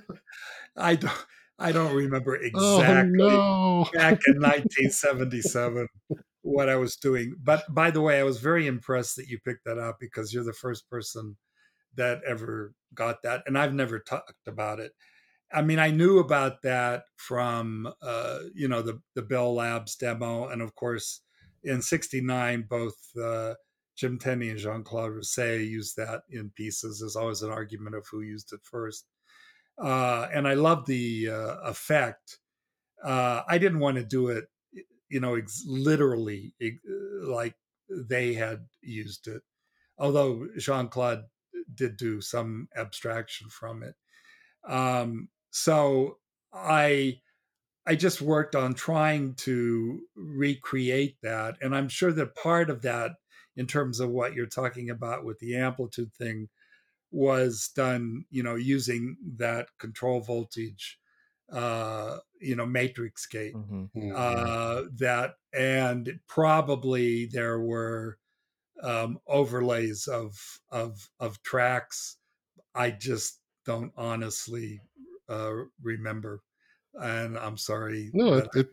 I don't. I don't remember oh, exactly oh, no. back in 1977 what I was doing. But by the way, I was very impressed that you picked that up because you're the first person that ever got that, and I've never talked about it. I mean, I knew about that from uh, you know the the Bell Labs demo, and of course, in '69, both uh, Jim Tenney and Jean Claude Risset used that in pieces. There's always an argument of who used it first, uh, and I love the uh, effect. Uh, I didn't want to do it, you know, ex- literally like they had used it, although Jean Claude did do some abstraction from it. Um, so I I just worked on trying to recreate that, and I'm sure that part of that, in terms of what you're talking about with the amplitude thing, was done, you know, using that control voltage, uh, you know, matrix gate. Mm-hmm. mm-hmm. Uh, that and probably there were um, overlays of of of tracks. I just don't honestly uh, remember, and I'm sorry. No, it, it,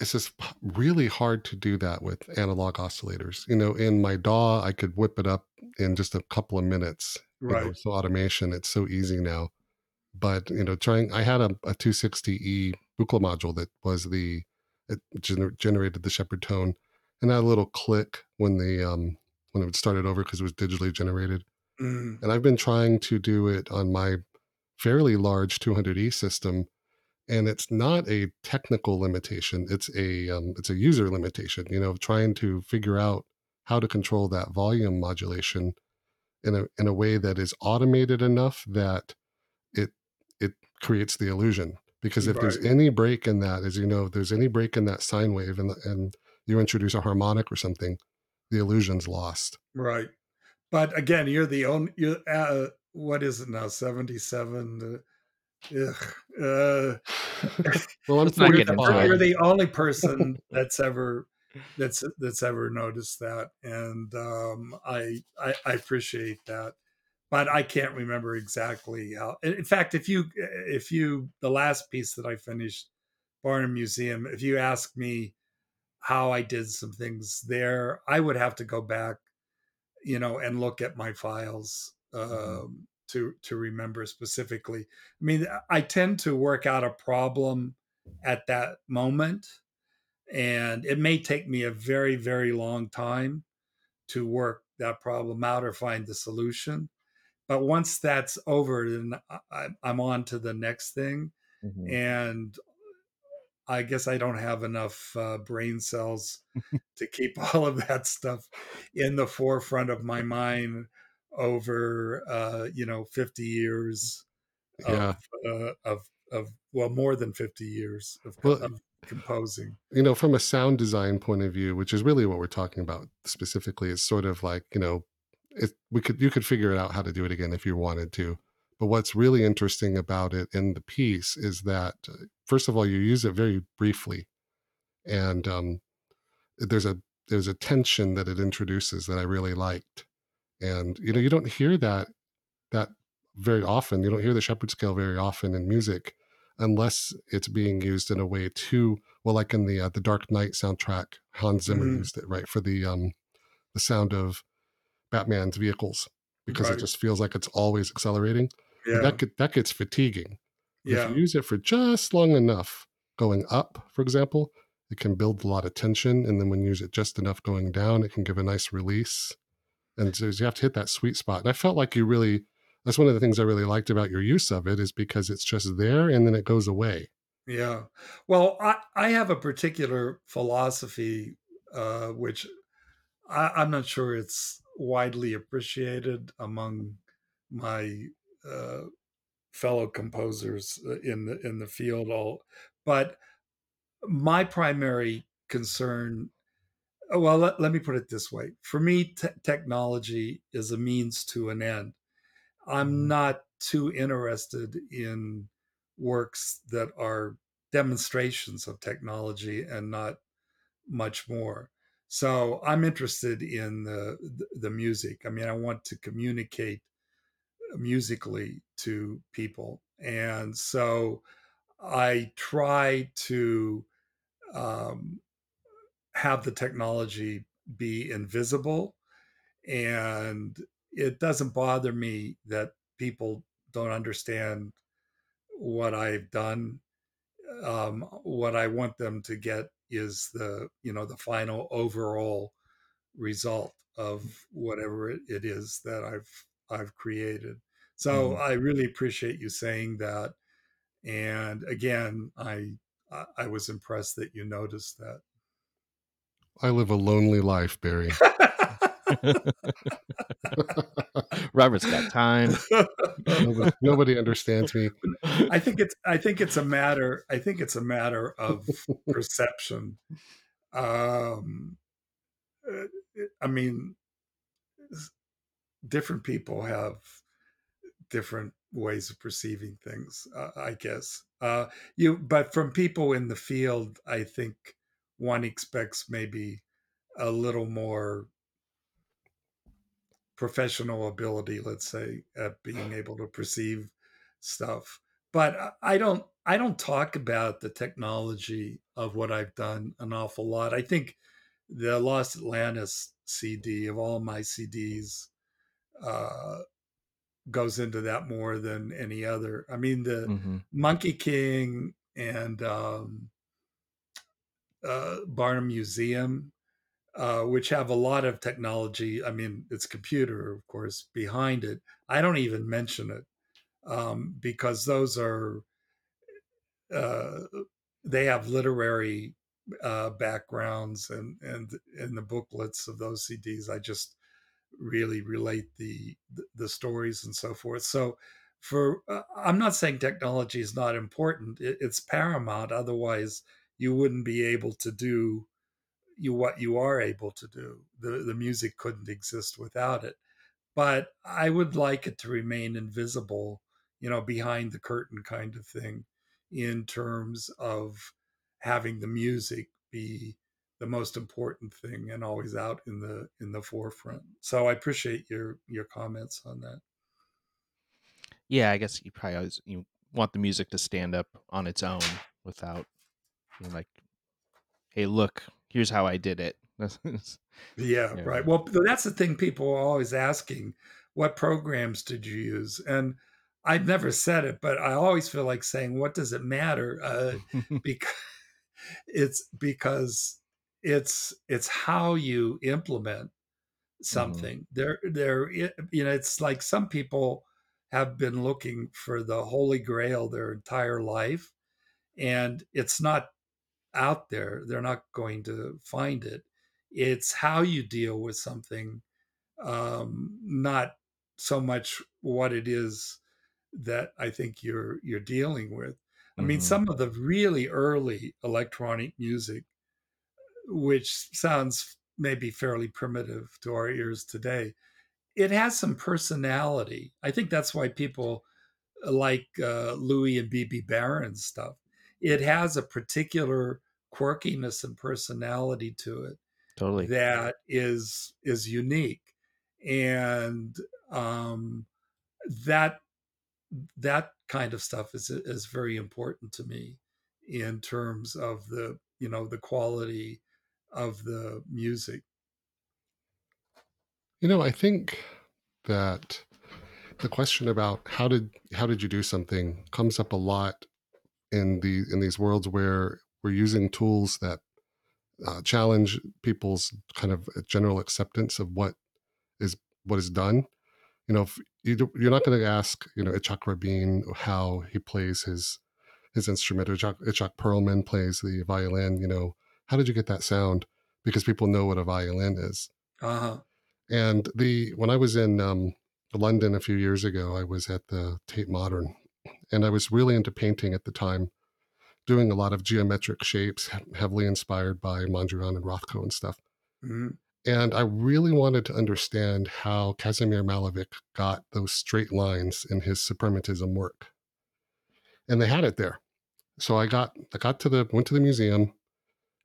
it's just really hard to do that with analog oscillators. You know, in my DAW, I could whip it up in just a couple of minutes. Right. Know, so automation, it's so easy now. But you know, trying, I had a, a 260e Buchla module that was the it gener- generated the Shepard tone, and that little click when the um when it would start it over because it was digitally generated. Mm. And I've been trying to do it on my fairly large 200e system, and it's not a technical limitation. It's a um, it's a user limitation. You know, trying to figure out how to control that volume modulation in a in a way that is automated enough that it it creates the illusion. Because if right. there's any break in that, as you know, if there's any break in that sine wave, and and you introduce a harmonic or something, the illusion's lost. Right. But again, you're the only. You're, uh, what is it now? Seventy-seven. Uh, uh, well, I'm not getting you're, you're the only person that's ever that's that's ever noticed that, and um, I, I I appreciate that. But I can't remember exactly how. In fact, if you if you the last piece that I finished, Barnum Museum, if you ask me how I did some things there, I would have to go back, you know, and look at my files mm-hmm. um, to to remember specifically. I mean, I tend to work out a problem at that moment, and it may take me a very very long time to work that problem out or find the solution. But once that's over, then I, am on to the next thing. Mm-hmm. And I guess I don't have enough uh, brain cells to keep all of that stuff in the forefront of my mind over uh, you know 50 years of, uh, of of well more than 50 years of, well, of composing. You know from a sound design point of view which is really what we're talking about specifically it's sort of like you know it, we could you could figure it out how to do it again if you wanted to. But what's really interesting about it in the piece is that, uh, first of all, you use it very briefly, and um, there's a there's a tension that it introduces that I really liked, and you know you don't hear that that very often. You don't hear the Shepard scale very often in music, unless it's being used in a way too well, like in the uh, the Dark Knight soundtrack. Hans Zimmer mm-hmm. used it right for the um, the sound of Batman's vehicles because right. it just feels like it's always accelerating yeah. that get, that gets fatiguing. Yeah. If you use it for just long enough going up, for example, it can build a lot of tension, and then when you use it just enough going down, it can give a nice release. And so you have to hit that sweet spot. And I felt like you really that's one of the things I really liked about your use of it is because it's just there and then it goes away. Yeah. Well, I, I have a particular philosophy, uh, which I, I'm not sure it's widely appreciated among my uh, fellow composers uh, in the in the field. All, but my primary concern. uh, Well, let, let me put it this way: for me, te- technology is a means to an end. I'm Mhm. not too interested in works that are demonstrations of technology and not much more. So I'm interested in the the music. I mean, I want to communicate musically to people, and so I try to um, have the technology be invisible, and it doesn't bother me that people don't understand what I've done. Um, what I want them to get is the you know the final overall result of whatever it, it is that I've I've created. So Mhm. I really appreciate you saying that. And again, I I I was impressed that you noticed that. I live a lonely life, Barry. Robert's got time. nobody, nobody understands me. I think it's I think it's a matter I think it's a matter of perception. Um, uh, I mean, different people have different ways of perceiving things. Uh, I guess uh, you, but from people in the field, I think one expects maybe a little more professional ability, let's say, at being able to perceive stuff. But I- don't I don't talk about the technology of what I've done an awful lot. I think the Lost Atlantis CD of all my CDs uh, goes into that more than any other. I mean, the hmm Monkey King and um, uh, Barnum Museum uh, which have a lot of technology. I mean, it's computer, of course, behind it. I don't even mention it um, because those are uh, they have literary uh, backgrounds and and in the booklets of those CDs. I just really relate the the stories and so forth. So. For uh, I'm not saying technology is not important. It, it's paramount. Otherwise, you wouldn't be able to do you what you are able to do. The the music couldn't exist without it. But I would like it to remain invisible, you know, behind the curtain kind of thing, in terms of having the music be the most important thing and always out in the in the forefront. So I appreciate your your comments on that. Yeah, I guess you probably always you want the music to stand up on its own without being like, "Hey, look, here's how I did it." Yeah, yeah. right. Well, that's the thing people are always asking, what programs did you use? And I've never said it, but I always feel like saying, what does it matter? Uh, because it's because it's it's how you implement Mhm. something. There there you know, it's like some people have been looking for the holy grail their entire life and it's not out there. They're not going to find it. It's how you deal with something, um, not so much what it is that I think you're you're dealing with. I mean, Mhm. some of the really early electronic music, which sounds maybe fairly primitive to our ears today, it has some personality. I think that's why people like uh, Louis and Bebe Barron stuff. It has a particular quirkiness and personality to it Totally. that is is unique, and um, that that kind of stuff is is very important to me in terms of the you know the quality of the music. You know, I think that the question about how did how did you do something comes up a lot in the in these worlds where we're using tools that uh, challenge people's kind of general acceptance of what is what is done You know, if you you're not going to ask, you know, Itzhak Rabin how he plays his his instrument. Itzhak, Itzhak Perlman plays the violin. You know, how did you get that sound? Because people know what a violin is. Uh huh. And the when I was in um, London a few years ago, I was at the Tate Modern, and I was really into painting at the time, doing a lot of geometric shapes, heavily inspired by Mondrian and Rothko and stuff. hmm And I really wanted to understand how Kazimir Malevich got those straight lines in his suprematism work. And they had it there. So I got I got to the went to the museum.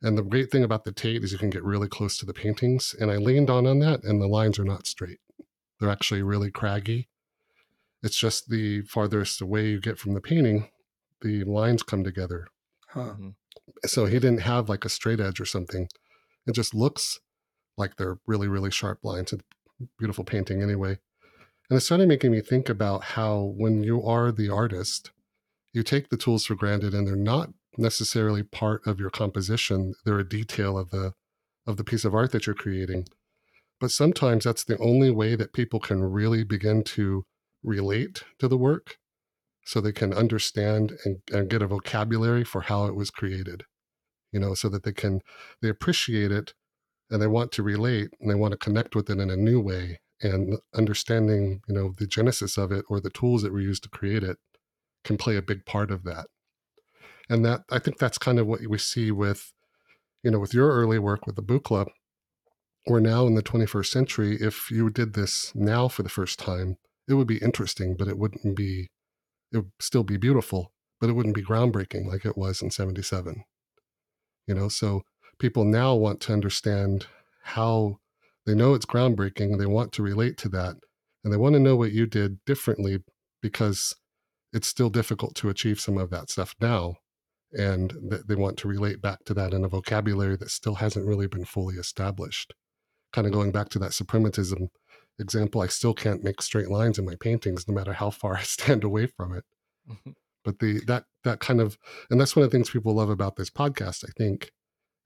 And the great thing about the Tate is you can get really close to the paintings. And I leaned on on that and the lines are not straight. They're actually really craggy. It's just the farthest away you get from the painting, the lines come together. Huh. Mm-hmm. So he didn't have like a straight edge or something. It just looks like they're really, really sharp lines. It's a beautiful painting anyway. And it started making me think about how when you are the artist, you take the tools for granted and they're not necessarily part of your composition. They're a detail of the of the piece of art that you're creating. But sometimes that's the only way that people can really begin to relate to the work so they can understand and, and get a vocabulary for how it was created you know so that they can they appreciate it and they want to relate and they want to connect with it in a new way. And understanding you know the genesis of it or the tools that were used to create it can play a big part of that. And that i think that's kind of what we see with you know with your early work with the Buchla we're now in the 21st century if you did this now for the first time it would be interesting but it wouldn't be it would still be beautiful but it wouldn't be groundbreaking like it was in 77 you know? So people now want to understand how they know it's groundbreaking they want to relate to that and they want to know what you did differently because it's still difficult to achieve some of that stuff now and th- they want to relate back to that in a vocabulary that still hasn't really been fully established. Kind of going back to that suprematism example i still can't make straight lines in my paintings no matter how far i stand away from it Mhm. but the that that kind of and that's one of the things people love about this podcast i think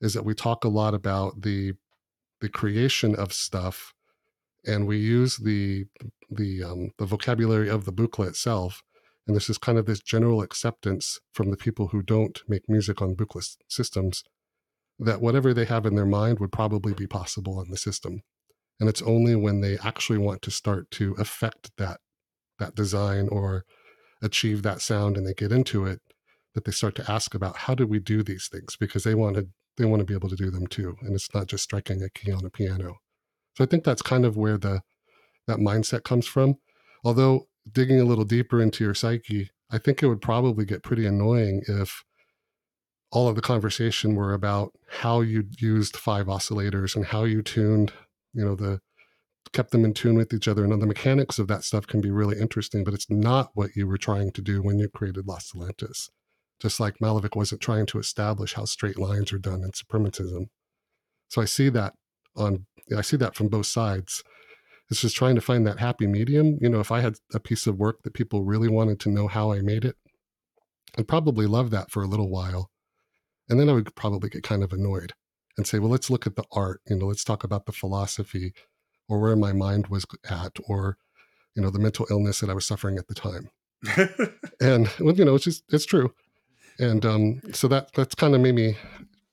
is that we talk a lot about the the creation of stuff and we use the the um, the vocabulary of the Buchla itself and this is kind of this general acceptance from the people who don't make music on Buchla systems that whatever they have in their mind would probably be possible on the system and it's only when they actually want to start to affect that that design or achieve that sound and they get into it that they start to ask about how do we do these things? because they want to they want to be able to do them too and it's not just striking a key on a piano. So i think that's kind of where the that mindset comes from. Although digging a little deeper into your psyche i think it would probably get pretty annoying if all of the conversation were about how you used five oscillators and how you tuned you know the kept them in tune with each other and the mechanics of that stuff can be really interesting but it's not what you were trying to do when you created Lost Atlantis just like Malevich wasn't trying to establish how straight lines are done in suprematism. So I see that on I see that from both sides. It's just trying to find that happy medium. You know, if I had a piece of work that people really wanted to know how I made it, I'd probably love that for a little while. And then I would probably get kind of annoyed and say, well, let's look at the art, you know, let's talk about the philosophy or where my mind was at or, you know, the mental illness that I was suffering at the time. And well, you know, it's just it's true. And um, so that that's kind of made me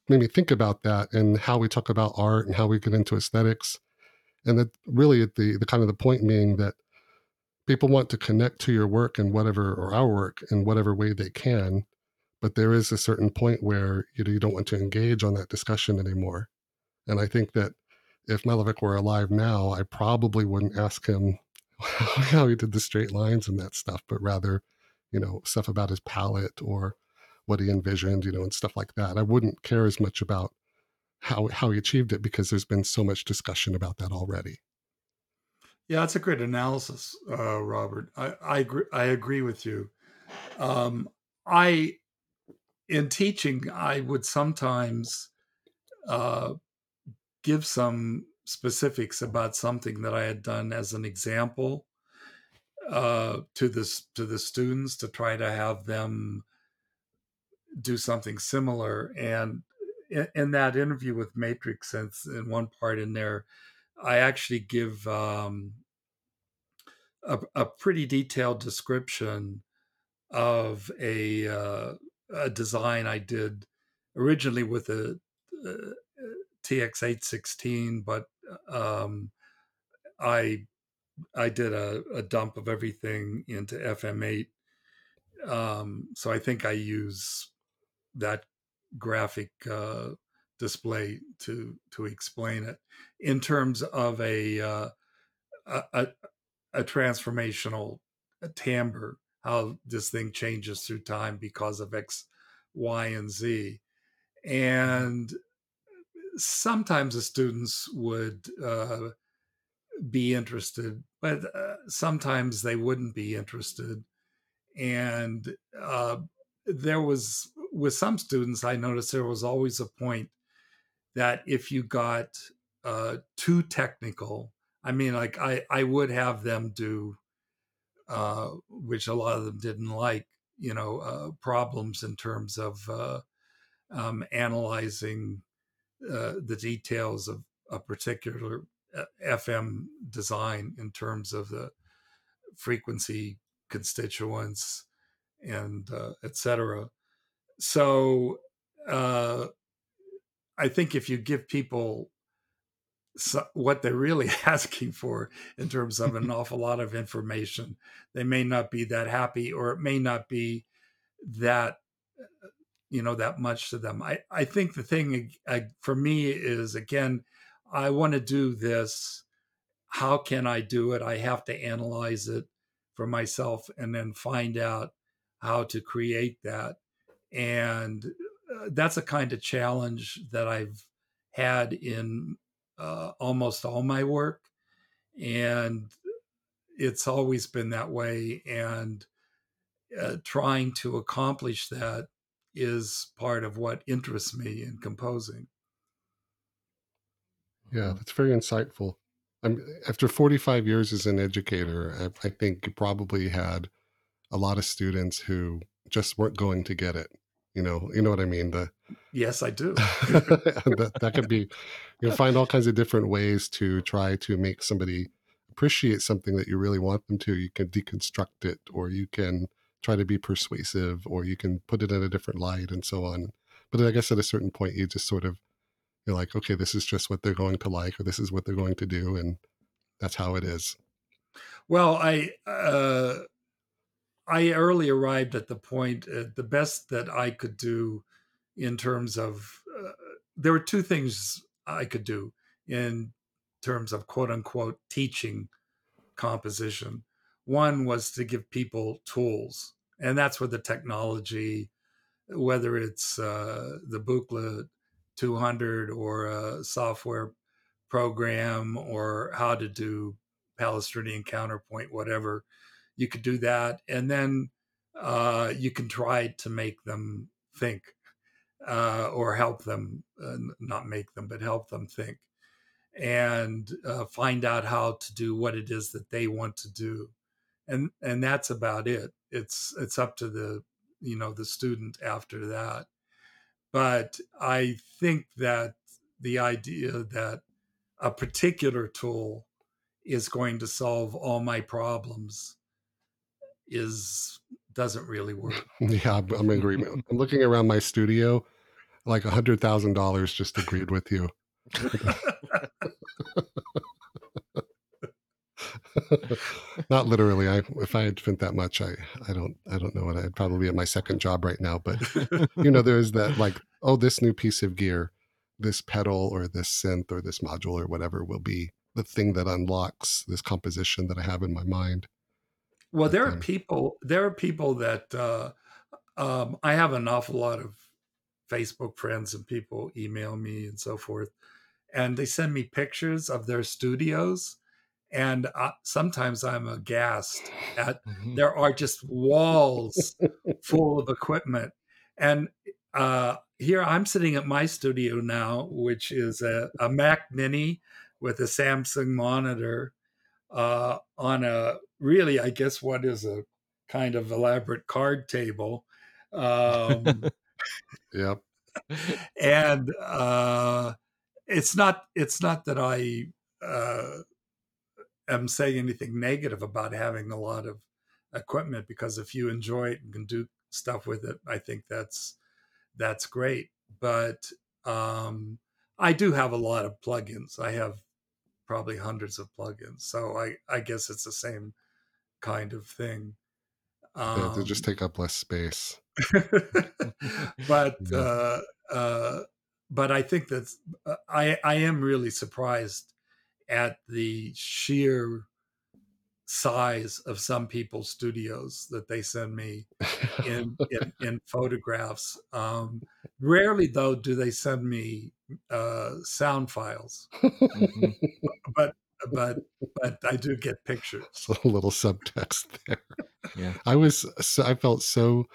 made me think about that and how we talk about art and how we get into aesthetics. And that really at the the kind of the point being that people want to connect to your work and whatever or our work in whatever way they can but there is a certain point where you, know, you don't want to engage on that discussion anymore and i think that if Malevich were alive now i probably wouldn't ask him how he did the straight lines and that stuff but rather you know stuff about his palette or what he envisioned, you know, and stuff like that. I wouldn't care as much about how how he achieved it because there's been so much discussion about that already. yeah, that's a great analysis, uh, Robert. I, I agree. I agree with you. Um, I, in teaching, I would sometimes uh, give some specifics about something that I had done as an example uh, to this to the students to try to have them do something similar. And in, in that interview with Matrix, and in one part in there, I actually give um, a, a pretty detailed description of a, uh, a design I did originally with a, a TX816, but um, I I did a, a, dump of everything into FM8. Um, so I think I use that graphic uh, display to to explain it in terms of a uh, a, a, transformational timbre, how this thing changes through time because of X, Y, and Z, and sometimes the students would uh, be interested, but uh, sometimes they wouldn't be interested. And uh, there was, with some students, I noticed there was always a point that if you got uh, too technical, I mean, like I, I would have them do, uh, which a lot of them didn't like, you know, uh, problems in terms of uh, um, analyzing the details of a particular FM design in terms of the frequency constituents and uh, etc. So uh, I think if you give people so what they're really asking for in terms of an awful lot of information, they may not be that happy, or it may not be that you know that much to them. I I think the thing uh, for me is again I want to do this. How can I do it? I have to analyze it for myself and then find out how to create that. And uh, that's a kind of challenge that I've had in uh, almost all my work. And it's always been that way. And uh, trying to accomplish that is part of what interests me in composing. Yeah, that's very insightful. I'm, after 45 years as an educator, I, I think you probably had a lot of students who just weren't going to get it. You know, you know what I mean. The yes, I do. that, that could be, you know, find all kinds of different ways to try to make somebody appreciate something that you really want them to. You can deconstruct it, or you can try to be persuasive, or you can put it in a different light, and so on. But I guess at a certain point, you just sort of you're like, okay, this is just what they're going to like, or this is what they're going to do, and that's how it is. Well, I uh, I early arrived at the point uh, the best that I could do in terms of uh, there were two things I could do in terms of quote unquote teaching composition. One was to give people tools, and that's where the technology, whether it's uh, the Buchla 200 or a software program or how to do Palestrinian counterpoint, whatever. You could do that. And then uh, you can try to make them think uh, or help them, uh, not make them, but help them think and uh, find out how to do what it is that they want to do. And, and that's about it. It's, it's up to the, you know, the student after that. But I think that the idea that a particular tool is going to solve all my problems is doesn't really work. yeah, I'm in agreement. I'm looking around my studio, like a hundred thousand dollars just agreed with you. Not literally. I if I had spent that much, I I don't I don't know what I'd probably be at my second job right now. But you know, there's that like, oh, this new piece of gear, this pedal or this synth or this module or whatever will be the thing that unlocks this composition that I have in my mind. Well, there are people. There are people that uh, um, I have an awful lot of Facebook friends and people email me and so forth, and they send me pictures of their studios and uh, sometimes I'm aghast at mm-hmm. there are just walls full of equipment, and uh, here I'm sitting at my studio now, which is a, a Mac Mini with a Samsung monitor uh, on a really, I guess, what is a kind of elaborate card table. Um, yep. And uh, it's not it's not that I uh, am saying anything negative about having a lot of equipment because if you enjoy it and can do stuff with it, I think that's that's great. But um, I do have a lot of plugins. I have probably hundreds of plugins, so I I guess it's the same kind of thing. Um, yeah, they just take up less space. but yeah. uh, uh, but I think that uh, I I am really surprised at the sheer size of some people's studios that they send me in in, in, photographs. Um, rarely, though, do they send me uh, sound files, mm-hmm. but but but I do get pictures. So a little subtext there. Yeah, I was I felt so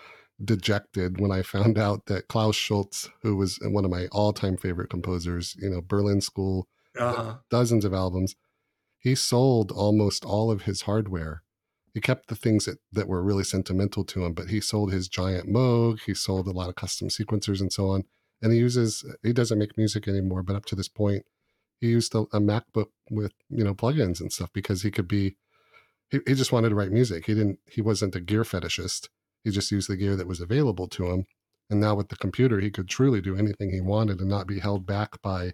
dejected when I found out that Klaus Schulze, who was one of my all-time favorite composers, you know, Berlin School, uh-huh. dozens of albums, he sold almost all of his hardware. He kept the things that, that were really sentimental to him, but he sold his giant Moog, he sold a lot of custom sequencers and so on. And he uses he doesn't make music anymore, but up to this point, he used a, a MacBook with, you know, plugins and stuff because he could be he, he just wanted to write music. He didn't he wasn't a gear fetishist he just used the gear that was available to him. And now with the computer, he could truly do anything he wanted and not be held back by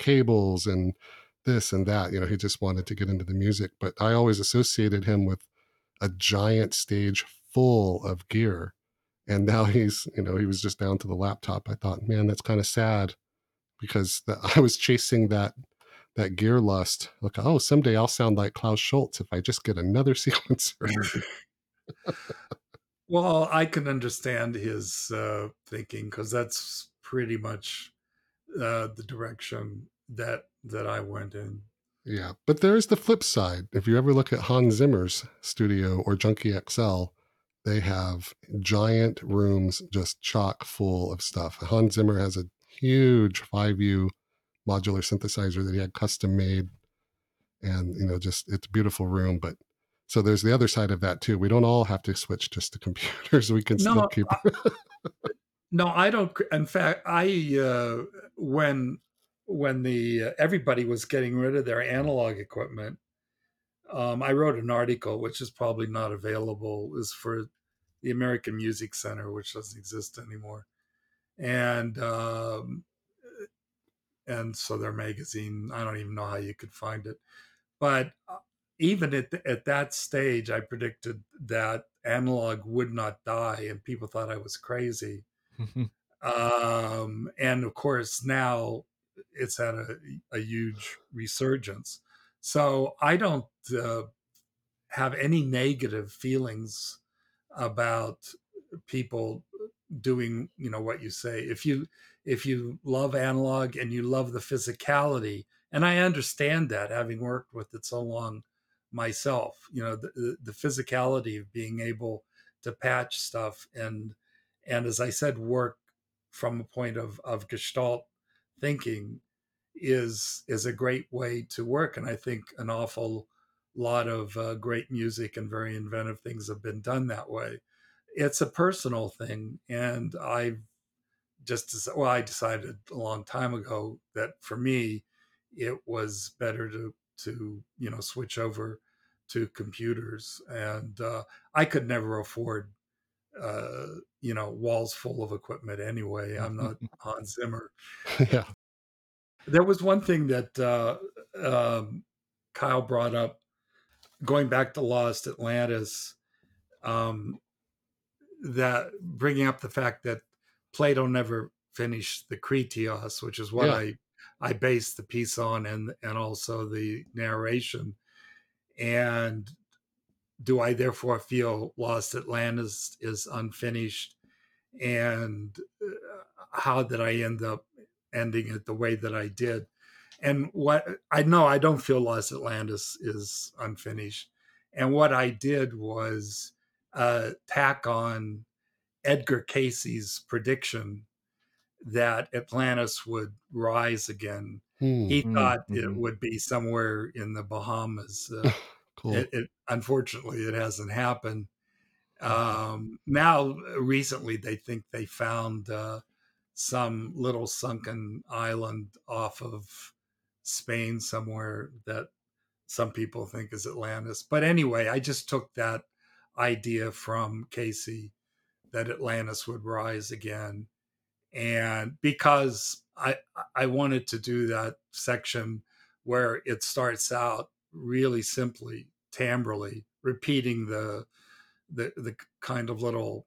cables and this and that. You know, he just wanted to get into the music. But I always associated him with a giant stage full of gear. And now he's, you know, he was just down to the laptop. I thought, man, that's kind of sad because the, I was chasing that that gear lust. Look, oh, someday I'll sound like Klaus Schulze if I just get another sequencer. Well, I can understand his uh, thinking because that's pretty much uh, the direction that that I went in. Yeah, but there is the flip side. If you ever look at Hans Zimmer's studio or Junkie XL, they have giant rooms just chock full of stuff. Hans Zimmer has a huge 5U modular synthesizer that he had custom made, and you know, just it's a beautiful room. But so there's the other side of that too. We don't all have to switch just to computers. We can no, still keep. no, I don't. In fact, I uh, when when the uh, everybody was getting rid of their analog equipment, um, I wrote an article which is probably not available. is for the American Music Center, which doesn't exist anymore, and um, and so their magazine. I don't even know how you could find it, but uh, even at, the, at that stage, I predicted that analog would not die, and people thought I was crazy. um, and of course, now it's had a, a huge resurgence. So I don't uh, have any negative feelings about people doing, you know, what you say. If you if you love analog and you love the physicality, and I understand that having worked with it so long myself you know the, the physicality of being able to patch stuff and and as i said work from a point of of gestalt thinking is is a great way to work and i think an awful lot of uh, great music and very inventive things have been done that way. It's a personal thing and i've just well i decided a long time ago that for me it was better to to you know switch over to computers and uh, i could never afford uh, you know walls full of equipment anyway. I'm not hans zimmer. Yeah there was one thing that uh, um, kyle brought up going back to lost atlantis um, that bringing up the fact that plato never finished the Critias which is what yeah. i I based the piece on and and also the narration. And do I therefore feel Lost Atlantis is unfinished? And uh, how did I end up ending it the way that I did? And what I know, I don't feel Lost Atlantis is unfinished. And what I did was uh, tack on Edgar Cayce's prediction that Atlantis would rise again. Mm, he hmm, thought mm, it mm. would be somewhere in the Bahamas. Uh, cool. It, it, unfortunately, it hasn't happened. Um, now, recently, they think they found uh, some little sunken island off of Spain somewhere that some people think is Atlantis. But anyway, I just took that idea from Cayce that Atlantis would rise again. And because I I wanted to do that section where it starts out really simply timbrally, repeating the the the kind of little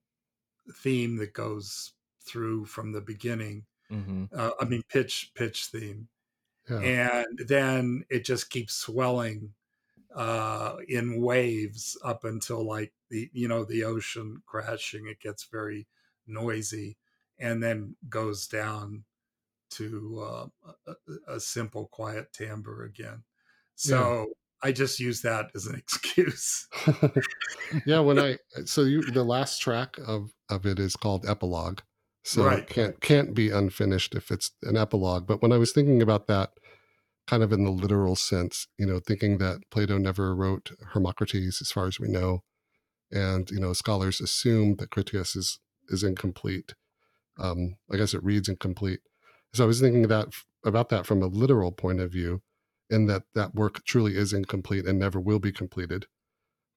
theme that goes through from the beginning. Mm-hmm. Uh, I mean, pitch pitch theme, Yeah. and then it just keeps swelling uh, in waves up until like the you know the ocean crashing. It gets very noisy, and then goes down to uh, a, a simple, quiet timbre again. So I just use that as an excuse. yeah, when I so you the last track of of it is called epilogue. So Right. it can't can't be unfinished if it's an epilogue. But when I was thinking about that kind of in the literal sense, you know, thinking that Plato never wrote Hermocrates as far as we know, and you know, scholars assume that Critias is is incomplete. Um, I guess it reads incomplete. So I was thinking that about that from a literal point of view, in that that work truly is incomplete and never will be completed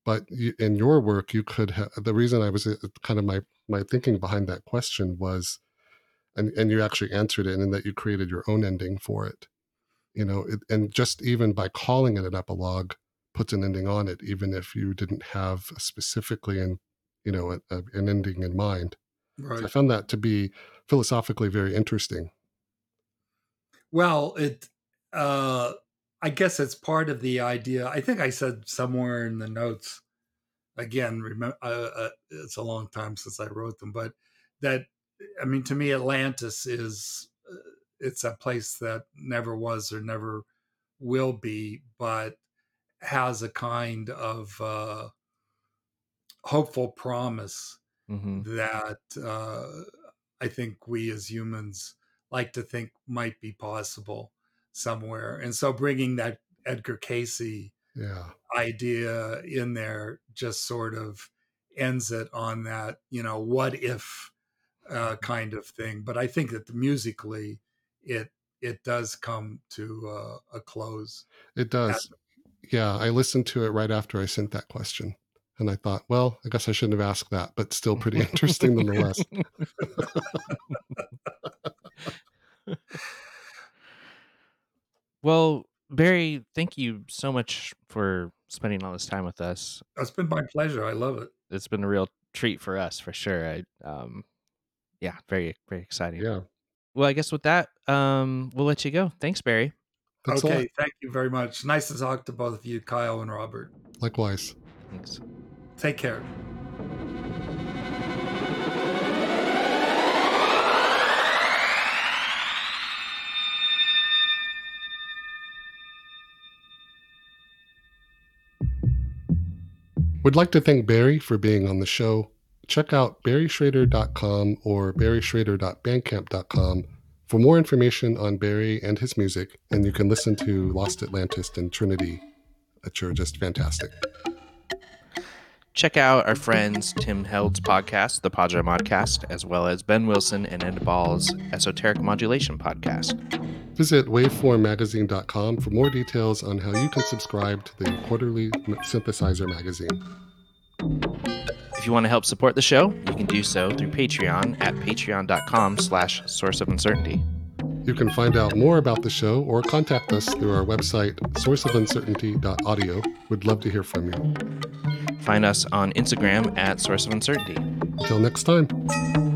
but in your work you could have the reason i was uh, kind of my my thinking behind that question was and and you actually answered it in that you created your own ending for it you know it, and just even by calling it an epilogue puts an ending on it even if you didn't have specifically an you know a, a, an ending in mind so i found that to be philosophically very interesting Well, it. Uh, I guess it's part of the idea. I think I said somewhere in the notes. Again, remember, uh, uh, it's a long time since I wrote them, but that I mean, to me, Atlantis is uh, it's a place that never was or never will be, but has a kind of uh, hopeful promise Mm-hmm. that uh, I think we as humans like to think might be possible somewhere. And so bringing that Edgar Cayce yeah idea in there just sort of ends it on that, you know, what if uh, kind of thing. But I think that musically it it does come to uh, a close. It does. Yeah, I listened to it right after I sent that question. And I thought, well, I guess I shouldn't have asked that, but still pretty interesting nonetheless. well, Barry, thank you so much for spending all this time with us. It's been my pleasure. I love it. It's been a real treat for us, for sure. I, um, yeah, very, very exciting. Yeah. Well, I guess with that, um, we'll let you go. Thanks, Barry. Thanks a lot. okay, thank you very much. Nice to talk to both of you, Kyle and Robert. Likewise. Thanks. Take care. Would like to thank Barry for being on the show. Check out barryschrader.com or barryschrader.bandcamp.com for more information on Barry and his music, and you can listen to Lost Atlantis and Trinity, which are just fantastic. Check out our friends Tim Held's podcast, the Padre Modcast, as well as Ben Wilson and Ed Ball's Esoteric Modulation podcast. Visit waveformmagazine.com for more details on how you can subscribe to the quarterly synthesizer magazine. If you want to help support the show, you can do so through Patreon at patreon.com slash source of uncertainty. You can find out more about the show or contact us through our website, sourceofuncertainty.audio. We'd love to hear from you. Find us on Instagram at source of uncertainty. Until next time.